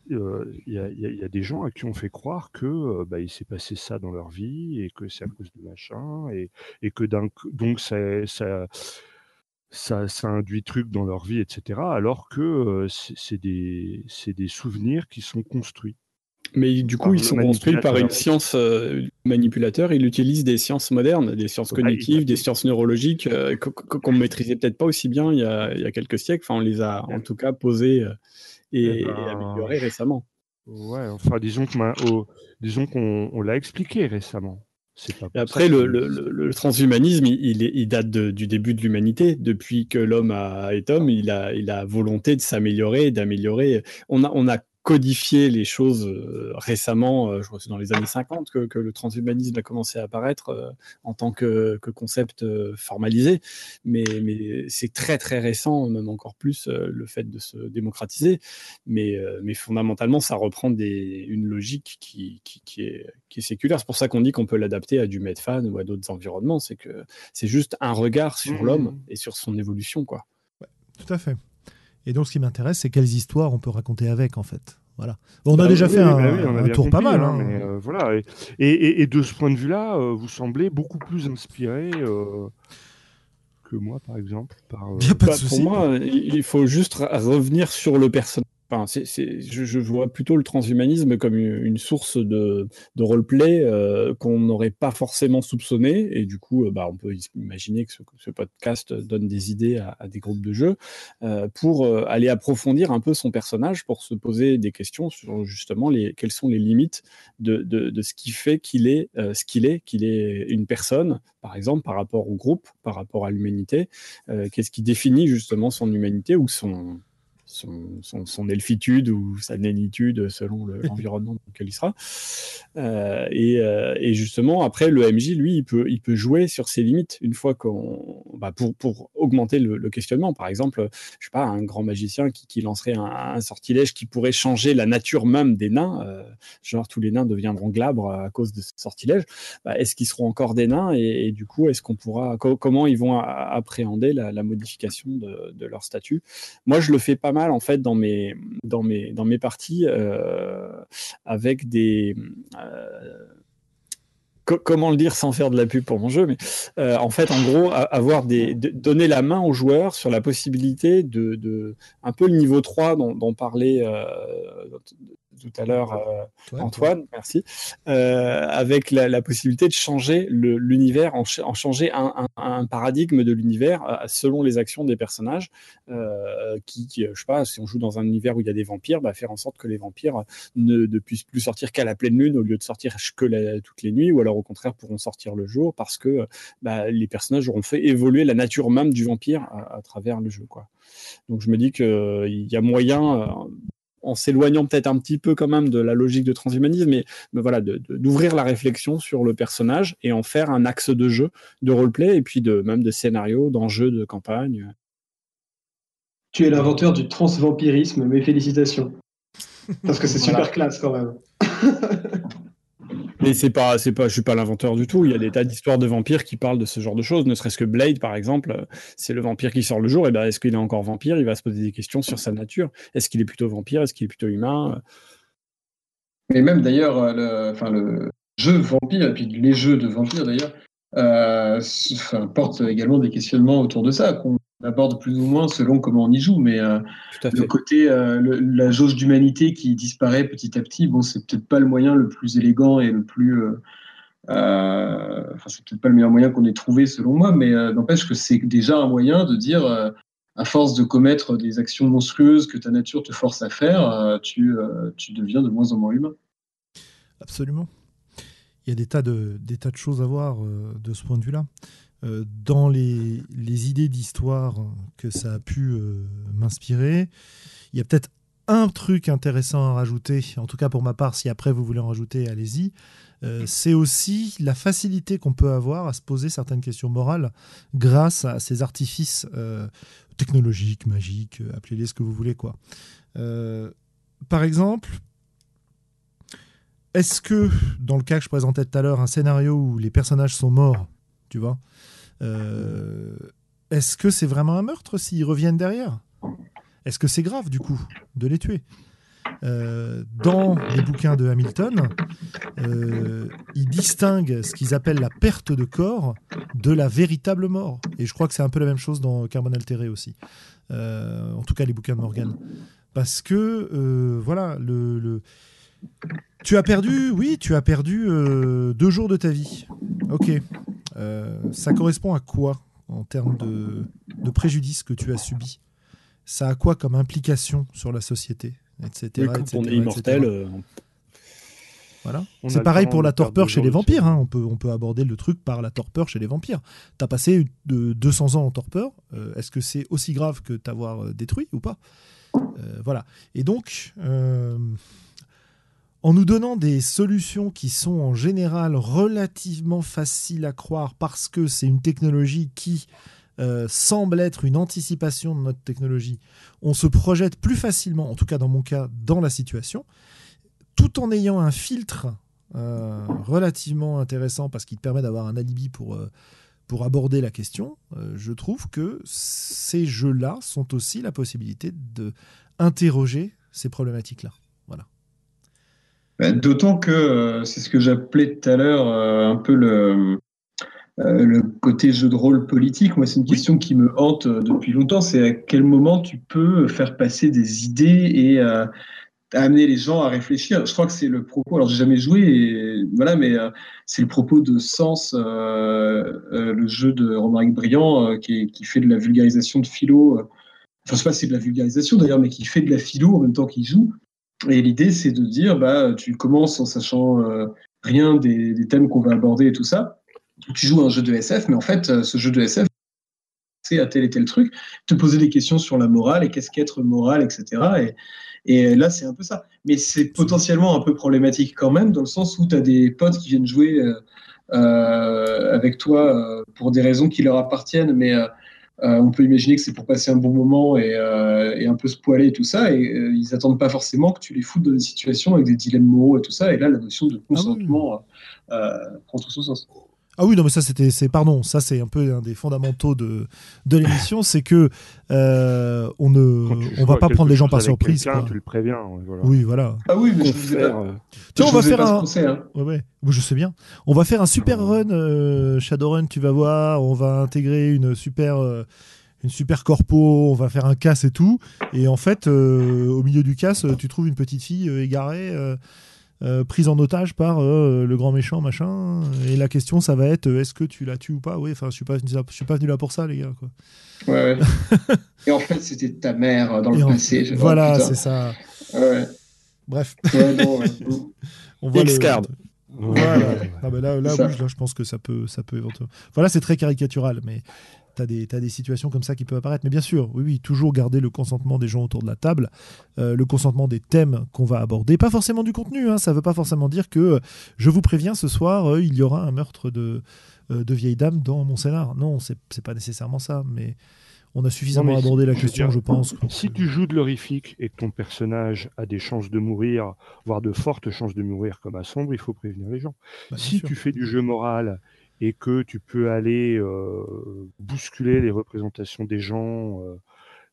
C: il y, a des gens à qui on fait croire que bah, il s'est passé ça dans leur vie et que c'est à cause de machin et, et que donc ça, ça, ça, ça, induit truc dans leur vie, etc. Alors que c'est des, des souvenirs qui sont construits.
D: Mais du coup, ils sont construits par une science manipulateur. Il utilise des sciences modernes, des sciences cognitives, des sciences neurologiques qu'on ne maîtrisait peut-être pas aussi bien il y, a, il y, a, quelques siècles. Enfin, on les a en tout cas posées et, eh ben, amélioré récemment.
C: Ouais, enfin, disons qu'on disons qu'on l'a expliqué récemment.
D: après, le, le, le, transhumanisme, il, il date du début de l'humanité. Depuis que l'homme est homme, il a, il a volonté de s'améliorer, d'améliorer. On a, on a codifier les choses euh, récemment, euh, je crois que c'est dans les années 50 que, que, le transhumanisme a commencé à apparaître euh, en tant que, que concept formalisé, mais, mais c'est très très récent, même encore plus le fait de se démocratiser, mais, mais fondamentalement ça reprend des, une logique qui, qui, qui, est, qui est séculaire. C'est pour ça qu'on dit qu'on peut l'adapter à du Medfan ou à d'autres environnements, c'est que c'est juste un regard sur mmh. l'homme et sur son évolution. quoi.
A: tout à fait. Et donc, ce qui m'intéresse, c'est quelles histoires on peut raconter avec, en fait. Voilà. on a bah déjà fait un, bah tour pas mal. Hein, hein.
C: Euh, voilà. Et, et, de ce point de vue-là, euh, vous semblez beaucoup plus inspiré euh, que moi, par exemple. Par,
D: bah, pour moi, il faut juste revenir sur le personnage Je, vois plutôt le transhumanisme comme une, source de, de roleplay euh, qu'on n'aurait pas forcément soupçonné. Et du coup, euh, bah, on peut imaginer que ce, podcast donne des idées à, des groupes de jeux euh, pour aller approfondir un peu son personnage, pour se poser des questions sur justement les, quelles sont les limites de, de, ce qui fait qu'il est ce qu'il est, qu'il est une personne, par exemple, par rapport au groupe, par rapport à l'humanité. Qu'est-ce qui définit justement son humanité ou son son, son, elfitude ou sa nénitude selon [LAUGHS] l'environnement dans lequel il sera. Euh, et, euh, et, justement, après, le MJ, lui, il peut, il peut jouer sur ses limites une fois qu'on. Bah, pour, pour augmenter le, questionnement. Par exemple, je sais pas, un grand magicien qui, qui lancerait un, sortilège qui pourrait changer la nature même des nains, euh, genre tous les nains deviendront glabres à cause de ce sortilège. Bah, est-ce qu'ils seront encore des nains et, du coup, est-ce qu'on pourra. comment ils vont appréhender la, la modification de, de, leur statut? Moi, je le fais pas mal en fait dans mes dans mes dans mes parties euh, avec des euh, comment le dire sans faire de la pub pour mon jeu, mais euh, en fait, en gros, avoir des, donner la main aux joueurs sur la possibilité de, de un peu le niveau 3 dont, dont parlait tout à l'heure, euh, Antoine, merci, euh, avec la, possibilité de changer l'univers, en, en, changer un, paradigme de l'univers euh, selon les actions des personnages. qui, je sais pas, si on joue dans un univers où il y a des vampires, bah, faire en sorte que les vampires ne, puissent plus sortir qu'à la pleine lune au lieu de sortir que toutes les nuits, ou alors au contraire pourront sortir le jour parce que bah, les personnages auront fait évoluer la nature même du vampire à, à travers le jeu. Quoi. Donc je me dis qu'il y a moyen en s'éloignant peut-être un petit peu quand même de la logique de transhumanisme, mais, voilà, d'ouvrir la réflexion sur le personnage et en faire un axe de jeu, de roleplay et puis de même de scénario, d'enjeux de campagne.
B: Tu es l'inventeur du transvampirisme, mes félicitations. [LAUGHS] Parce que c'est super classe quand même. [LAUGHS]
D: Mais c'est pas, c'est pas, je suis pas l'inventeur du tout. Il y a des tas d'histoires de vampires qui parlent de ce genre de choses. Ne serait-ce que Blade, par exemple, c'est le vampire qui sort le jour. Et ben, est-ce qu'il est encore vampire? Il va se poser des questions sur sa nature. Est-ce qu'il est plutôt vampire? Est-ce qu'il est plutôt humain?
B: Mais même d'ailleurs, le, enfin le jeu vampire et puis les jeux de vampires d'ailleurs euh, portent également des questionnements autour de ça aborde plus ou moins selon comment on y joue, mais euh, le côté, euh, la jauge d'humanité qui disparaît petit à petit, bon, c'est peut-être pas le moyen le plus élégant et le plus, euh, enfin, c'est peut-être pas le meilleur moyen qu'on ait trouvé selon moi, mais n'empêche que c'est déjà un moyen de dire, à force de commettre des actions monstrueuses que ta nature te force à faire, tu, tu deviens de moins en moins humain.
A: Absolument. Il y a des tas de, des tas de choses à voir de ce point de vue-là. Euh, dans les, idées d'histoire que ça a pu euh, m'inspirer. Il y a peut-être un truc intéressant à rajouter, en tout cas pour ma part, si après vous voulez en rajouter, allez-y. Euh, c'est aussi la facilité qu'on peut avoir à se poser certaines questions morales grâce à ces artifices technologiques, magiques, appelez-les ce que vous voulez. quoi. par exemple, est-ce que, dans le cas que je présentais tout à l'heure, un scénario où les personnages sont morts, tu vois, est-ce que c'est vraiment un meurtre s'ils reviennent derrière? Est-ce que c'est grave du coup de les tuer? Euh, dans les bouquins de Hamilton, euh, ils distinguent ce qu'ils appellent la perte de corps de la véritable mort. Et je crois que c'est un peu la même chose dans Carbone altéré aussi. en tout cas, les bouquins de Morgan. Parce que, voilà, le, tu as perdu, oui, tu as perdu deux jours de ta vie. Ok. Euh, ça correspond à quoi en termes de, de préjudice que tu as subi? Ça a quoi comme implication sur la société etc.
D: on est immortel. Euh,
A: voilà. C'est pareil pour la torpeur chez les vampires. Hein. On, peut, on peut aborder le truc par la torpeur chez les vampires. Tu as passé de 200 ans en torpeur. Euh, est-ce que c'est aussi grave que t'avoir détruit ou pas? Voilà. Et donc, en nous donnant des solutions qui sont en général relativement faciles à croire parce que c'est une technologie qui euh, semble être une anticipation de notre technologie, on se projette plus facilement, en tout cas dans mon cas, dans la situation, tout en ayant un filtre euh, relativement intéressant parce qu'il permet d'avoir un alibi pour, euh, pour aborder la question, je trouve que ces jeux-là sont aussi la possibilité de interroger ces problématiques-là.
B: Bah, d'autant que euh, c'est ce que j'appelais tout à l'heure euh, un peu le, le côté jeu de rôle politique. Moi, c'est une question qui me hante depuis longtemps. C'est à quel moment tu peux faire passer des idées et amener les gens à réfléchir. Je crois que c'est le propos. Alors, j'ai jamais joué, et, voilà, mais euh, c'est le propos de Sens, euh, euh, le jeu de Romaric Briand, qui, qui, fait de la vulgarisation de philo. Enfin, je sais pas si c'est de la vulgarisation d'ailleurs, mais qui fait de la philo en même temps qu'il joue. Et l'idée, c'est de dire, bah, tu commences en sachant rien des, thèmes qu'on va aborder et tout ça. Tu joues un jeu de SF, mais en fait, ce jeu de SF, c'est à tel et tel truc, te poser des questions sur la morale et qu'est-ce qu'être moral, etc. Et, là, c'est un peu ça. Mais c'est potentiellement un peu problématique quand même, dans le sens où tu as des potes qui viennent jouer euh, euh, avec toi euh, pour des raisons qui leur appartiennent, mais on peut imaginer que c'est pour passer un bon moment et, un peu se poiler et tout ça, et ils attendent pas forcément que tu les foutes dans des situations avec des dilemmes moraux et tout ça, et là, la notion de ah consentement prend tout son sens.
A: Ah oui, non, mais ça, c'était, c'est, pardon, ça, c'est un peu un des fondamentaux de, de l'émission, c'est que euh, on ne, on va pas prendre les gens par surprise. Quoi.
C: Tu le préviens.
A: Voilà. Oui, voilà.
B: Ah oui, mais je faire,
A: euh, tu vois, on va faire un. hein. ouais, ouais. je sais bien. On va faire un super run, euh, Shadowrun, tu vas voir. On va intégrer une super. Euh, une super corpo, on va faire un casse et tout. Et en fait, au milieu du casse, tu trouves une petite fille égarée euh, prise en otage par euh, le grand méchant machin. Et la question ça va être est-ce que tu la tues ou pas? Oui enfin je suis pas je suis pas venu là pour ça les gars quoi.
B: Ouais, [LAUGHS] et en fait c'était ta mère dans le passé
A: voilà c'est ça.
B: Ouais.
A: bref. [LAUGHS]
D: On voit X-Card.
A: Voilà. [LAUGHS] Ah, là, là, oui, là, je pense que ça peut, ça peut éventuellement. Voilà, c'est très caricatural, mais tu as, des situations comme ça qui peuvent apparaître. Mais bien sûr, oui, oui, toujours garder le consentement des gens autour de la table, euh, le consentement des thèmes qu'on va aborder. Pas forcément du contenu, hein, ça ne veut pas forcément dire que, euh, je vous préviens, ce soir, euh, il y aura un meurtre de, de vieille dame dans mon scénar. Non, c'est pas nécessairement ça, mais on a suffisamment abordé la question, je pense. [COUGHS]
C: Si tu joues de l'horrifique et que ton personnage a des chances de mourir, voire de fortes chances de mourir comme à sombre, il faut prévenir les gens. Bah, si tu fais du jeu moral et que tu peux aller euh, bousculer les représentations des gens euh,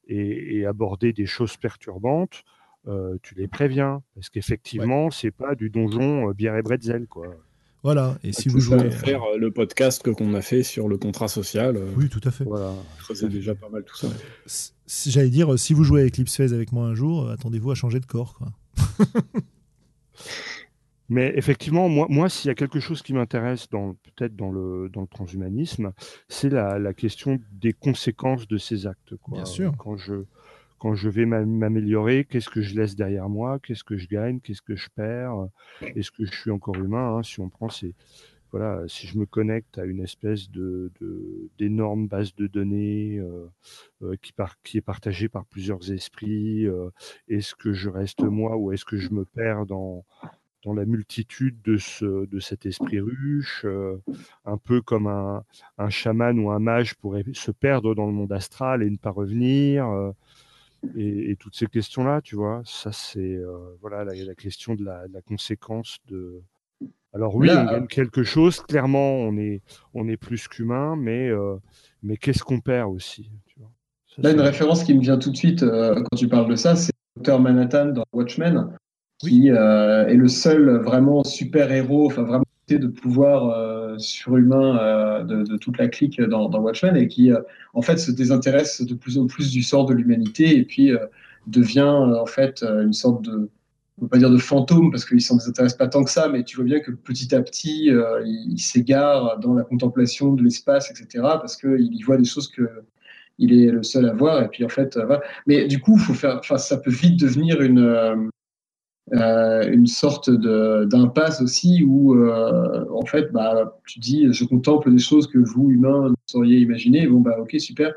C: et, aborder des choses perturbantes, euh, tu les préviens. Parce qu'effectivement, c'est pas du donjon bière et bretzel, quoi.
A: Voilà, et si vous jouez.
D: faire le podcast qu'on a fait sur le contrat social.
A: oui, tout à fait.
D: Voilà, c'est déjà pas mal tout ça.
A: J'allais dire, si vous jouez avec Eclipse Phase avec moi un jour, attendez-vous à changer de corps. Quoi. [LAUGHS]
C: Mais effectivement, moi, moi s'il y a quelque chose qui m'intéresse dans, peut-être dans le, dans le transhumanisme, c'est la, la, question des conséquences de ces actes. Quoi.
A: Bien sûr.
C: Quand je, quand je vais m'améliorer, qu'est-ce que je laisse derrière moi, qu'est-ce que je gagne, qu'est-ce que je perds, est-ce que je suis encore humain hein, Si on prend ces, voilà, si je me connecte à une espèce de d'énorme base de données euh, euh, qui, par, qui est partagée par plusieurs esprits, euh, est-ce que je reste moi ou est-ce que je me perds dans dans la multitude de, ce, de cet esprit ruche, euh, un peu comme un, un, chaman ou un mage pourrait se perdre dans le monde astral et ne pas revenir. Euh, et, toutes ces questions-là, tu vois, ça c'est euh, voilà la, la, question de la, de la, conséquence de. Alors oui, on gagne quelque chose. Clairement, on est on est plus qu'humain, mais mais qu'est-ce qu'on perd aussi tu vois
B: Là, une référence qui me vient tout de suite quand tu parles de ça, c'est Dr Manhattan dans Watchmen qui euh, est le seul vraiment super héros, enfin vraiment de pouvoir euh, surhumain euh, de, toute la clique dans, Watchmen et qui en fait se désintéresse de plus en plus du sort de l'humanité et puis devient en fait une sorte de on peut pas dire de fantôme parce qu'il s'en désintéresse pas tant que ça, mais tu vois bien que petit à petit, il, s'égare dans la contemplation de l'espace, etc. Parce qu'il y voit des choses que il est le seul à voir. Et puis en fait, voilà. mais du coup, faut faire, enfin, ça peut vite devenir une euh, une sorte d'impasse aussi où, euh, en fait, bah, tu dis, je contemple des choses que vous, humains, ne sauriez imaginer. Bon, bah, ok, super.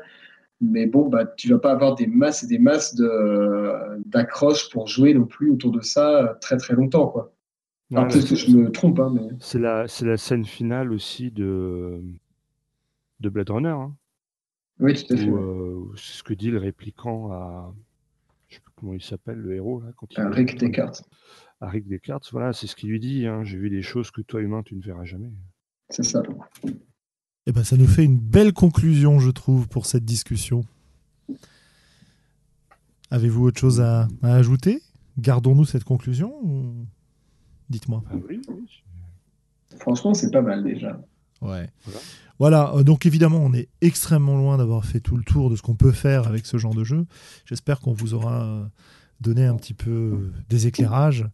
B: Mais bon, bah, tu vas pas avoir des masses et des masses d'accroches pour jouer non plus autour de ça très très longtemps, quoi. peut-être que je me trompe, hein, mais...
C: C'est la, la scène finale aussi de, de Blade Runner. Hein.
B: Oui, tout à fait.
C: Euh, c'est ce que dit le répliquant à, comment il s'appelle le héros là
B: quand il Rick Descartes.
C: À Rick Descartes, voilà, c'est ce qu'il lui dit. Hein. J'ai vu des choses que toi humain tu ne verras jamais.
B: C'est ça.
A: Eh ben, ça nous fait une belle conclusion, je trouve, pour cette discussion. Avez-vous autre chose à, ajouter? Gardons-nous cette conclusion Dites-moi.
C: Ah oui,
B: Franchement, c'est pas mal déjà.
A: Ouais. Voilà. Euh, donc évidemment, on est extrêmement loin d'avoir fait tout le tour de ce qu'on peut faire avec ce genre de jeu. J'espère qu'on vous aura donné un petit peu des éclairages.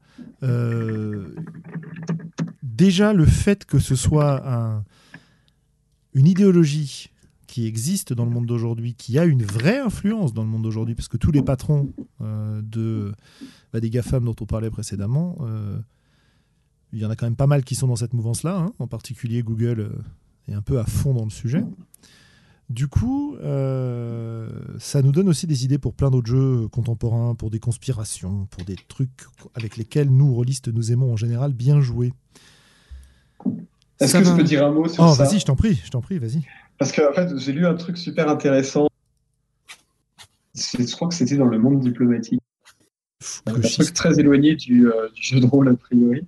A: déjà, le fait que ce soit un, une idéologie qui existe dans le monde d'aujourd'hui, qui a une vraie influence dans le monde d'aujourd'hui, parce que tous les patrons euh, de, bah, des GAFAM dont on parlait précédemment, euh, il y en a quand même pas mal qui sont dans cette mouvance-là, hein. en particulier Google euh, est un peu à fond dans le sujet. Du coup, ça nous donne aussi des idées pour plein d'autres jeux contemporains, pour des conspirations, pour des trucs avec lesquels nous, rôlistes, nous aimons en général bien jouer.
B: Est-ce que je peux dire un mot sur
A: oh,
B: ça?
A: Vas-y, je t'en prie, je t'en prie, vas-y.
B: Parce que en fait, j'ai lu un truc super intéressant. Je crois que c'était dans le monde diplomatique. un truc très éloigné du, euh, du, jeu de rôle, a priori.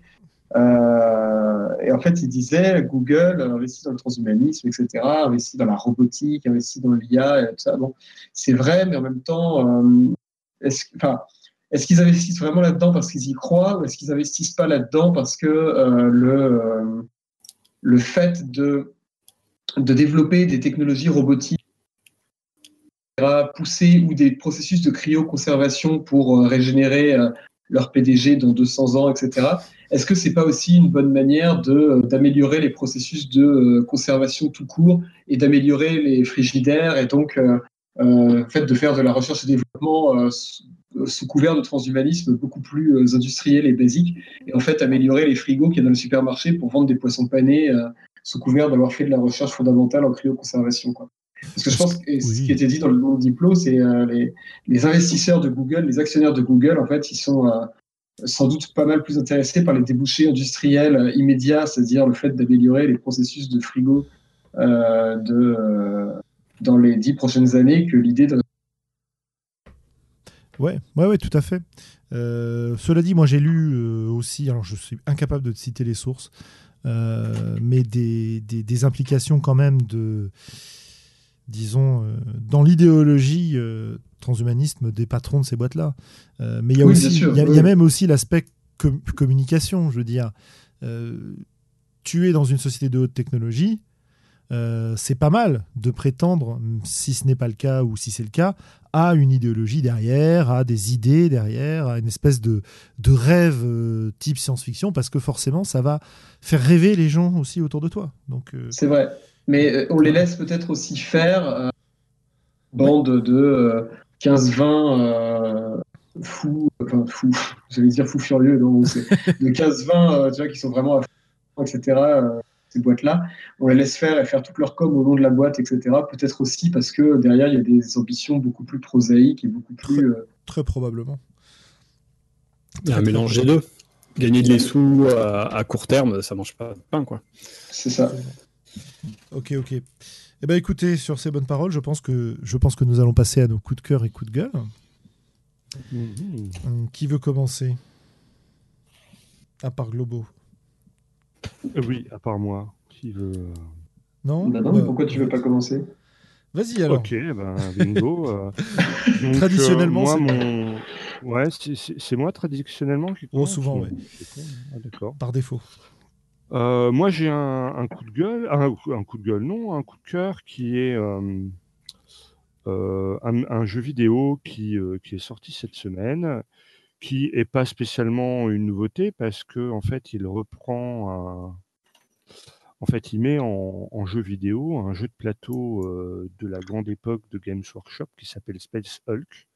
B: Euh, et en fait, il disait Google investit dans le transhumanisme, etc., investit dans la robotique, investit dans l'IA, et tout ça. Bon, c'est vrai, mais en même temps, euh, est-ce qu'ils investissent vraiment là-dedans parce qu'ils y croient, ou est-ce qu'ils investissent pas là-dedans parce que le, le fait de de développer des technologies robotiques pousser ou des processus de cryoconservation pour euh, régénérer euh, leur PDG dans 200 ans, etc. Est-ce que c'est pas aussi une bonne manière de euh, d'améliorer les processus de conservation tout court et d'améliorer les frigidaires et donc euh, fait de faire de la recherche et développement sous couvert de transhumanisme beaucoup plus industriel et basique et en fait améliorer les frigos qui y a dans le supermarché pour vendre des poissons panés sous couvert d'avoir fait de la recherche fondamentale en cryoconservation. Quoi. Parce que je pense que ce qui était dit dans le monde diplôme, c'est euh, les, les, investisseurs de Google, les actionnaires de Google, en fait, ils sont euh, sans doute pas mal plus intéressés par les débouchés industriels euh, immédiats, c'est-à-dire le fait d'améliorer les processus de frigo de, dans les dix prochaines années que l'idée de...
A: Ouais, ouais, ouais, tout à fait. cela dit, moi j'ai lu aussi, alors je suis incapable de citer les sources, euh, mais des, implications quand même de, disons, euh, dans l'idéologie euh, transhumanisme des patrons de ces boîtes-là. mais il y a aussi, il y, a même aussi l'aspect communication, je veux dire. tu es dans une société de haute technologie, euh, c'est pas mal de prétendre, si ce n'est pas le cas ou si c'est le cas, à une idéologie derrière, à des idées derrière, à une espèce de, de rêve euh, type science-fiction, parce que forcément, ça va faire rêver les gens aussi autour de toi. Donc,
B: euh, C'est vrai, mais on les laisse peut-être aussi faire bande de 15-20 fous, enfin fous, j'allais dire fous furieux, [LAUGHS] de 15-20 tu vois, qui sont vraiment à fond, etc boîtes-là, on les laisse faire et faire toute leur com au nom de la boîte, etc. Peut-être aussi parce que derrière, il y a des ambitions beaucoup plus prosaïques et beaucoup plus...
A: Très, euh, probablement.
D: Il y a un mélange des deux. Gagner des sous à, court terme, ça mange pas de pain, quoi.
B: C'est ça.
A: Ok, ok. Eh ben, écoutez, sur ces bonnes paroles, je pense que, je pense que nous allons passer à nos coups de cœur et coups de gueule. Mhm. Hum, qui veut commencer? À part Globo.
C: Euh, oui, à part moi. Qui veut. Euh,
A: non,
B: bah non mais pourquoi tu veux pas commencer?
A: Vas-y alors.
C: Ok, ben bingo. Euh. [LAUGHS]
A: traditionnellement,
C: moi, mon... ouais, c'est moi traditionnellement qui.
A: Oh, souvent, ouais.
C: Ah, d'accord.
A: Par défaut.
C: Moi, j'ai un, coup de gueule, un, coup de gueule, non, un coup de cœur qui est un, un, jeu vidéo qui, qui est sorti cette semaine qui est pas spécialement une nouveauté parce que en fait, il reprend en fait, il met en, jeu vidéo un jeu de plateau euh, de la grande époque de Games Workshop qui s'appelle Space Hulk.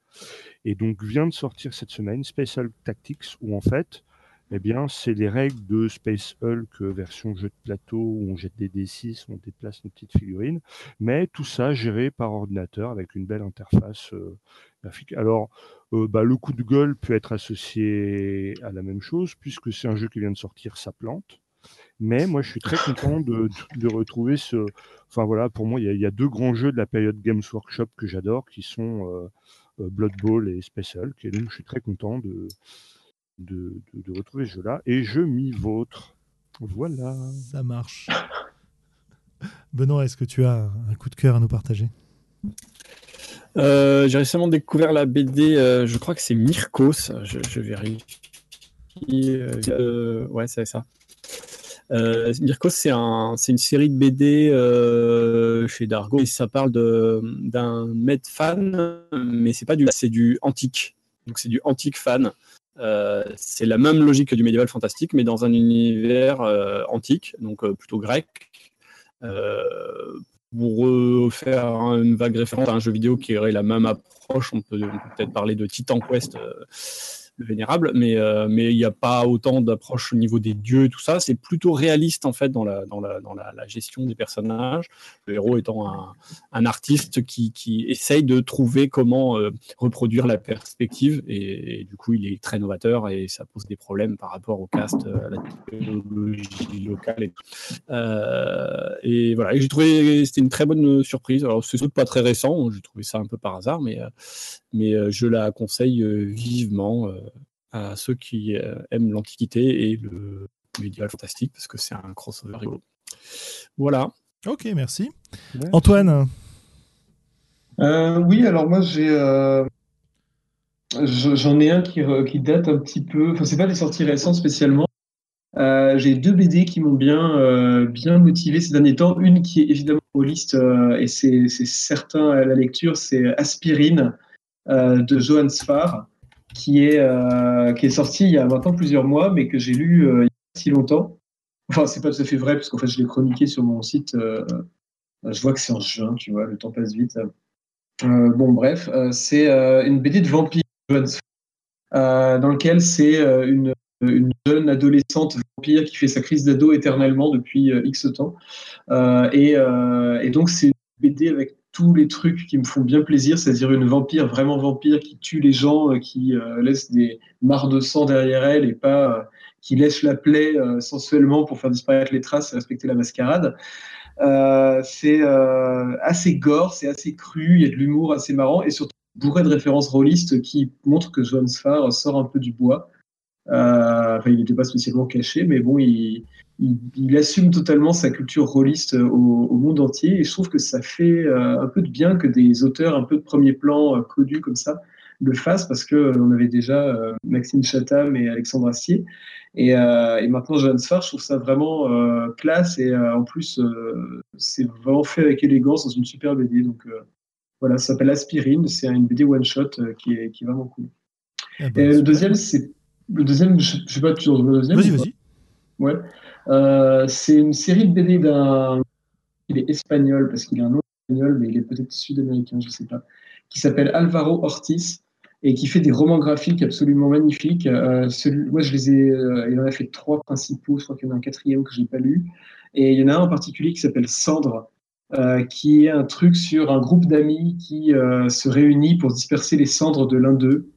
C: Et donc vient de sortir cette semaine Space Hulk Tactics, où en fait, eh bien, c'est les règles de Space Hulk euh, version jeu de plateau où on jette des D6, on déplace nos petites figurines, mais tout ça géré par ordinateur avec une belle interface euh, graphique. Alors, euh, bah, le coup de gueule peut être associé à la même chose, puisque c'est un jeu qui vient de sortir, ça plante. Mais moi, je suis très content de, retrouver ce. Enfin voilà, pour moi, il y, a deux grands jeux de la période Games Workshop que j'adore, qui sont Blood Bowl et Space Hulk. Et donc, je suis très content de, de, retrouver ce jeu-là. Et je m'y vautre. Voilà.
A: Ça marche. [LAUGHS] Benoît, est-ce que tu as un coup de cœur à nous partager?
D: Euh, J'ai récemment découvert la BD, euh, je crois que c'est Mirkos, je, vérifie. Euh, ouais, c'est ça. Euh, Mirko, c'est un, une série de BD euh, chez Dargo et ça parle d'un maître fan, mais c'est pas du, c'est du antique. Donc c'est du antique fan. Euh, c'est la même logique que du médiéval fantastique, mais dans un univers euh, antique, donc euh, plutôt grec. pour faire une vague référence à un jeu vidéo qui aurait la même approche, on peut, peut-être parler de Titan Quest vénérable, mais euh, mais il n'y a pas autant d'approche au niveau des dieux et tout ça. C'est plutôt réaliste en fait dans la dans la dans la, gestion des personnages. Le héros étant un, un artiste qui qui essaye de trouver comment euh, reproduire la perspective et, du coup il est très novateur et ça pose des problèmes par rapport au cast, euh, à la technologie locale et tout. et voilà, j'ai trouvé c'était une très bonne surprise. Alors c'est pas très récent, j'ai trouvé ça un peu par hasard, mais mais je la conseille vivement à ceux qui euh, aiment l'Antiquité et le médiéval fantastique, parce que c'est un crossover rigolo. Voilà.
A: Ok, merci. Antoine?
B: Euh, Oui, alors moi j'ai. Euh, j'en ai un qui, qui, date un petit peu. Enfin, c'est pas des sorties récentes spécialement. j'ai deux BD qui m'ont bien, bien motivé ces derniers temps. Une qui est évidemment aux listes, et c'est certain à la lecture, c'est Aspirine de Johan Sfar qui est, euh, qui est sorti il y a maintenant plusieurs mois, mais que j'ai lu euh, il y a si longtemps. Enfin, c'est pas tout à fait vrai, parce qu'en fait, je l'ai chroniqué sur mon site. Euh, je vois que c'est en juin, tu vois, le temps passe vite. bon, bref, c'est une BD de vampire dans lequel c'est une, une, jeune adolescente vampire qui fait sa crise d'ado éternellement depuis X temps. Et, et, donc, c'est une BD avec tous les trucs qui me font bien plaisir, c'est-à-dire une vampire vraiment vampire qui tue les gens, euh, qui euh, laisse des mares de sang derrière elle et pas euh, qui lèche la plaie sensuellement pour faire disparaître les traces et respecter la mascarade. c'est assez gore, c'est assez cru, il y a de l'humour assez marrant et surtout bourré de références rôlistes qui montrent que Johan Sfar sort un peu du bois. Enfin, il n'était pas spécialement caché, mais bon, il, il, assume totalement sa culture rôliste euh, au, monde entier. Et je trouve que ça fait euh, un peu de bien que des auteurs un peu de premier plan euh, connus comme ça le fassent parce que on avait déjà Maxime Chatham et Alexandre Astier. Et, maintenant Johan Sfar, je trouve ça vraiment classe. Et en plus c'est vraiment fait avec élégance dans une super BD donc voilà ça s'appelle Aspirine. C'est une BD one shot qui est, qui est vraiment cool. Eh ben, et le deuxième c'est le deuxième je, je sais pas tu le deuxième
A: vas-y vas-y
B: ouais euh, c'est une série de BD d'un. Il est espagnol parce qu'il a un nom espagnol, mais il est peut-être sud-américain, je ne sais pas. Qui s'appelle Alvaro Ortiz et qui fait des romans graphiques absolument magnifiques. Euh, moi, je les ai. Euh, il en a fait trois principaux. Je crois qu'il y en a un quatrième que je n'ai pas lu. Et il y en a un en particulier qui s'appelle Cendre, qui est un truc sur un groupe d'amis qui se réunit pour disperser les cendres de l'un d'eux.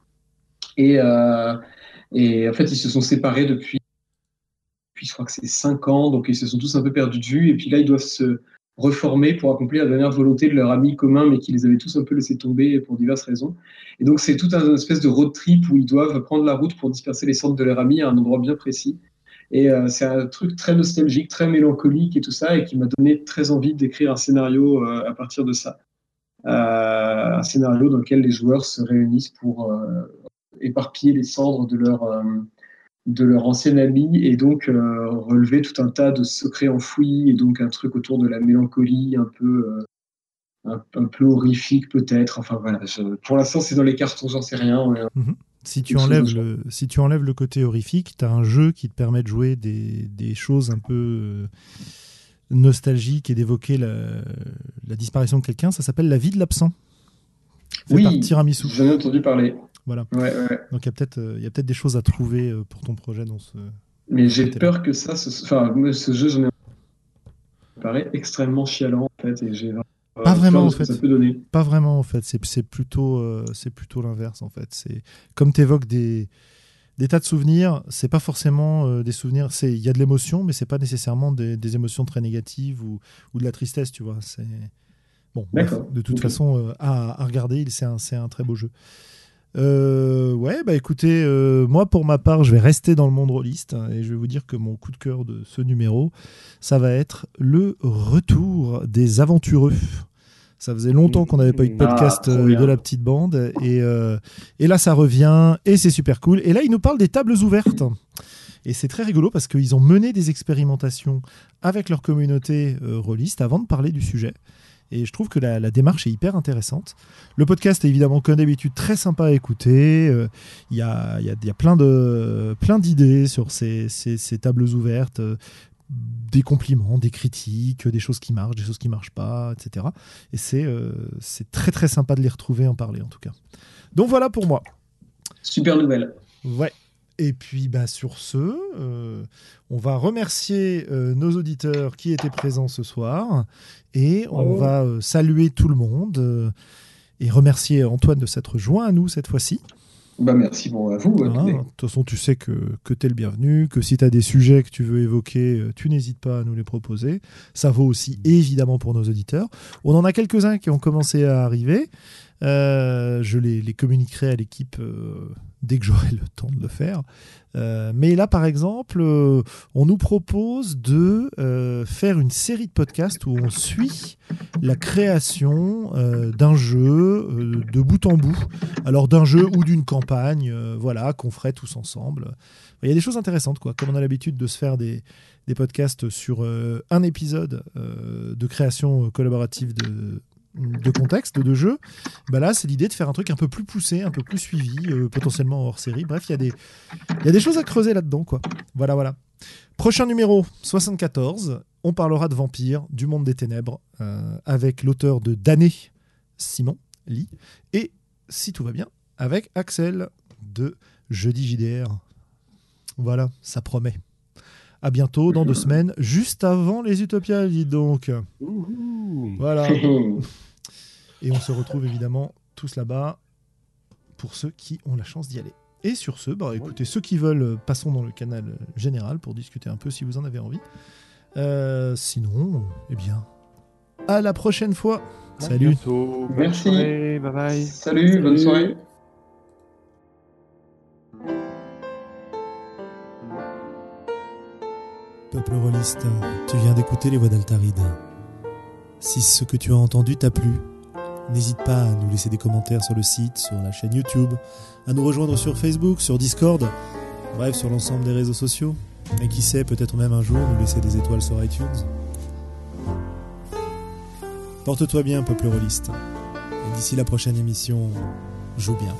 B: Et, et en fait, ils se sont séparés depuis puis je crois que c'est 5 ans, donc ils se sont tous un peu perdus de vue, et puis là ils doivent se reformer pour accomplir la dernière volonté de leur ami commun, mais qui les avait tous un peu laissés tomber pour diverses raisons. Et donc c'est tout un espèce de road trip où ils doivent prendre la route pour disperser les cendres de leur ami à un endroit bien précis. Et euh, c'est un truc très nostalgique, très mélancolique et tout ça, et qui m'a donné très envie d'écrire un scénario euh, à partir de ça. Euh, un scénario dans lequel les joueurs se réunissent pour éparpiller les cendres de leur de leur ancien ami et donc euh, relever tout un tas de secrets enfouis et donc un truc autour de la mélancolie un peu euh, un, peu horrifique peut-être. Enfin voilà pour l'instant c'est dans les cartons j'en sais rien
A: mhm. si tu enlèves le si tu enlèves le côté horrifique tu as un jeu qui te permet de jouer des, des choses un peu euh, nostalgiques et d'évoquer la, la, disparition de quelqu'un. Ça s'appelle la vie de l'absent.
B: Oui j'en ai entendu parler
A: voilà. Donc il y a peut-être euh, peut-être des choses à trouver euh, pour ton projet dans ce.
B: Mais j'ai peur que ça, ce... enfin ce jeu, j'en ai paraît extrêmement chialant en fait et j'ai
A: pas vraiment en fait. Pas vraiment en fait. C'est plutôt euh, c'est plutôt l'inverse en fait. C'est comme tu évoques des des tas de souvenirs, c'est pas forcément des souvenirs. C'est il y a de l'émotion, mais c'est pas nécessairement des, des, émotions très négatives ou, ou de la tristesse, tu vois. C'est bon. de toute façon, à, à, regarder, c'est un, un très beau jeu. Euh, ouais, bah écoutez, euh, moi pour ma part, je vais rester dans le monde rôliste hein, et je vais vous dire que mon coup de cœur de ce numéro, ça va être le retour des aventureux. Ça faisait longtemps qu'on n'avait pas eu de ah, podcast euh, de la petite bande et, et là ça revient et c'est super cool. Et là, il nous parle des tables ouvertes. Et c'est très rigolo parce qu'ils ont mené des expérimentations avec leur communauté euh, rôliste avant de parler du sujet. Et je trouve que la, la démarche est hyper intéressante. Le podcast est évidemment, comme d'habitude, très sympa à écouter. Euh, Il y, a, y a- il y a plein de plein d'idées sur ces, ces- ces tables ouvertes, euh, des compliments, des critiques, des choses qui marchent, des choses qui marchent pas, etc. Et c'est euh, c'est très très sympa de les retrouver, en parler en tout cas. Donc voilà pour moi.
B: Super nouvelle.
A: Ouais. Et puis bah, sur ce, euh, on va remercier euh, nos auditeurs qui étaient présents ce soir et on va euh, saluer tout le monde et remercier Antoine de s'être joint à nous cette fois-ci.
B: Bah, merci bon, à vous.
A: De toute façon, tu sais que, que tu es le bienvenu, que si tu as des sujets que tu veux évoquer, tu n'hésites pas à nous les proposer. Ça vaut aussi évidemment pour nos auditeurs. On en a quelques-uns qui ont commencé à arriver. Euh, je les, communiquerai à l'équipe euh, dès que j'aurai [LAUGHS] le temps de le faire. Euh, mais là, par exemple, on nous propose de faire une série de podcasts où on suit la création d'un jeu de bout en bout. Alors d'un jeu ou d'une campagne, voilà, qu'on ferait tous ensemble. Il y a des choses intéressantes, quoi. Comme on a l'habitude de se faire des, des podcasts sur un épisode de création collaborative de, de contexte, de jeu, bah là, c'est l'idée de faire un truc un peu plus poussé, un peu plus suivi, euh, potentiellement hors série. Bref, il y, a des- y a des choses à creuser là-dedans, quoi. Voilà, voilà. Prochain numéro, 74. On parlera de vampires, du monde des ténèbres, euh, avec l'auteur de Damné, Simon Lee, et, si tout va bien, avec Axel de Jeudi JDR. Voilà, ça promet. À bientôt, dans deux semaines, juste avant les Utopias, dis donc.
C: Ouhou.
A: Voilà. [LAUGHS] Et on se retrouve évidemment tous là-bas pour ceux qui ont la chance d'y aller. Et sur ce, bah, écoutez, ceux qui veulent, euh, passons dans le canal euh, général pour discuter un peu si vous en avez envie. Euh, sinon, eh bien, à la prochaine fois. Salut.
C: Bonne
B: Merci.
C: soirée. Bye bye.
B: Salut, bonne soirée.
A: Peuple rôliste, tu viens d'écouter les voix d'Altaride. Si ce que tu as entendu t'a plu, n'hésite pas à nous laisser des commentaires sur le site, sur la chaîne YouTube, à nous rejoindre sur Facebook, sur Discord, bref, sur l'ensemble des réseaux sociaux. Et qui sait, peut-être même un jour nous laisser des étoiles sur iTunes. Porte-toi bien, peuple rôliste. Et d'ici la prochaine émission, joue bien.